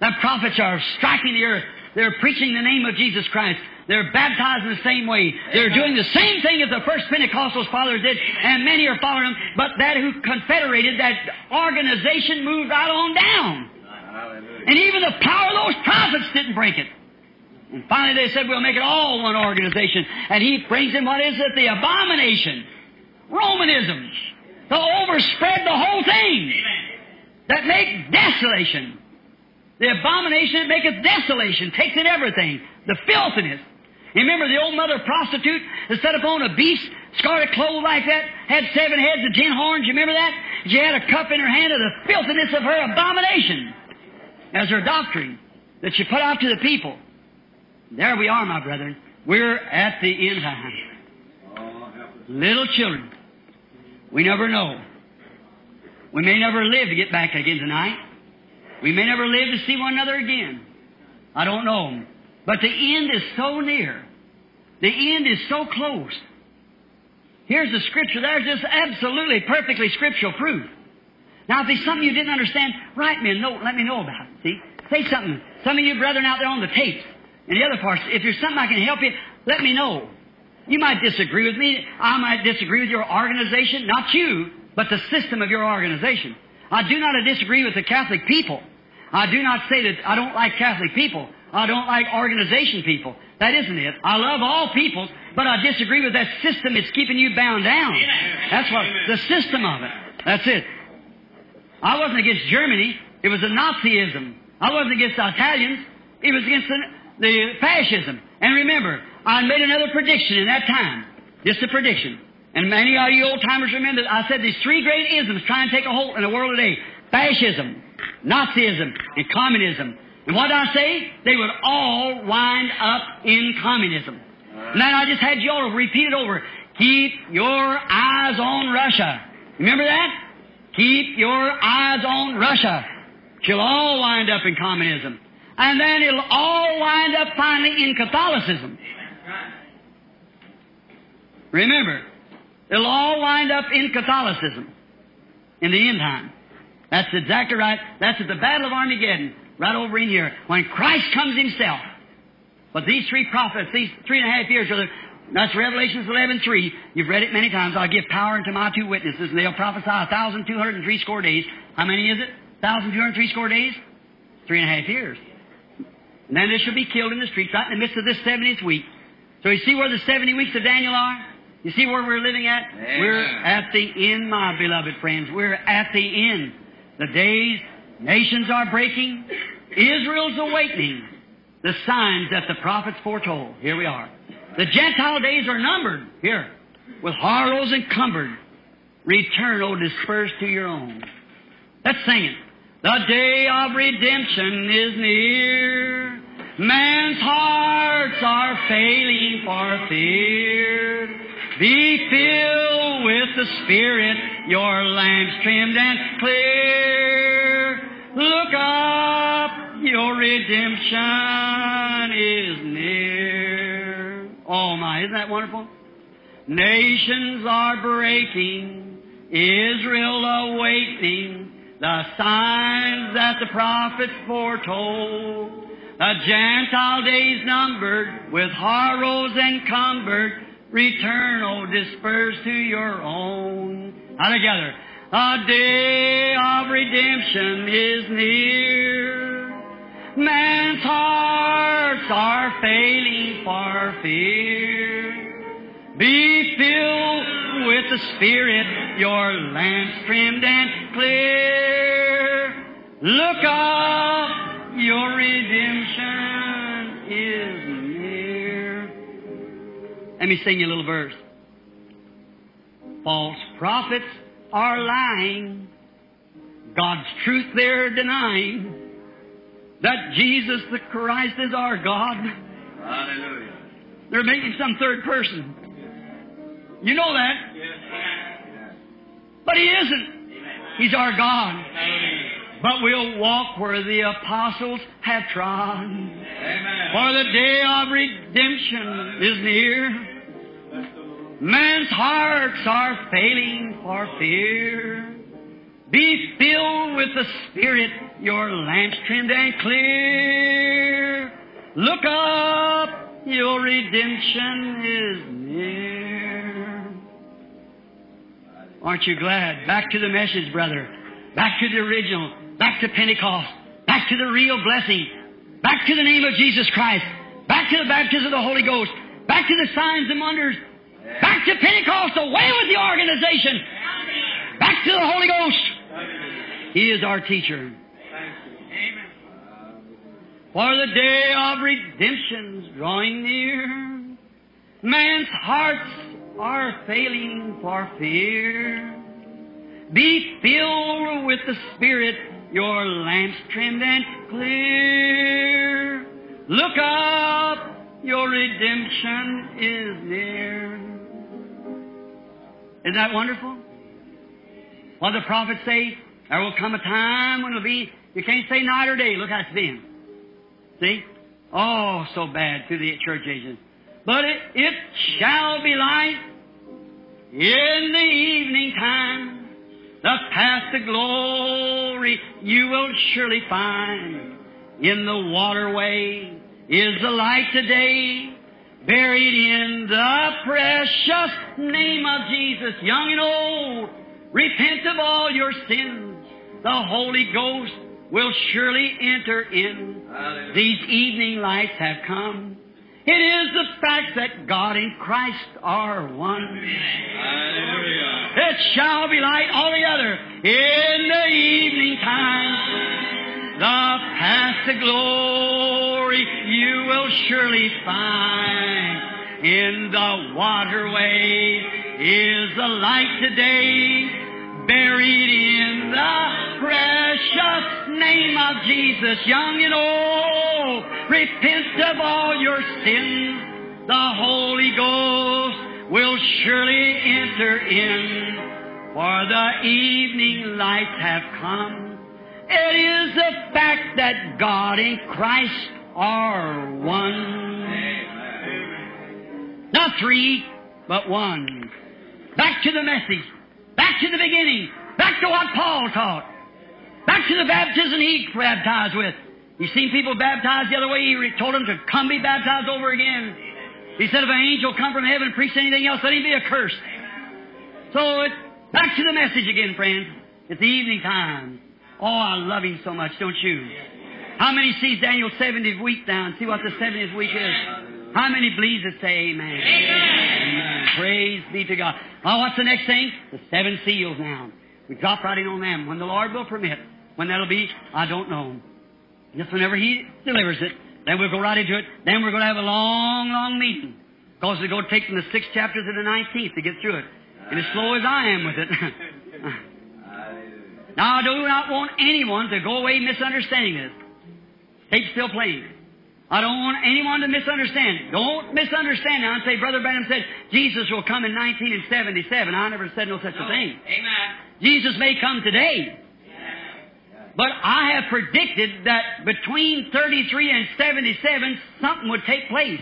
The prophets are striking the earth. They're preaching the name of Jesus Christ. They're baptized in the same way. They're doing the same thing as the first Pentecostals fathers did, and many are following them. But that who confederated, that organization moved right on down. And even the power of those prophets didn't break it. And finally they said, we'll make it all one organization. And he brings in what is it? The abomination. Romanism. To overspread the whole thing. That make desolation. The abomination that maketh desolation. Takes in everything. The filthiness. You remember the old mother prostitute that sat upon a beast, scarlet clothes like that, had seven heads and ten horns. You remember that? She had a cup in her hand of the filthiness of her abomination as her doctrine that she put out to the people. There we are, my brethren. We're at the end time. Little children. We never know. We may never live to get back again tonight. We may never live to see one another again. I don't know. But the end is so near. The end is so close. Here's the scripture. There's just absolutely perfectly scriptural proof. Now, if there's something you didn't understand, write me a note. Let me know about it. See? Say something. Some of you brethren out there on the tapes and the other parts, if there's something I can help you, let me know. You might disagree with me. I might disagree with your organization. Not you, but the system of your organization. I do not disagree with the Catholic people. I do not say that I don't like Catholic people. I don't like organization people. That isn't it. I love all peoples, but I disagree with that system It's keeping you bound down. That's what, the system of it. That's it. I wasn't against Germany. It was a Nazism. I wasn't against the Italians. It was against the, the fascism. And remember, I made another prediction in that time. Just a prediction. And many of you old timers remember that I said these three great isms try and take a hold in the world today. Fascism, Nazism, and communism. And what did I say? They would all wind up in communism. And then I just had you all repeat it over. Keep your eyes on Russia. Remember that? Keep your eyes on Russia. She'll all wind up in communism. And then it'll all wind up finally in Catholicism. Remember, it'll all wind up in Catholicism. in the end time. That's exactly right. That's at the Battle of Armageddon, right over in here, when Christ comes himself. But these three prophets, these three and a half years, that's Revelations 11:3. You've read it many times. I'll give power unto my two witnesses, and they'll prophesy a thousand two hundred and three score days. How many is it? Thousand two hundred three score days? Three and a half years. And then they shall be killed in the streets, right in the midst of this 70th week. So you see where the 70 weeks of Daniel are? You see where we're living at? Amen. We're at the end, my beloved friends. We're at the end. The days, nations are breaking. Israel's awakening. The signs that the prophets foretold. Here we are. The Gentile days are numbered. Here. With horrors encumbered. Return, O dispersed to your own. Let's sing it. The day of redemption is near. Man's hearts are failing for fear. Be filled with the Spirit, your lamps trimmed and clear. Look up, your redemption is near. Oh my, isn't that wonderful? Nations are breaking, Israel awaiting the signs that the prophets foretold. The Gentile days numbered, with horrors encumbered, return, O disperse to your own. Now together. The day of redemption is near. Man's hearts are failing for fear. Be filled with the Spirit, your lamps trimmed and clear. Look up, your redemption is near. Let me sing you a little verse. False prophets are lying. God's truth they're denying. That Jesus the Christ is our God. Hallelujah. They're making some third person. You know that. But He isn't. He's our God. But we'll walk where the apostles have trod. Amen. For the day of redemption is near. Man's hearts are failing for fear. Be filled with the Spirit, your lamps trimmed and clear. Look up, your redemption is near. Aren't you glad? Back to the message, brother. Back to the original. Back to Pentecost. Back to the real blessing. Back to the name of Jesus Christ. Back to the baptism of the Holy Ghost. Back to the signs and wonders. Back to Pentecost. Away with the organization. Back to the Holy Ghost. He is our teacher. Amen. For the day of redemption's drawing near. Man's hearts are failing for fear. Be filled with the Spirit, your lamps trimmed and clear. Look up, your redemption is near. Isn't that wonderful? What the prophets say, there will come a time when it'll be, you can't say night or day. Look how it's been. See? Oh, so bad through the church ages. But it, it shall be light in the evening time. The path to glory you will surely find. In the waterway is the light today, buried in the precious name of Jesus, young and old. Repent of all your sins. The Holy Ghost will surely enter in. Hallelujah. These evening lights have come. It is the fact that God and Christ are one. Hallelujah. It shall be light all the other in the evening time. The path to glory you will surely find. In the waterway is the light today, buried in the precious name of Jesus, young and old. Repent of all your sins. The Holy Ghost will surely enter in, for the evening lights have come. It is the fact that God and Christ are one. Not three, but one. Back to the message. Back to the beginning. Back to what Paul taught. Back to the baptism he baptized with. You seen people baptized the other way? He told them to come be baptized over again. He said if an angel come from heaven and preach anything else, let him be accursed. So it, back to the message again, friends. It's the evening time. Oh, I love him so much, don't you? How many sees Daniel's 70th week down? See what the 70th week is? How many believes it? Say amen. amen. Praise be to God. Oh, what's the next thing? The seven seals now. We drop right in on them. When the Lord will permit. When that'll be, I don't know. Just whenever He delivers it, then we'll go right into it. Then we're going to have a long, long meeting. Because we're going to take from the sixth chapter to the nineteenth to get through it. And as slow as I am with it. (laughs) now, I do not want anyone to go away misunderstanding this. Tape's still playing. I don't want anyone to misunderstand it. Don't misunderstand now and say, Brother Branham said Jesus will come in 1977. I never said no such a thing. Amen. Jesus may come today. But I have predicted that between 33 and 77, something would take place.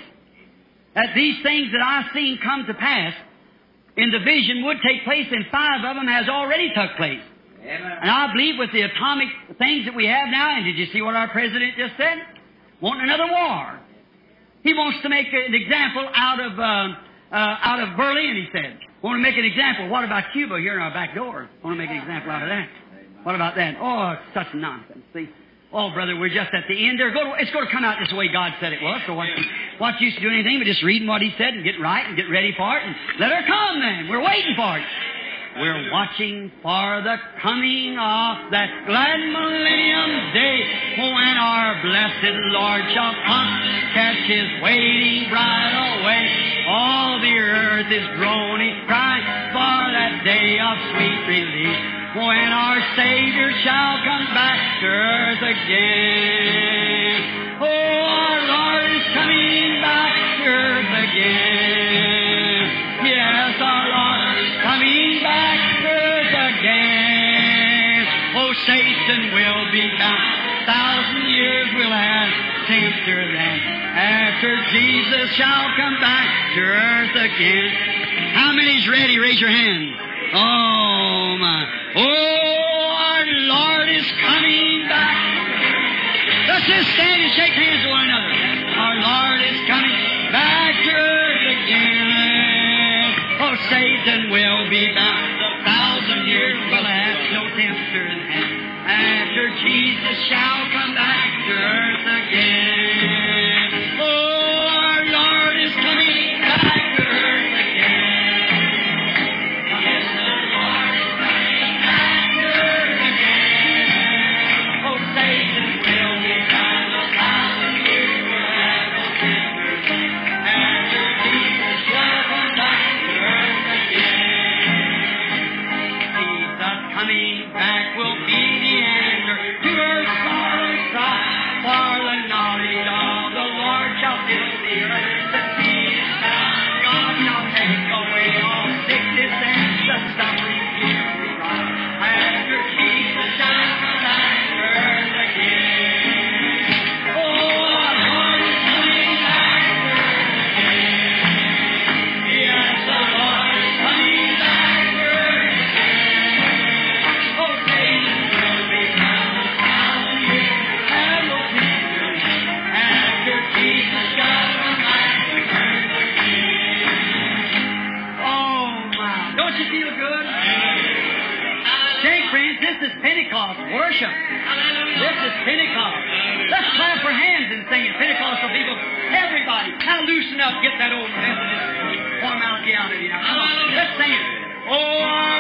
That these things that I've seen come to pass in the vision would take place, and five of them has already took place. Amen. And I believe with the atomic things that we have now, and did you see what our president just said? Want another war. He wants to make an example out of uh, uh, out of Berlin. He said, "Want to make an example." What about Cuba here in our back door? Want to make an example out of that? What about that? Oh, such nonsense. See. Oh, brother, we're just at the end. There, it's going to come out just the way God said it was. So what, what use to do anything but just reading what He said and get right and get ready for it and let her come then. We're waiting for it. We're watching for the coming of that glad millennium day when our blessed Lord shall come, catch His waiting bride away. All the earth is groaning, crying for that day of sweet release when our Savior shall come back to earth again. Oh, Thousand years will have tempter then. After Jesus shall come back to earth again. How many's ready? Raise your hand. Oh my. Oh, our Lord is coming back. Let's just stand and shake hands with one another. Our Lord is coming back to earth again. Oh, Satan will be bound. Shall now loosen up, get that old Methodist formality out of you. Let's sing it. Oh,